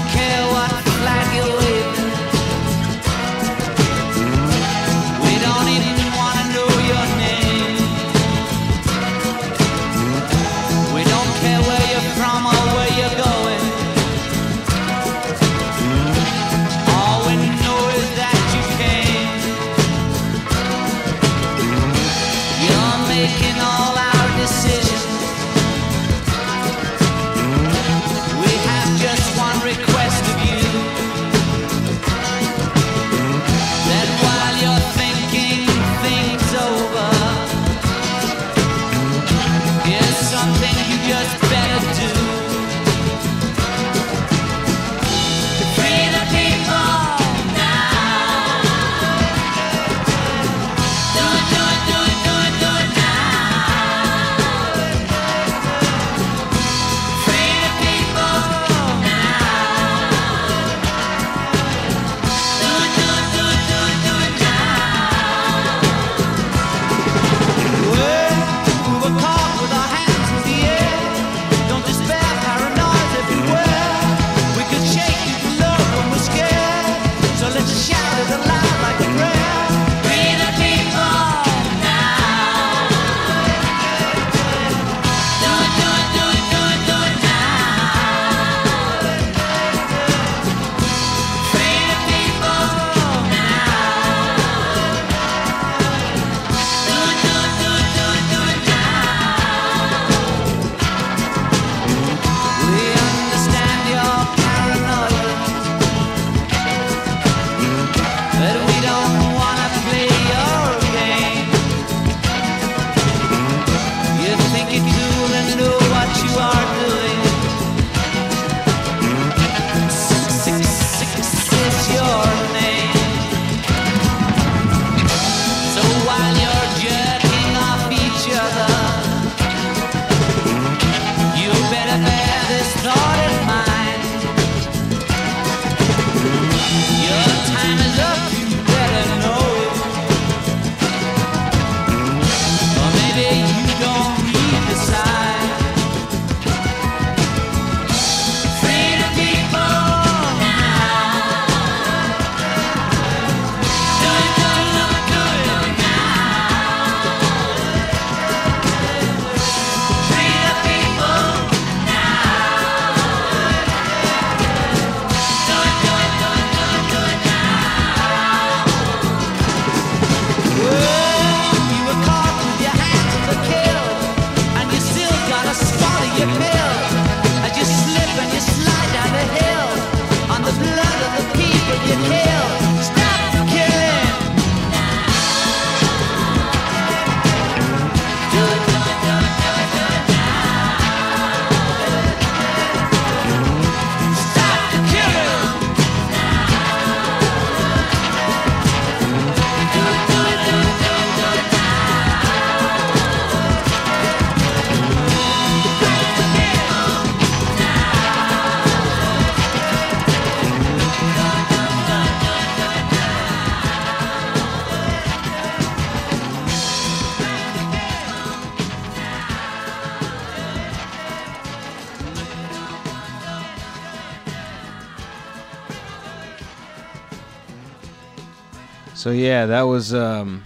So yeah, that was um,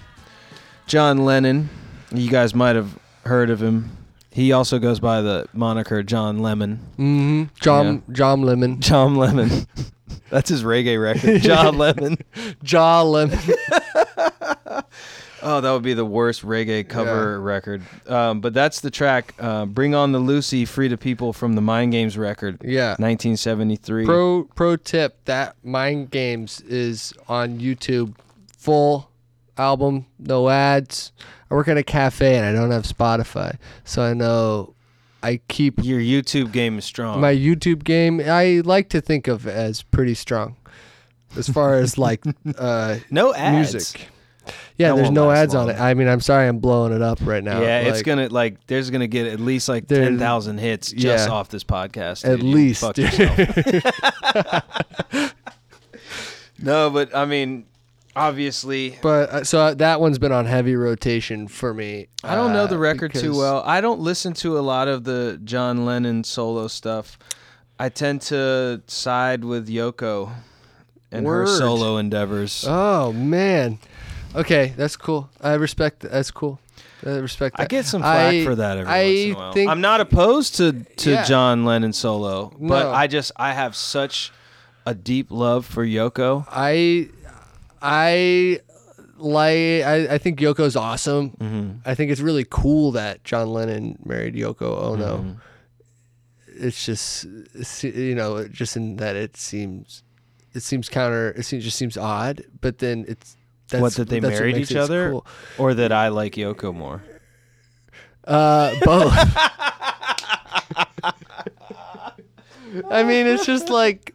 John Lennon. You guys might have heard of him. He also goes by the moniker John Lemon. Mm-hmm. John John Lemon. [LAUGHS] John Lemon. [LAUGHS] That's his reggae record. [LAUGHS] John Lemon. Jaw Lemon. Oh, that would be the worst reggae cover record. Um, but that's the track. Uh, Bring on the Lucie, Free to People from the Mind Games record. Yeah. 1973. Pro pro tip that Mind Games is on YouTube, full album, no ads. I work at a cafe and I don't have Spotify, so I know I keep Your YouTube game is strong. my YouTube game. I like to think of as pretty strong, as far as like [LAUGHS] uh, no ads. music. Yeah, That there's no ads on it. I mean, I'm sorry, I'm blowing it up right now. Yeah, it's gonna like there's gonna get at least like ten thousand hits just yeah. off this podcast. At. You least, fuck dude. yourself. [LAUGHS] [LAUGHS] no, but I mean, obviously, But uh, so uh, that one's been on heavy rotation for me. I don't know uh, the record too well. I don't listen to a lot of the John Lennon solo stuff. I tend to side with Yoko and her solo endeavors. Oh man. Okay, that's cool. I respect. That's cool. I respect that. I get some flack I- for that every I once in a while. think I'm not opposed to to Yeah. John Lennon solo, but No. I just I have such a deep love for Yoko. I I like. I, I think Yoko's awesome. Mm-hmm. I think it's really cool that John Lennon married Yoko Ono. Mm-hmm. It's just you know just in that it seems it seems counter. It seems, just seems odd. But then it's that's, what that they that's married each other, cool. or that I like Yoko more. Uh, both. [LAUGHS] I mean, it's just like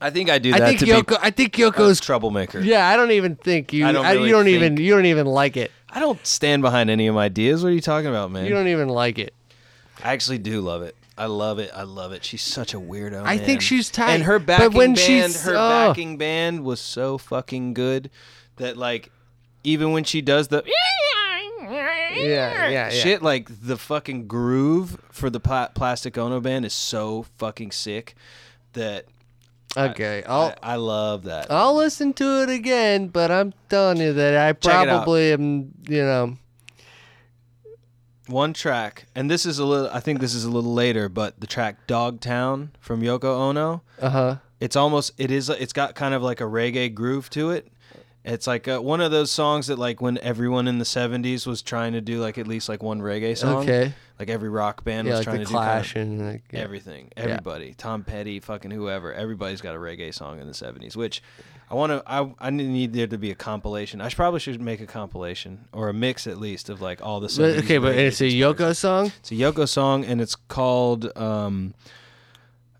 I think I do I that think Yoko. I think Yoko's. troublemaker. Yeah, I don't even think you. I don't I- really you don't think- even. You don't even like it. I don't stand behind any of my ideas. What are you talking about, man? You don't even like it. I actually do love it. I love it. I love it. She's such a weirdo. I think she's tight, And her but backing when band, she's- her oh. backing band was so fucking good that like even when she does the Yeah, yeah, yeah. shit, like the fucking groove for the pla- Plastic Ono band is so fucking sick that Okay, I'll I, I love that. I'll listen to it again, but I'm telling you that I Check it out. probably am. You know, One track, and this is a little. I think this is a little later, but the track "Dogtown" from Yoko Ono. uh huh. it's almost it is it's got kind of like a reggae groove to it it's like uh one of those songs that like when everyone in the 70s was trying to do like at least like one reggae song Okay. Like every rock band Yeah, was like trying the to do kind Clash of and like yeah. everything everybody tom petty fucking whoever everybody's got a reggae song in the 70s which i want to I, I need there to be a compilation i should probably should make a compilation or a mix at least of like all the 70s But, okay, but it's a Yoko song. it's a Yoko song, and it's called um,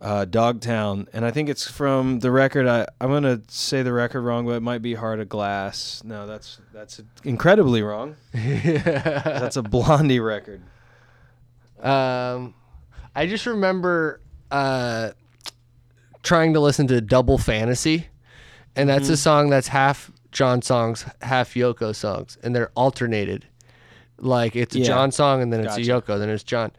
uh, Dogtown. And I think it's from the record. I, I'm gonna say the record wrong, but it might be Heart of Glass. No, that's that's incredibly wrong. [LAUGHS] that's a Blondie record. Um, I just remember uh, trying to listen to Double Fantasy, and that's Mm-hmm. a song that's half John songs, half Yoko songs, and they're alternated. Like it's a John song, and then it's Gotcha. a Yoko, then it's John,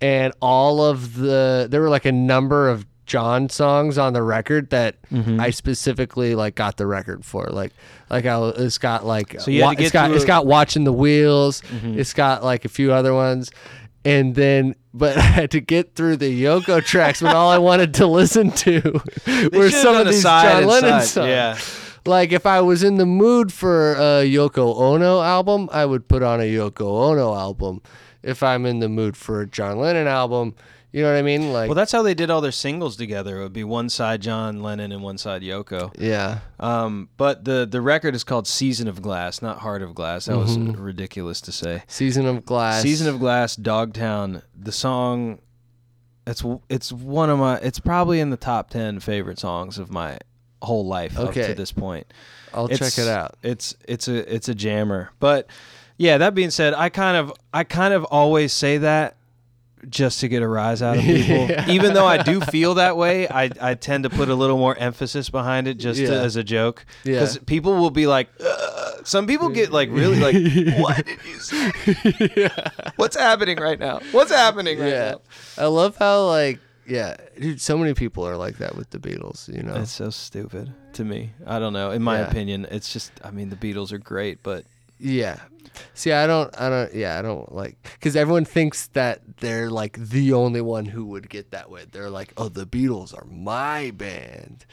and all of the there were like a number of John songs on the record that Mm-hmm. I specifically like got the record for. Like like I, it's got like So wa- it's got through it's a- got watching the wheels. Mm-hmm. It's got like a few other ones. And then, but [LAUGHS] I had to get through the Yoko tracks when all I wanted to listen to [LAUGHS] were some of these John Lennon songs. yeah. Like if I was in the mood for a Yoko Ono album, I would put on a Yoko Ono album. If I'm in the mood for a John Lennon album, you know what I mean? Like, Well, that's how they did all their singles together. It would be one side John Lennon and one side Yoko. yeah. Um, but the the record is called Season of Glass, not Heart of Glass. That was Mm-hmm. ridiculous to say. Season of Glass. Season of Glass, Dogtown. The song, it's it's one of my. It's probably in the top ten favorite songs of my whole life up to this point. I'll It's- check it out. It's it's a it's a jammer. But yeah, that being said, I kind of I kind of always say that just to get a rise out of [LAUGHS] people. Even though I do feel that way, I, I tend to put a little more emphasis behind it just to, as a joke. Yeah. Because people will be like, "Ugh." some people get like really like, [LAUGHS] what did you say? What's happening right now? What's happening right Yeah. now? I love how like yeah, dude. So many people are like that with the Beatles. You know, It's so stupid to me. I don't know. In my Yeah. opinion, it's just. I mean, the Beatles are great, but Yeah. See, I don't, I don't, yeah, I don't like, because everyone thinks that they're like the only one who would get that way. They're like, oh, the Beatles are my band.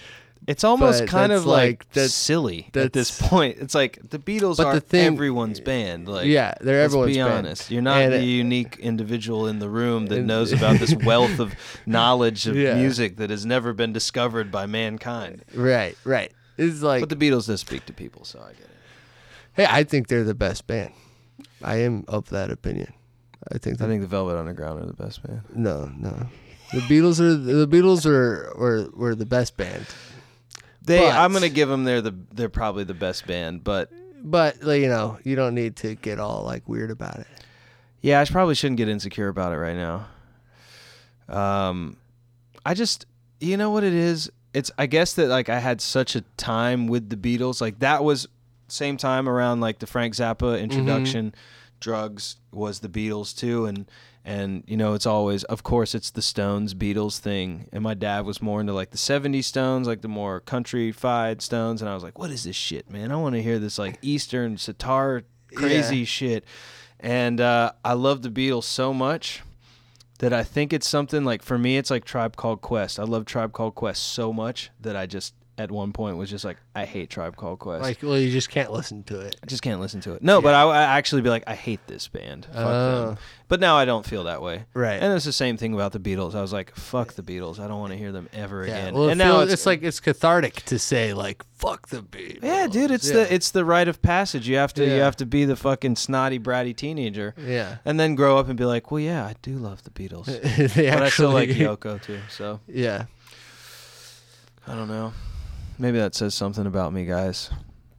it's almost But kind of like, like- that's- silly at this point. It's like the Beatles are the thing- everyone's band. Like, yeah, they're let's everyone's be band. honest. You're not And the unique individual in the room that And- knows [LAUGHS] about this wealth of knowledge of Yeah. music that has never been discovered by mankind. Right, right. It's like, But the Beatles does speak to people, so I get it. Hey, I think they're the best band. I am of that opinion. I think. I the- think the Velvet Underground are the best band. no, no. The Beatles are the Beatles are were, were the best band. They, But- I'm gonna give them they're the they're probably the best band, but But you know, you don't need to get all like weird about it. Yeah, I probably shouldn't get insecure about it right now. Um, I just, you know what it is? It's I guess that like I had such a time with the Beatles. Like that was same time around like the Frank Zappa introduction. Drugs was the Beatles too, and and you know it's always of course it's the Stones Beatles thing. And my dad was more into like the '70s Stones, like the more country-fied Stones, and I was like, what is this shit, man? I want to hear this like Eastern sitar crazy shit. And uh, I love the Beatles so much that I think it's something like for me, it's like Tribe Called Quest. I love Tribe Called Quest so much that I just at one point was just like, I hate Tribe Called Quest. Like, well, you just can't listen to it. I just can't listen to it. No, but I, I actually be like, I hate this band. Fuck Oh. them. But now I don't feel that way. Right. And it's the same thing about the Beatles. I was like, fuck the Beatles. I don't want to hear them ever Yeah. again. Well, and now it's, like it's cathartic to say like "fuck the Beatles." yeah, dude, it's the it's the rite of passage. You have to you Yeah. have to be the fucking snotty bratty teenager. yeah. and then grow up and be like, well, yeah, I do love the Beatles, [LAUGHS] they but I still like [LAUGHS] Yoko too. So Yeah, I don't know. Maybe that says something about me, guys.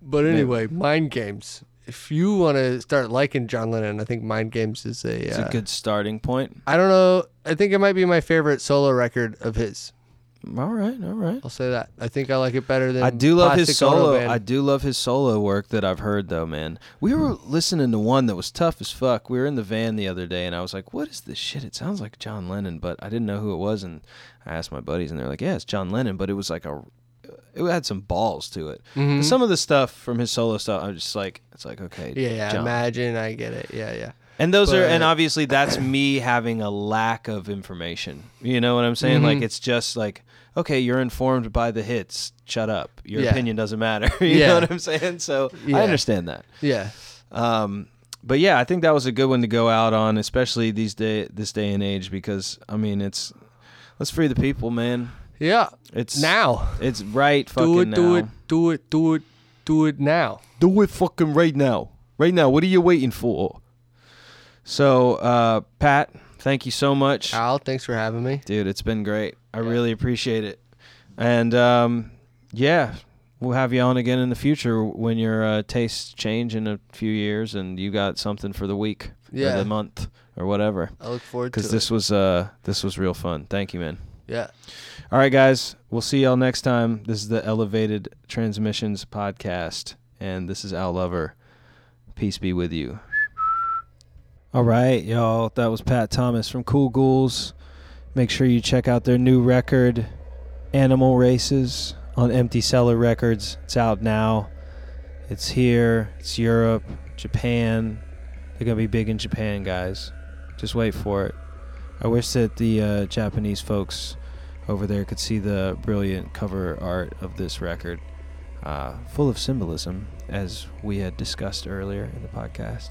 but anyway, Mind Games. If you want to start liking John Lennon, I think Mind Games is a. It's uh, a good starting point. I don't know. I think it might be my favorite solo record of his. All right, all right. I'll say that. I think I like it better than. I do love his solo. I do love his solo work that I've heard though, man. We were listening to one that was tough as fuck. We were in the van the other day, and I was like, "What is this shit?" It sounds like John Lennon, but I didn't know who it was. And I asked my buddies, and they're like, "Yeah, it's John Lennon," but it was like a, it had some balls to it. Mhm. Some of the stuff from his solo stuff, I'm just like, it's like okay, Yeah, yeah. John. Imagine. I get it. Yeah, yeah. And those are, and obviously that's [COUGHS] me having a lack of information. You know what I'm saying? Like Mhm. it's just like, okay, you're informed by the hits. Shut up. Your Yeah. opinion doesn't matter. [LAUGHS] you Yeah. know what I'm saying? So Yeah. I understand that. Yeah. Um, but yeah, I think that was a good one to go out on, especially these day, this day and age, because I mean, it's let's free the people, man. Yeah. It's Now. It's right. Fucking Do it. now. Do it. Do it. Do it. Do it now. Do it fucking right now. Right now. What are you waiting for? So, uh, Pat, thank you so much. Al, thanks for having me. Dude, it's been great. I really appreciate it. And um, yeah, we'll have you on again in the future when your uh, tastes change in a few years and you got something for the week Yeah. or the month or whatever. I look forward to it. Because it. this was uh, this was real fun. Thank you, man. Yeah. All right, guys. We'll see y'all next time. This is the Elevated Transmissions podcast, and this is Al Lover. Peace be with you. All right, y'all. That was Pat Thomas from Cool Ghouls. Make sure you check out their new record, Animal Races, on Empty Cellar Records. It's out now. It's here. It's Europe, Japan. They're gonna be big in Japan, guys. Just wait for it. I wish that the uh, Japanese folks over there could see the brilliant cover art of this record, uh, full of symbolism, as we had discussed earlier in the podcast.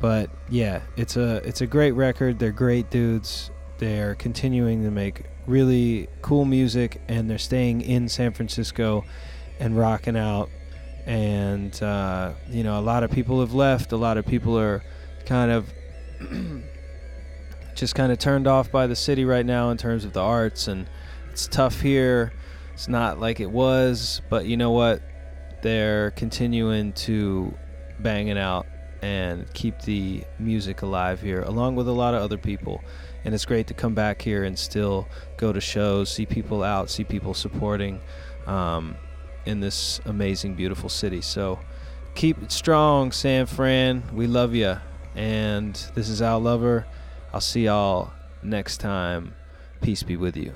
But yeah, it's a it's a great record. They're great dudes. They're continuing to make really cool music, and they're staying in San Francisco and rocking out. And uh, you know, a lot of people have left. A lot of people are kind of [CLEARS THROAT] just kind of turned off by the city right now in terms of the arts and it's tough here. It's not like it was but you know what? They're continuing to bang it out and keep the music alive here along with a lot of other people. And it's great to come back here and still go to shows see people out see people supporting um, in this amazing beautiful city. So keep it strong san fran. We love you and this is al lover I'll see y'all next time. Peace be with you.